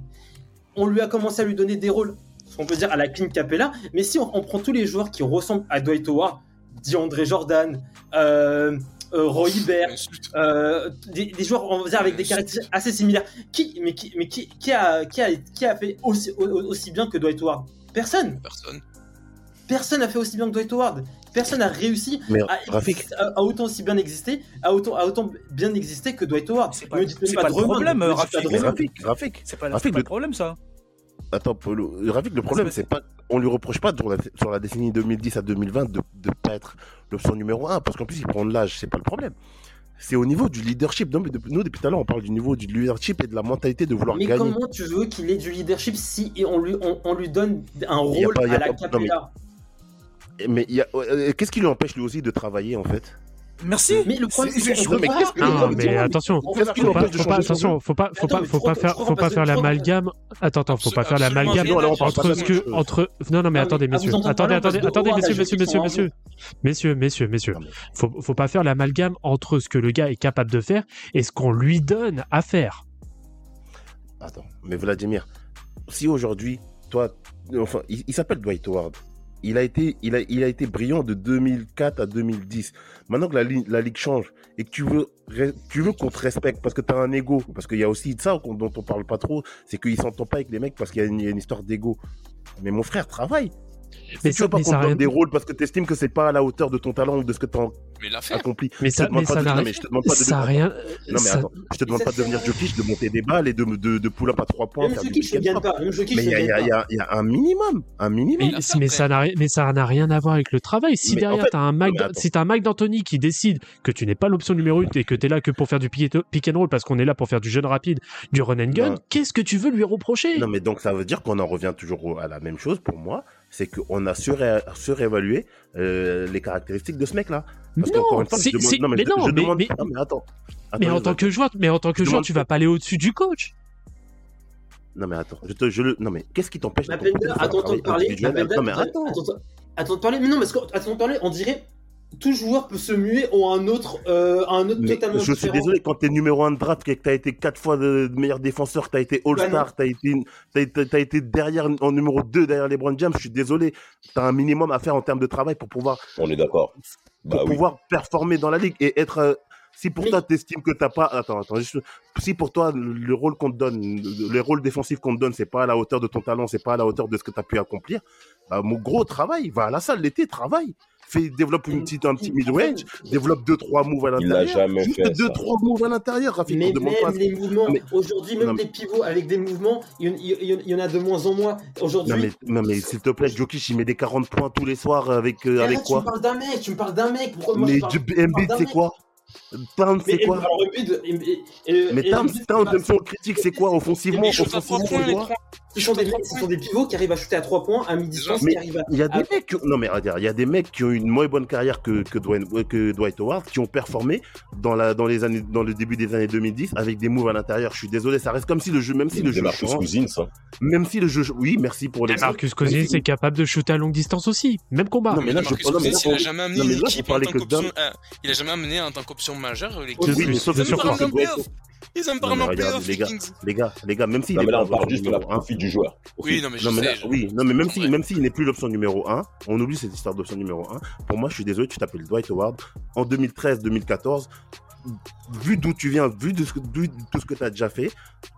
On lui a commencé à lui donner des rôles ce qu'on peut dire à la Clint Capella. Mais si on, on prend tous les joueurs qui ressemblent à Dwight Howard, DeAndre Jordan, euh, euh, Roy Hibbert, euh, des, des joueurs on va dire avec des caractéristiques assez similaires. Qui, mais qui, mais qui, qui a, qui a, qui a fait aussi, au- aussi bien que Dwight Howard? Personne. Personne. Personne n'a fait aussi bien que Dwight Howard. Personne n'a réussi Mais à, à- à autant aussi bien exister, à autant, à autant bien exister que Dwight Howard. C'est pas, pas pas de le problème, pas Rafik. C'est pas, pas le- le problème, ça. Attends, Polo. Rafik, le problème, c'est pas. On lui reproche pas sur la, sur la décennie 2010 à 2020 de ne pas être l'option numéro 1, parce qu'en plus, il prend de l'âge, c'est pas le problème. C'est au niveau du leadership. Non, mais nous, depuis tout à l'heure, on parle du niveau du leadership et de la mentalité de vouloir Mais gagner. comment tu veux qu'il ait du leadership si on, lui, on, on lui donne un rôle pas- à la mais- Capella Mais il y a- euh, qu'est-ce qui lui empêche lui aussi de travailler, en fait? Merci. Mais le problème, C'est- que- Non, mais attention, faut pas, faut pas, attention, faut pas, faut pas, faut pas faire, faut pas faire l'amalgame. Attends, attends, faut pas faire l'amalgame entre ce que, entre, non, non, mais Ah, attendez, messieurs, attendez, attendez, attendez, messieurs, messieurs, messieurs, messieurs, messieurs, messieurs, messieurs, faut, faut pas faire l'amalgame entre ce que le gars est capable de faire et ce qu'on lui donne à faire. Attends, mais Vladimir, si aujourd'hui, toi, enfin, il, il s'appelle Dwight Howard. Il a été, brillant de 2004 à 2010. Maintenant que la, li- la ligue change et que tu veux, qu'on te respecte parce que tu as un ego, parce qu'il y a aussi ça dont on parle pas trop, c'est qu'il s'entend pas avec les mecs parce qu'il y a une histoire d'ego. Mais mon frère travaille. Mais si tu ça- veux pas mais ça donne des rôles parce que tu estimes que c'est pas à la hauteur de ton talent ou de ce que tu as Mais accompli. Mais ça, mais pas ça n'a rien, je te demande pas de ça a rien, Non mais ça- attends, je te demande Ça, pas de devenir Jokic, de monter des balles et de, de, de pull up à trois points. Même Jokic ne gagne pas. Même Jokic Mais il y, a- y y y un minimum, un minimum. Mais, mais ça n'a rien, mais ça n'a rien à voir avec le travail. Si derrière fait- t'as un attends. si t'as un Mike D'Antoni qui décide que tu n'es pas l'option numéro 1 et que t'es là que pour faire du pick and- roll parce qu'on est là pour faire du jeune rapide, du run and gun, qu'est-ce que tu veux lui reprocher? Non mais donc ça veut dire qu'on en revient toujours à la même chose pour moi, c'est qu'on a suré- surévalué euh, les caractéristiques de ce mec-là. Parce Non, fois, je demande- mais, mais je, non, je mais- demande mais- pas, mais attends. Mais Attends, en tant que joueur, mais en tant que Je joueur, demande tu vas pas aller au-dessus du coach. Non mais attends, je te, je le, non mais qu'est-ce qui t'empêche de Appelle de faire un attends, travail attends, parler. individuel Appelle Non mais attends. attends, attends de parler. Mais non, parce que attends de parler, on dirait tout joueur peut se muer en un autre, euh, un autre Mais totalement je suis différent. désolé, quand t'es numéro 1 de draft et que t'as été 4 fois de meilleur défenseur, t'as été Bah All-Star, t'as été, t'as été, derrière, en numéro 2 derrière les Brown James, je suis désolé. T'as un minimum à faire en termes de travail pour pouvoir, On est d'accord. pour Bah oui. pouvoir performer dans la ligue et être, euh, si pour Mais- toi t'estimes que t'as pas, attends, attends, juste- si pour toi le, le rôle qu'on te donne, le, le rôle défensif qu'on te donne, c'est pas à la hauteur de ton talent, c'est pas à la hauteur de ce que t'as pu accomplir, bah, mon gros travail, va à la salle l'été, travaille. Fais, développe une petite, un petit mid-range, développe deux, trois moves à Il l'a l'intérieur. jamais Juste fait, deux, ça. trois moves à l'intérieur, Rafik. Mais même pas. les mouvements, Mais- aujourd'hui, même Non, mais- les pivots avec des mouvements, il y, en- il y en- il y en a de moins en moins. Aujourd'hui, Non mais, s'il te plaît, Jokic il met des 40 points tous les soirs avec, euh, avec arrête, tu quoi me parles d'un mec, tu me parles d'un mec. Pourquoi moi Mais Embiid c'est mec quoi Towns Mais c'est quoi alors, et- Mais Towns, c'est même si on critique, c'est quoi offensivement Mais il shoot à Offensivement, trois c'est points, quoi Ce sont des mecs, ce sont des pivots qui arrivent à shooter à 3 points, à mi-distance, Mais à. il y a des mecs, qui ont- non mais regarde, il y a des mecs qui ont une moins bonne carrière que que Dwayne, euh, que Dwight Howard, qui ont performé dans la dans les années dans le début des années 2010 avec des moves à l'intérieur. Je suis désolé, ça reste comme si le jeu, même si le jeu Marcus change, Cousins, même si le jeu, oui, merci pour les. Marcus Cousins est capable de shooter à longue distance aussi. Même combat. Non mais là, je, Marcus non, mais là, Cousins, il a jamais amené une équipe en tant qu'option. euh, il a jamais amené en tant qu'option majeure Oui, mais sauf Ils en playoff. Ils en regardez, playoff, les Kings. les gars, les gars, même s'il Non, est mais là, on parle juste de la numéro un, profit du joueur. Oui, non, mais je non, mais sais. là, je- oui, non, mais même si, même s'il n'est plus l'option numéro 1, on oublie cette histoire d'option numéro 1. Pour moi, je suis désolé, tu t'appelles Dwight Howard. En 2013-2014, vu d'où tu viens, vu de, ce que- vu de tout ce que tu as déjà fait,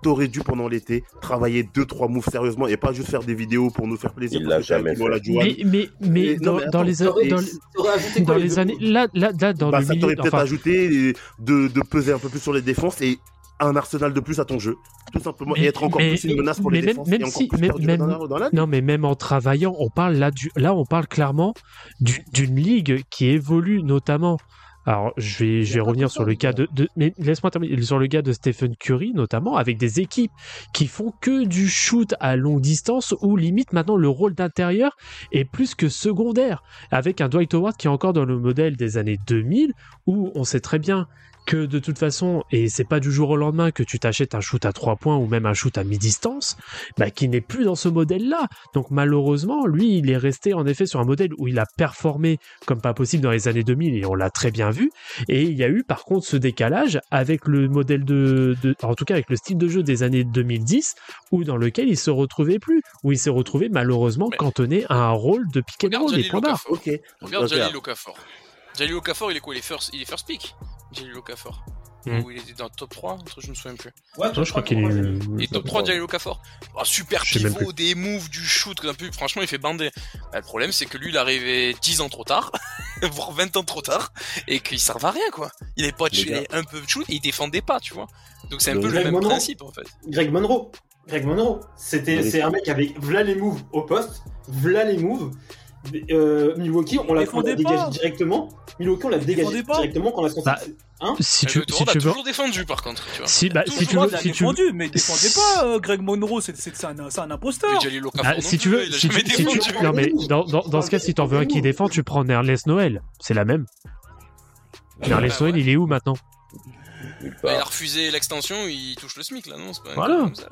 t'aurais dû pendant l'été travailler deux, trois moves sérieusement et pas juste faire des vidéos pour nous faire plaisir. Il l'a jamais fait. Mais, mais, mais Et- non, dans, mais dans attends, les, dans, dans années, là, là, là, dans Bah, le ça milieu, t'aurait peut-être enfin, ajouté de, de peser un peu plus sur les défenses et un arsenal de plus à ton jeu, tout simplement, et être encore mais- plus une menace pour mais les même- défenses même et encore si- plus même- perdurer dans même- la, dans la Non, mais même en travaillant, on parle là, du, là, on parle clairement du- d'une ligue qui évolue notamment. Alors, je vais, je vais revenir sur le cas de, de- mais laisse-moi terminer. Sur le cas de Stephen Curry notamment, avec des équipes qui font que du shoot à longue distance où limite maintenant le rôle d'intérieur est plus que secondaire, avec un Dwight Howard qui est encore dans le modèle des années 2000 où on sait très bien que de toute façon, et c'est pas du jour au lendemain que tu t'achètes un shoot à 3 points ou même un shoot à mi-distance, bah, qui n'est plus dans ce modèle-là. Donc malheureusement, lui, il est resté en effet sur un modèle où il a performé comme pas possible dans les années 2000 et on l'a très bien vu. Et il y a eu par contre ce décalage avec le modèle de, de- en tout cas avec le style de jeu des années 2010, où dans lequel il se retrouvait plus, où il s'est retrouvé malheureusement cantonné à un rôle de pick and Regarde roll et Jalil point barre. Okafor. Regarde Regarde. Jalil Okafor. Jalil Okafor, il est quoi? Il est first, il est first pick Jalil Okafor. Hmm. Ou il était dans le top 3 un truc, Je me souviens plus. Ouais, Non, je crois qu'il est. Il est top 3 Jalil Okafor. Ah, super pivot, des moves, du shoot, un peu. Franchement, il fait bander. Bah, le problème, c'est que lui, il est arrivé 10 ans trop tard, voire 20 ans trop tard, et qu'il servait à rien, quoi. Il avait pas de il un peu de shoot, et il défendait pas, tu vois. Donc c'est un peu le Greg même Monroe. principe, en fait. Greg Monroe. Greg Monroe. C'était, c'est un mec avec v'là les moves au poste, v'là les moves. Euh, Milwaukee, on l'a, l'a dégagé directement. Milwaukee, on l'a dégagé directement quand on a sorti. Bah, Hein Si tu, si tu veux. toujours défendu, par contre, tu vois. Si, bah, si tu Toujours, veux, si tu veux, défendu, mais il défendait pas euh, Greg Monroe, c'est un, un imposteur. Ah, non si tu veux, si si tu- non mais dans, dans, dans ce cas, si t'en veux un qui défend, tu prends Nerlens Noël. C'est la même. Nerlens bah Noël, il est où maintenant? Bah, il a refusé l'extension, il touche le SMIC là, non? C'est pas un Voilà. truc comme ça.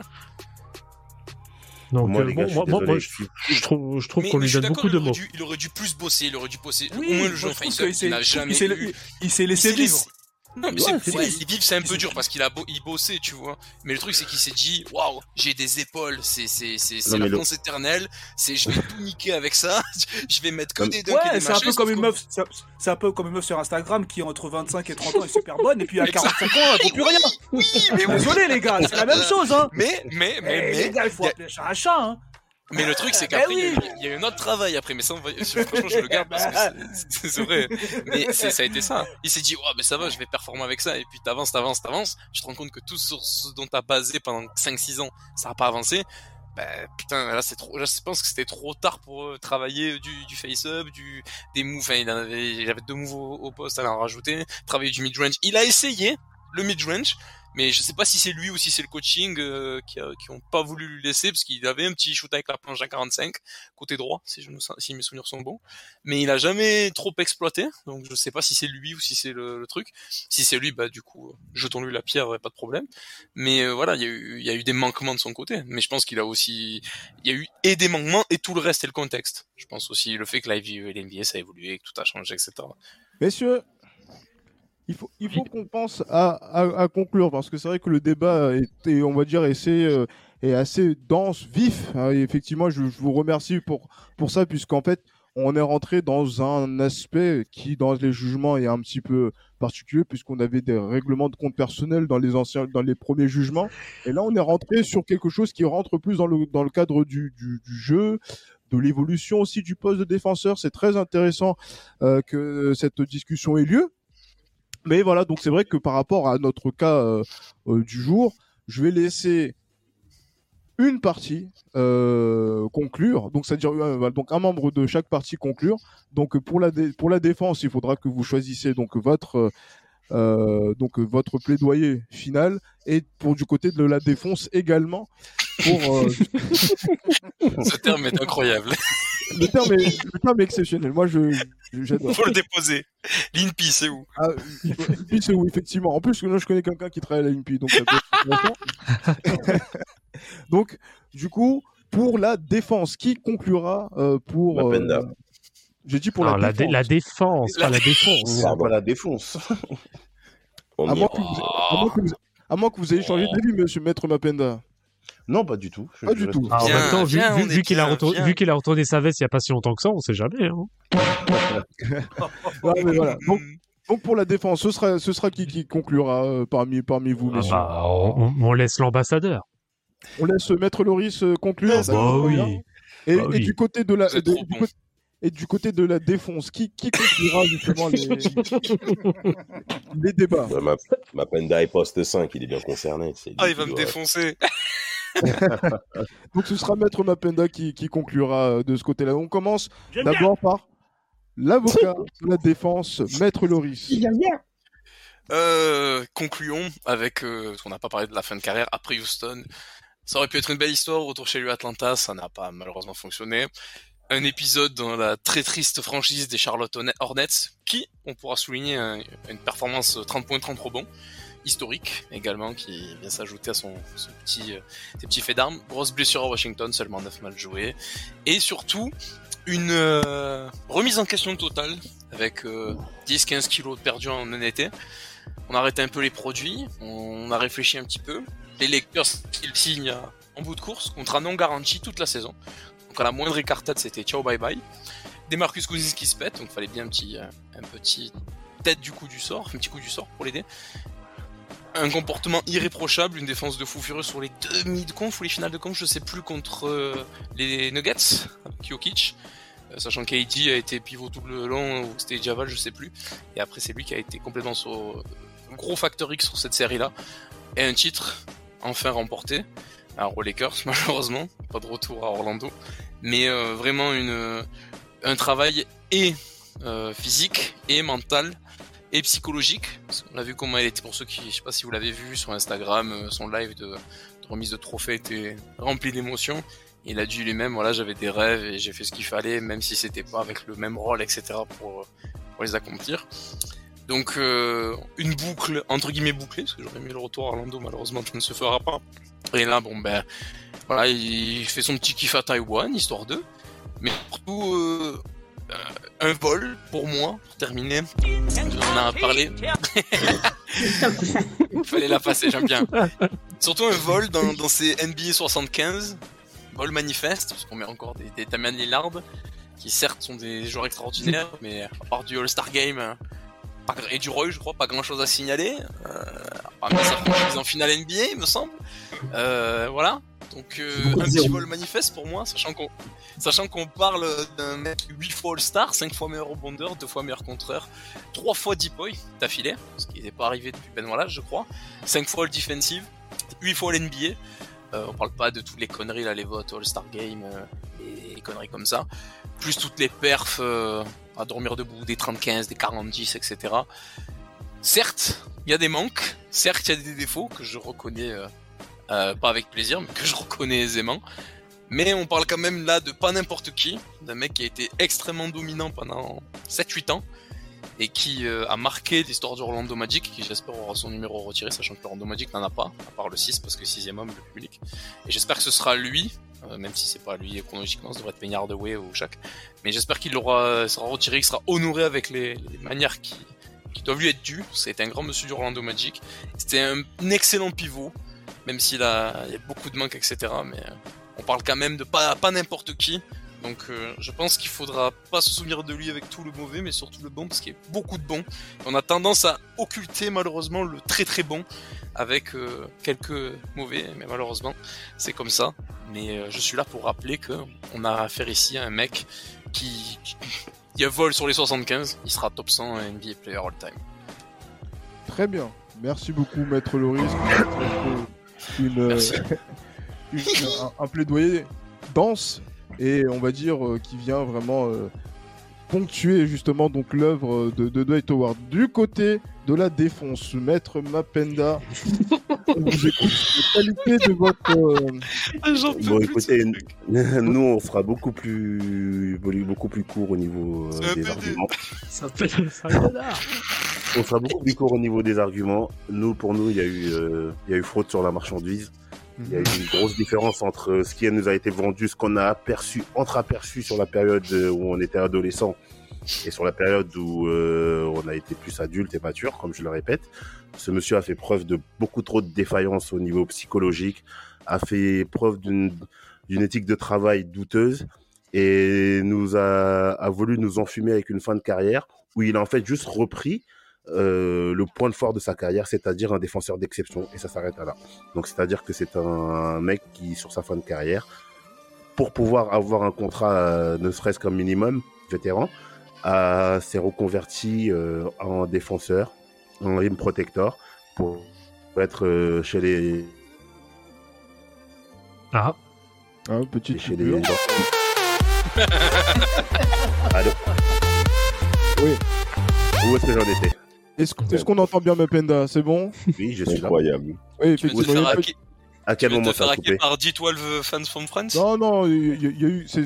Donc Moi, euh, les bon, je suis moi, moi, désolé, moi, je trouve, je trouve qu'on lui donne beaucoup de mots. dû- il aurait dû plus bosser, il aurait dû bosser. Oui, Au moins le jeu moi, en je trouve face-up, qu'il s'est- il n'a il jamais s'est- eu. il s'est Il laissé vivre. Non, mais Ouais, c'est c'est ouais, ça. il vivre, c'est un peu dur parce qu'il a bo- il bossait, tu vois. Mais le truc, c'est qu'il s'est dit, waouh, j'ai des épaules, c'est c'est c'est c'est Non, la mais le- France éternelle, c'est je vais tout niquer avec ça, je vais mettre que des dunks et Ouais, des c'est un peu comme une meuf, c'est c'est un peu comme une meuf sur Instagram qui entre 25 et 30 ans est super bonne et puis à 45 ans elle vaut plus rien. Oui, mais. Désolé les gars, c'est la même chose hein. Mais mais mais Eh, mais les gars, il faut appeler un chat un chat hein. Mais le truc, c'est Eh qu'après, il y oui. y, a eu un autre travail après. Mais ça, on va- franchement, je le garde parce que c'est- c'est vrai. Mais c'est- ça a été ça. Il s'est dit, ouais, mais ça va, je vais performer avec ça. Et puis t'avances, t'avances, t'avances. Tu te rends compte que tout sur ce dont t'as basé pendant 5-6 ans, ça n'a pas avancé. Bah, putain, là, c'est trop, là, je pense que c'était trop tard pour euh, travailler du, du face-up, du, des moves. Enfin, il en avait, il avait deux moves au, au poste à en rajouter. Travailler du mid-range. Il a essayé le mid-range. Mais je sais pas si c'est lui ou si c'est le coaching euh, qui, a- qui ont pas voulu lui laisser parce qu'il avait un petit shoot avec la planche à 45 côté droit si je me si mes souvenirs sont bons. Mais il a jamais trop exploité donc je sais pas si c'est lui ou si c'est le, le truc. Si c'est lui bah du coup euh, jetons-lui la pierre pas de problème. Mais euh, voilà il y a eu y eu des manquements de son côté. Mais je pense qu'il a aussi il y a eu et des manquements et tout le reste et le contexte. Je pense aussi le fait que la NBA et l'NBA ça a évolué que tout a changé etc. Messieurs, il faut, il faut qu'on pense à, à- à conclure parce que c'est vrai que le débat est, on va dire, assez, euh, est assez dense, vif. hein, et effectivement, je, je vous remercie pour, pour ça, puisqu'en fait, on est rentré dans un aspect qui, dans les jugements, est un petit peu particulier, puisqu'on avait des règlements de compte personnel dans les anciens, dans les premiers jugements. Et là, on est rentré sur quelque chose qui rentre plus dans le, dans le cadre du, du, du jeu, de l'évolution aussi du poste de défenseur. C'est très intéressant euh, que cette discussion ait lieu. Mais voilà, donc c'est vrai que par rapport à notre cas euh, euh, du jour, je vais laisser une partie euh, conclure. Donc c'est-à-dire euh, donc un membre de chaque partie conclure. Donc pour la pour la défense, il faudra que vous choisissez donc votre euh, donc votre plaidoyer final et pour du côté de la défense également pour Ce terme est incroyable. Le terme est, le terme est exceptionnel. Moi je j'adore. Faut le déposer. L'INPI c'est où? Ah, l'INPI, c'est où, effectivement. En plus, là, je connais quelqu'un qui travaille à l'INPI, donc ça peut être intéressant. donc, du coup, pour la défense, qui conclura euh, pour. euh, Mapenda. J'ai dit pour Alors, la la, dé- défense. la défense, pas la défense. Pas la défonce. On À moins, que vous, à, moins que vous, à moins que vous ayez changé d'avis, monsieur Maître Mapenda. Non, pas du tout. Je- Pas je du tout. Ah, en même temps, vu, est qu'il a, retourné sa veste il n'y a pas si longtemps que ça, on sait jamais. hein. Mais voilà. Donc, donc, pour la défense, ce sera, ce sera qui qui conclura euh, parmi, parmi vous, Ah messieurs bah, on, on laisse l'ambassadeur. On laisse Maître Loris euh, conclure. Ah bah oui. Et, Bah du côté de la de- trop du bon. côté- et du côté de la défense, qui, qui conclura justement les, les débats? Ouais, ma, ma Penda est poste 5, il est bien concerné. lui Ah il va me défoncer. Donc ce sera Maître Mapenda qui, qui conclura euh, de ce côté-là. On commence d'abord par l'avocat de la défense, Maître Loris. Euh, concluons avec euh, parce qu'on n'a pas parlé de la fin de carrière après Houston. Ça aurait pu être une belle histoire, retour chez lui à Atlanta, ça n'a pas malheureusement fonctionné. un épisode dans la très triste franchise des Charlotte Hornets, qui, on pourra souligner, un- une performance 30 points, 30 rebonds, historique également, qui vient s'ajouter à son, petit, euh, ses petits faits d'armes. Grosse blessure à Washington, seulement 9 matchs joués. Et surtout, une euh, remise en question totale, avec euh, 10-15 kilos de perdus en un été. On a arrêté un peu les produits, on a réfléchi un petit peu. Les Lakers, ils signent euh, en bout de course, contrat non garanti toute la saison. Donc à la moindre écartade, c'était ciao bye bye. Des Marcus Cousins qui se pètent, donc fallait bien un petit, euh, un petit tête du coup du sort, un petit coup du sort pour l'aider. Un comportement irréprochable, une défense de fou furieux sur les demi de conf ou les finales de conf, je sais plus contre euh, les Nuggets, avec Jokic. Euh, sachant a été pivot tout le long, ou c'était Javal, je sais plus. Et après, c'est lui qui a été complètement sur un gros facteur X sur cette série-là. Et un titre, enfin remporté. Alors aux Lakers, malheureusement, pas de retour à Orlando. Mais euh, vraiment une, un travail et euh, physique, et mental, et psychologique. Qu'on a vu comment elle était, pour ceux qui, je sais pas si vous l'avez vu sur Instagram, euh, son live de, remise de trophée était rempli d'émotions. Il a dit lui-même, voilà, j'avais des rêves et j'ai fait ce qu'il fallait, même si c'était pas avec le même rôle, etc., pour, pour les accomplir. Donc, euh, une boucle, entre guillemets bouclée, parce que j'aurais mis le retour à Orlando, malheureusement, ça ne se fera pas. Et là, bon, ben, voilà, il fait son petit kiff à Taïwan, histoire d'eux. Mais surtout, euh, euh, un vol, pour moi, pour terminer. On en a parlé. Fallait la passer, j'aime bien. Surtout un vol dans, dans ces NBA 75, vol manifeste, parce qu'on met encore des, des Damian Lillard, qui certes sont des joueurs extraordinaires, mais à part du All-Star Game euh, pas et du Roy, je crois, pas grand chose à signaler. Euh, à part ça qu'ils en finale NBA, il me semble. Euh, voilà. Donc euh, un petit vol manifeste pour moi, sachant qu'on sachant qu'on parle d'un mec 8 fois All-Star, 5 fois meilleur rebondeur, 2 fois meilleur contreur, 3 fois deep boy d'affilée, ce qui n'est pas arrivé depuis Ben Wallace, je crois, 5 fois All Defensive, 8 fois l'NBA. Euh, on parle pas de toutes les conneries là, les votes All-Star Game, euh, et les conneries comme ça. Plus toutes les perfs euh, à dormir debout, des 30-15, des 40-10, etc. Certes, il y a des manques, certes, il y a des défauts que je reconnais, euh, pas avec plaisir, mais que je reconnais aisément. Mais on parle quand même là de pas n'importe qui, d'un mec qui a été extrêmement dominant pendant 7-8 ans et qui euh, a marqué l'histoire du Orlando Magic, qui j'espère aura son numéro retiré, sachant que Orlando Magic n'en a pas, à part le 6, parce que 6 homme, le public. Et j'espère que ce sera lui, euh, même si c'est pas lui chronologiquement, ça devrait être Penny Hardaway ou Shaq. Mais j'espère qu'il aura, sera retiré, qu'il sera honoré avec les, manières qui, doivent lui être dues. C'était un grand monsieur du Orlando Magic. C'était un excellent pivot, même s'il a, y a beaucoup de manques, etc. Mais euh, on parle quand même de pas, n'importe qui. Donc euh, je pense qu'il faudra pas se souvenir de lui avec tout le mauvais, mais surtout le bon, parce qu'il y a beaucoup de bons. On a tendance à occulter malheureusement le très très bon avec euh, quelques mauvais, mais malheureusement c'est comme ça. Mais je suis là pour rappeler que on a affaire ici à un mec qui, qui a sur les 75, il sera top 100 NBA player all time. Très bien. Merci beaucoup, Maître Loris. Une, euh, une- un, un plaidoyer dense et on va dire euh, qui vient vraiment euh, ponctuer justement donc l'œuvre de, de Dwight Howard. Du côté de la défense, Maître Mapenda, on vous écoute. La qualité de votre. euh, Bon, écoutez, nous, on sera beaucoup plus, beaucoup plus court au niveau euh, des arguments. Ça fait. On sera beaucoup plus court au niveau des arguments. Nous, pour nous, il y a eu, euh, il y a eu fraude sur la marchandise. Il y a eu une grosse différence entre ce qui nous a été vendu, ce qu'on a aperçu, entre-aperçu sur la période où on était adolescent et sur la période où euh, on a été plus adulte et mature, comme je le répète. Ce monsieur a fait preuve de beaucoup trop de défaillance au niveau psychologique, a fait preuve d'une d'une éthique de travail douteuse et nous a, a voulu nous enfumer avec une fin de carrière où il a en fait juste repris euh, le point de fort de sa carrière, c'est-à-dire un défenseur d'exception, et ça s'arrête à là. Donc c'est-à-dire que c'est un mec qui, sur sa fin de carrière, pour pouvoir avoir un contrat, euh, ne serait-ce qu'un minimum, vétéran, s'est reconverti euh, en défenseur, en rim protector, pour être euh, chez les... Ah. Un petit chez les... Allô Oui. Où est-ce que j'en étais? Est-ce qu'on entend bien Mapenda C'est bon Oui, je suis là. Incroyable. Oui, Tu veux te effectivement. À quel moment te faire ça a hacker coupé par D12 fans from France Non, non, il y, a- il y a eu, c'est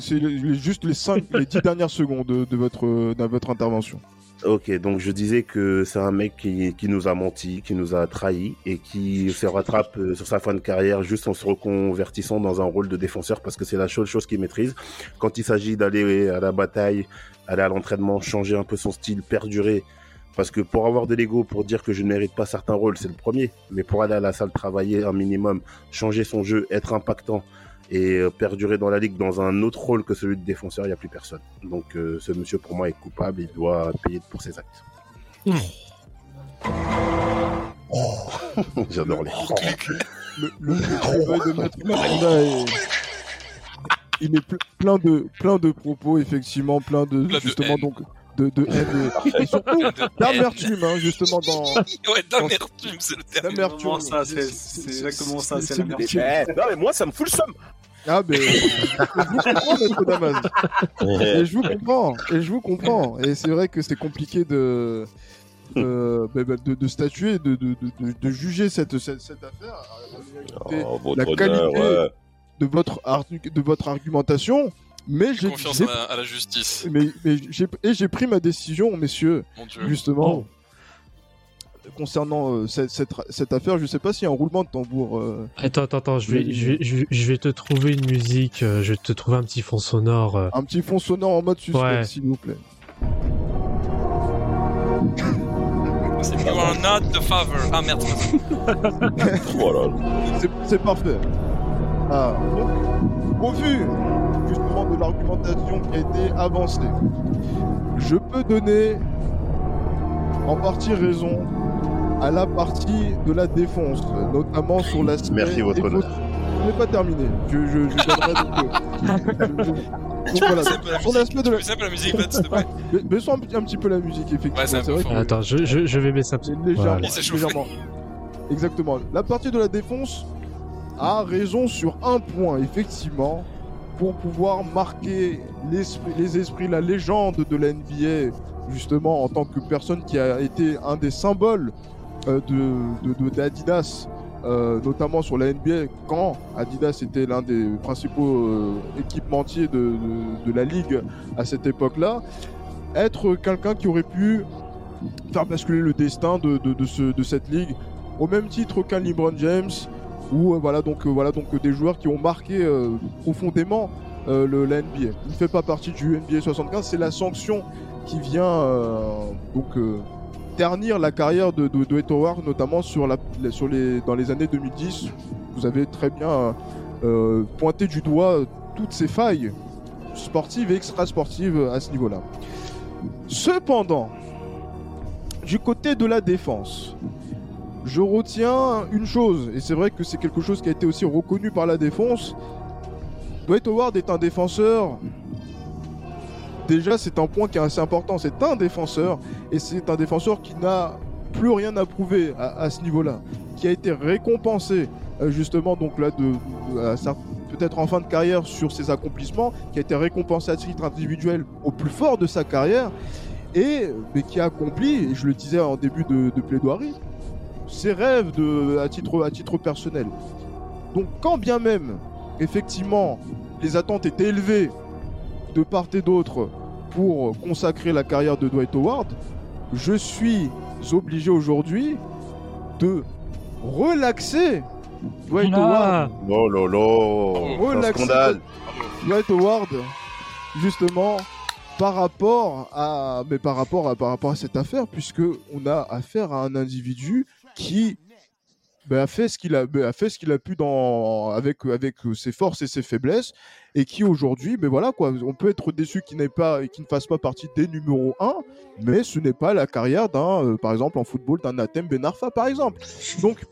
juste les 5, les 10 dernières secondes de, de votre, de votre intervention. Ok, donc je disais que c'est un mec qui, qui nous a menti, qui nous a trahi et qui se rattrape euh, sur sa fin de carrière juste en se reconvertissant dans un rôle de défenseur parce que c'est la seule chose qu'il maîtrise. Quand il s'agit d'aller à la bataille, aller à l'entraînement, changer un peu son style, perdurer. Parce que pour avoir de l'ego, pour dire que je ne mérite pas certains rôles, c'est le premier. Mais pour aller à la salle travailler un minimum, changer son jeu, être impactant et euh, perdurer dans la ligue dans un autre rôle que celui de défenseur, il n'y a plus personne. Donc euh, ce monsieur pour moi est coupable, il doit payer pour ses actes. J'adore les. Le, le, le travail de Maître est... Il est ple- plein de, plein de propos, effectivement, plein de, Plein justement, donc, de, de haine et, et surtout d'amertume, hein, justement, dans... Ouais, d'amertume, c'est le terme. D'amertume. ça, c'est exactement ça, c'est l'amertume. Non, mais moi, ça me fout le somme. Ah, ben, je vous comprends, Maître Damas. Et je vous comprends, et je vous comprends. Et c'est vrai que c'est compliqué de, de, bah, bah, de, de statuer, de, de, de, juger cette, cette, cette affaire. Écoutez, Oh, votre la honneur, qualité ouais. de, votre de votre argumentation, mais j'ai Confiance à la, à la justice. mais, mais j'ai et j'ai pris ma décision, messieurs, Mon Dieu. justement. Concernant euh, cette, cette, cette affaire, je sais pas s'il y a un roulement de tambour. euh, Attends, attends, attends, je vais, je vais, je vais, je vais te trouver une musique, euh, je vais te trouver un petit fond sonore. euh. un petit fond sonore en mode suspense, Ouais. s'il vous plaît. C'est You are not the father. Ah merde. Voilà. C'est- parfait. Ah, au vu justement de l'argumentation qui a été avancée, je peux donner en partie raison à la partie de la défense, notamment sur l'aspect. Merci, votre honneur. Je n'ai pas terminé. Je, je, je donnerai donc, euh, je- je- donc Tu peux voilà, baisser un peu la sur l'aspect de Tu la... peux peu la musique, s'il te plaît Baissons un, petit- un petit peu la musique, effectivement. Ouais, c'est peu vrai que- Attends, je, je, je vais baisser un petit c'est légèrement, Voilà. Légèrement. Exactement. La partie de la défense a raison sur un point, effectivement, pour pouvoir marquer les esprits, la légende de la NBA, justement, en tant que personne qui a été un des symboles euh, de, euh, notamment sur la NBA, quand Adidas était l'un des principaux euh, équipementiers de, la ligue à cette époque-là, être quelqu'un qui aurait pu faire basculer le destin de, de cette ligue au même titre qu'un LeBron James ou euh, voilà donc euh, voilà donc euh, des joueurs qui ont marqué profondément le, la NBA. Il ne fait pas partie du NBA 75, c'est la sanction qui vient donc ternir la carrière de, de, notamment sur la, sur les dans les années 2010. Vous avez très bien pointé du doigt toutes ces failles sportives et extra-sportives à ce niveau-là. Cependant, du côté de la défense, je retiens une chose, et c'est vrai que c'est quelque chose qui a été aussi reconnu par la défense. Dwight Howard est un défenseur. Déjà, c'est un point qui est assez important. C'est un défenseur, et c'est un défenseur qui n'a plus rien à prouver à, ce niveau-là, qui a été récompensé euh, justement donc là de, peut-être en fin de carrière sur ses accomplissements, qui a été récompensé à titre individuel au plus fort de sa carrière, et mais qui a accompli, et je le disais en début de plaidoirie, ses rêves de, à, titre, à titre personnel. Donc quand bien même, effectivement, les attentes étaient élevées de part et d'autre pour consacrer la carrière de Dwight Howard, je suis obligé aujourd'hui de relaxer Dwight Howard Oh là là, Relaxer scandale. Dwight Howard, justement, par rapport à, mais par rapport à, par rapport à cette affaire, puisque on a affaire à un individu qui ben, a fait ce qu'il a, ben, a fait ce qu'il a pu dans, avec, avec ses forces et ses faiblesses, et qui aujourd'hui, ben voilà quoi, on peut être déçu qu'il n'ait pas, qu'il ne fasse pas partie des numéros 1, mais ce n'est pas la carrière d'un, euh, par exemple en football, d'un Atem Ben Arfa par exemple. Donc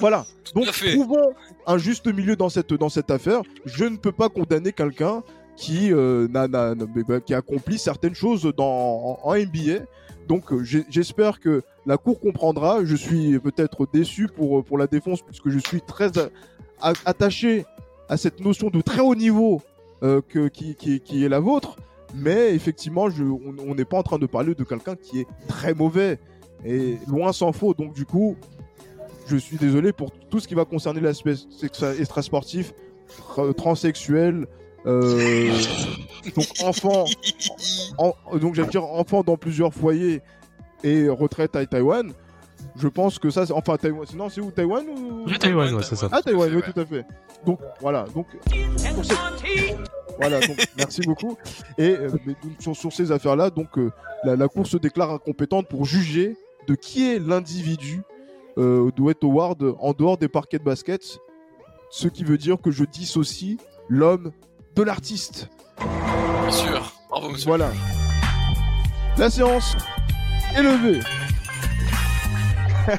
voilà. Donc trouvons un juste milieu dans cette, dans cette affaire. Je ne peux pas condamner quelqu'un qui, euh, n'a- n'a- n'a- mais, qui accomplit certaines choses dans, en, en NBA. Donc euh, j'espère que la Cour comprendra. Je suis peut-être déçu pour, pour la défense puisque je suis très a- attaché à cette notion de très haut niveau euh, que, qui, qui- est la vôtre. Mais effectivement, on n'est pas en train de parler de quelqu'un qui est très mauvais. Et loin s'en faut. Donc du coup, je suis désolé pour tout ce qui va concerner l'aspect extrasportif, tra- transsexuel, euh, donc enfant, en- donc j'allais dire enfant dans plusieurs foyers et retraite à Taïwan. Je pense que ça, c'est- enfin Taïwan, non c'est où Taïwan ou? Oui, Taïwan, ouais, c'est ça. Ah Taïwan, oui, tout à fait. Donc voilà, donc pour voilà, donc merci beaucoup. Et euh, mais donc, sur, ces affaires-là, donc euh, la, la Cour se déclare incompétente pour juger de qui est l'individu euh, Dwight Howard en dehors des parquets de basket, ce qui veut dire que je dissocie l'homme de l'artiste. Bien sûr. Bravo, monsieur. Voilà. La séance est levée.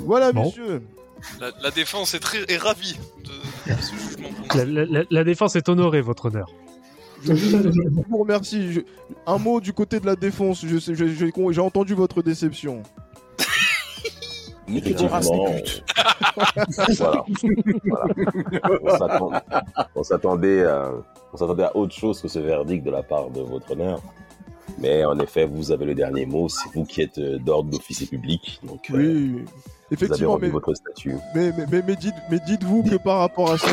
voilà, Bon. messieurs. La, la défense est très est ravie de, de ce jugement. La, la- la- la défense est honorée, votre honneur. Je, je- je vous remercie. Je- un mot du côté de la défense. J'ai entendu votre déception. Effectivement. voilà. Voilà. On s'attend- On s'attendait à, on s'attendait à autre chose que ce verdict de la part de votre honneur. Mais en effet, vous avez le dernier mot. C'est vous qui êtes euh, d'ordre d'officier public. Donc, euh, Oui, vous avez effectivement, mais, votre statut. mais, mais, mais, mais dites, mais dites-vous que par rapport à ça,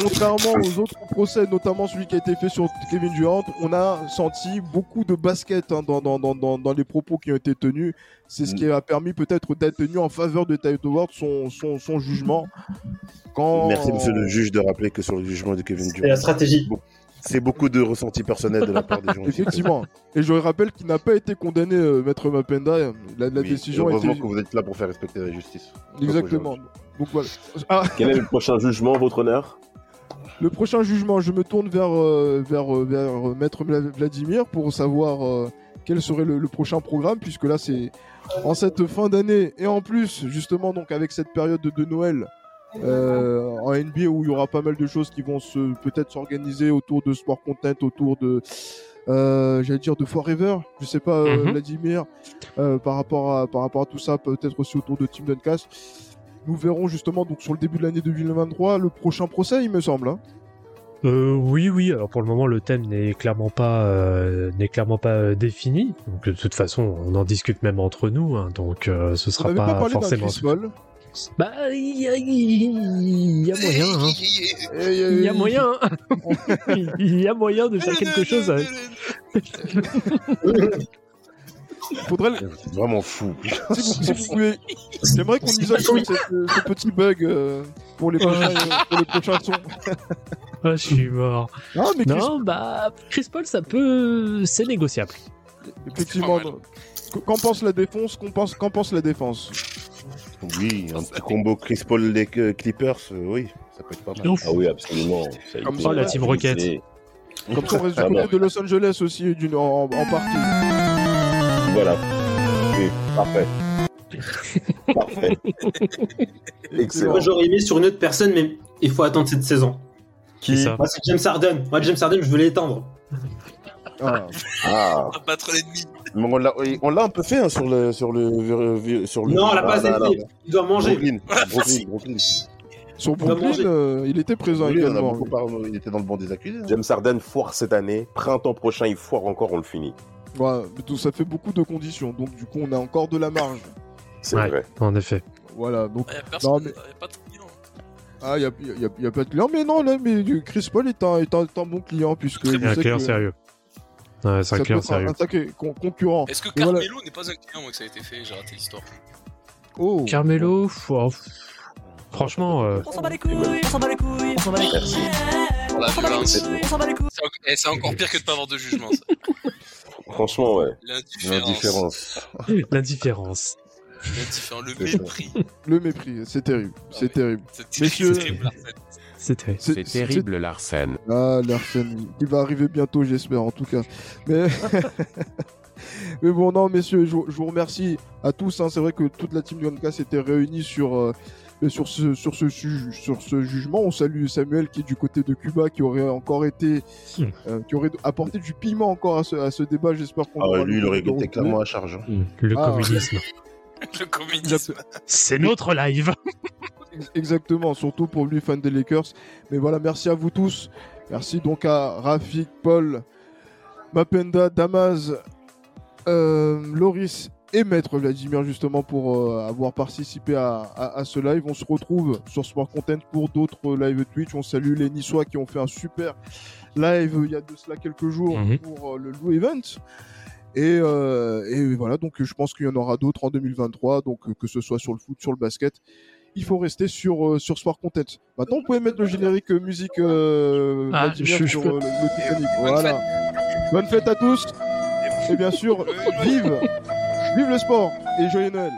contrairement aux autres procès, notamment celui qui a été fait sur Kevin Durant, on a senti beaucoup de basket hein, dans, dans, dans, dans, dans les propos qui ont été tenus. C'est ce qui a permis peut-être d'être tenu en faveur de Ty Howard, son, son, son jugement. Quand... Merci, monsieur le juge, de rappeler que sur le jugement de Kevin Durant. Et la stratégie. C'est beaucoup de ressentis personnels de la part des gens. Effectivement. Et je rappelle qu'il n'a pas été condamné, euh, Maître Mapenda. La, la Oui, décision a heureusement été. que vous êtes là pour faire respecter la justice. Exactement. Donc voilà. Ah, Quel est le prochain jugement, votre honneur? Le prochain jugement, je me tourne vers, euh, vers, euh, vers euh, Maître Vla- Vladimir pour savoir quel serait le, le prochain programme, puisque là, c'est en cette fin d'année et en plus, justement, donc avec cette période de, de Noël. euh, en NBA où il y aura pas mal de choses qui vont se peut-être s'organiser autour de sport content, autour de euh, j'allais dire de Forever, je sais pas euh, Mhm. Vladimir, par rapport à par rapport à tout ça, peut-être aussi autour de Team Duncast. Nous verrons justement donc sur le début de l'année 2023 le prochain procès, il me semble. hein. Euh, oui, oui. Alors pour le moment, le thème n'est clairement pas euh, n'est clairement pas euh, défini. Donc de toute façon, on en discute même entre nous. hein, donc euh, ce On sera n'avait pas, pas, forcément. Bah, il y a, il y a moyen. hein. Il y a moyen. Il y a moyen de faire quelque chose. avec- Faudrait le- C'est vraiment fou. si vous, pouvez, j'aimerais qu'on isole ce, euh, ce petit bug euh, pour les prochains, euh, pour les prochains sons. Ah, je suis mort. Non, mais Chris, Non, bah Chris Paul, ça peut, c'est négociable. effectivement. Qu- qu'en pense la défense Qu'en pense, qu'en pense la défense? Oui, un petit combo Chris Paul les euh, Clippers, euh, oui, ça peut être pas mal. Ouf. Ah oui, absolument. Comme ça, la Team Rocket. Comme ça, on reste du Ah côté de Los Angeles aussi, en partie. Voilà. Oui, parfait. parfait. Excellent. Moi, j'aurais aimé sur une autre personne, mais il faut attendre cette saison. Qui ça Moi, c'est James Harden. Moi, James Harden, je veux l'étendre. Ah. Ah, On battre l'ennemi. On l'a, on l'a un peu fait hein, sur le sur le sur le. Non, elle a pas Ah, assez fait. Il doit manger. Brooklyn, Brooklyn, Brooklyn. Doit Brooklyn, euh, il était présent Oui, on a également. il était dans le banc des accusés. hein. James Harden foire cette année. Printemps prochain, il foire encore, on le finit. Ouais, mais tout ça fait beaucoup de conditions, donc du coup, on a encore de la marge. C'est Ouais. vrai. En effet. Voilà, donc Il y a personne. Non, mais- y a pas de client. Ah, il n'y a, a pas de client. Mais non, là, mais Chris Paul est un, est un, est un bon client, puisque C'est un client que sérieux. Ouais, c'est un client sérieux. un sacré con- concurrent. Est-ce que Et voilà. Carmelo n'est pas un client moi, que ça a été fait J'ai raté l'histoire. Oh. Carmelo, oh, franchement, euh, On s'en bat les couilles, on s'en bat les couilles, on s'en bat les couilles. C'est encore pire que de pas avoir de jugement. Ça. Franchement, ouais. L'indifférence. L'indifférence. Le C'est mépris. Le mépris, c'est terrible. C'est oui. terrible. C'est Messieurs. terrible. C'est terrible, Larsen. Ah, Larsen, il va arriver bientôt, j'espère, en tout cas. Mais. Mais bon, non, messieurs, je, je vous remercie à tous. hein. C'est vrai que toute la team du Honka s'était réunie sur, euh, sur, ce, sur, ce, sur ce jugement. On salue Samuel qui est du côté de Cuba, qui aurait encore été. Hmm. euh, qui aurait apporté du piment encore à ce, à ce débat. J'espère qu'on Ah, lui, il aurait été clairement à charge. hein. Le Ah, communisme. Le communisme. C'est notre live. Ex- Exactement, surtout pour lui, fan des Lakers. Mais voilà, merci à vous tous. Merci donc à Rafik, Paul, Mapenda, Damaz, euh, Loris et Maître Vladimir justement pour euh, avoir participé à, à- à ce live. On se retrouve sur Sport Content pour d'autres live Twitch. On salue les Niçois qui ont fait un super live il y a de cela quelques jours Mhm. pour euh, le Lou Event. Et, euh, et voilà, donc je pense qu'il y en aura d'autres en 2023, donc que ce soit sur le foot, sur le basket. Il faut rester sur, euh, sur Sport Content. Maintenant, vous pouvez mettre le générique musique euh, Ah, Vladimir je- je sur peux- le, le Titanic. Bonne Voilà. Bonne fête à tous. Et bien sûr, vive, Vive le sport et joyeux Noël.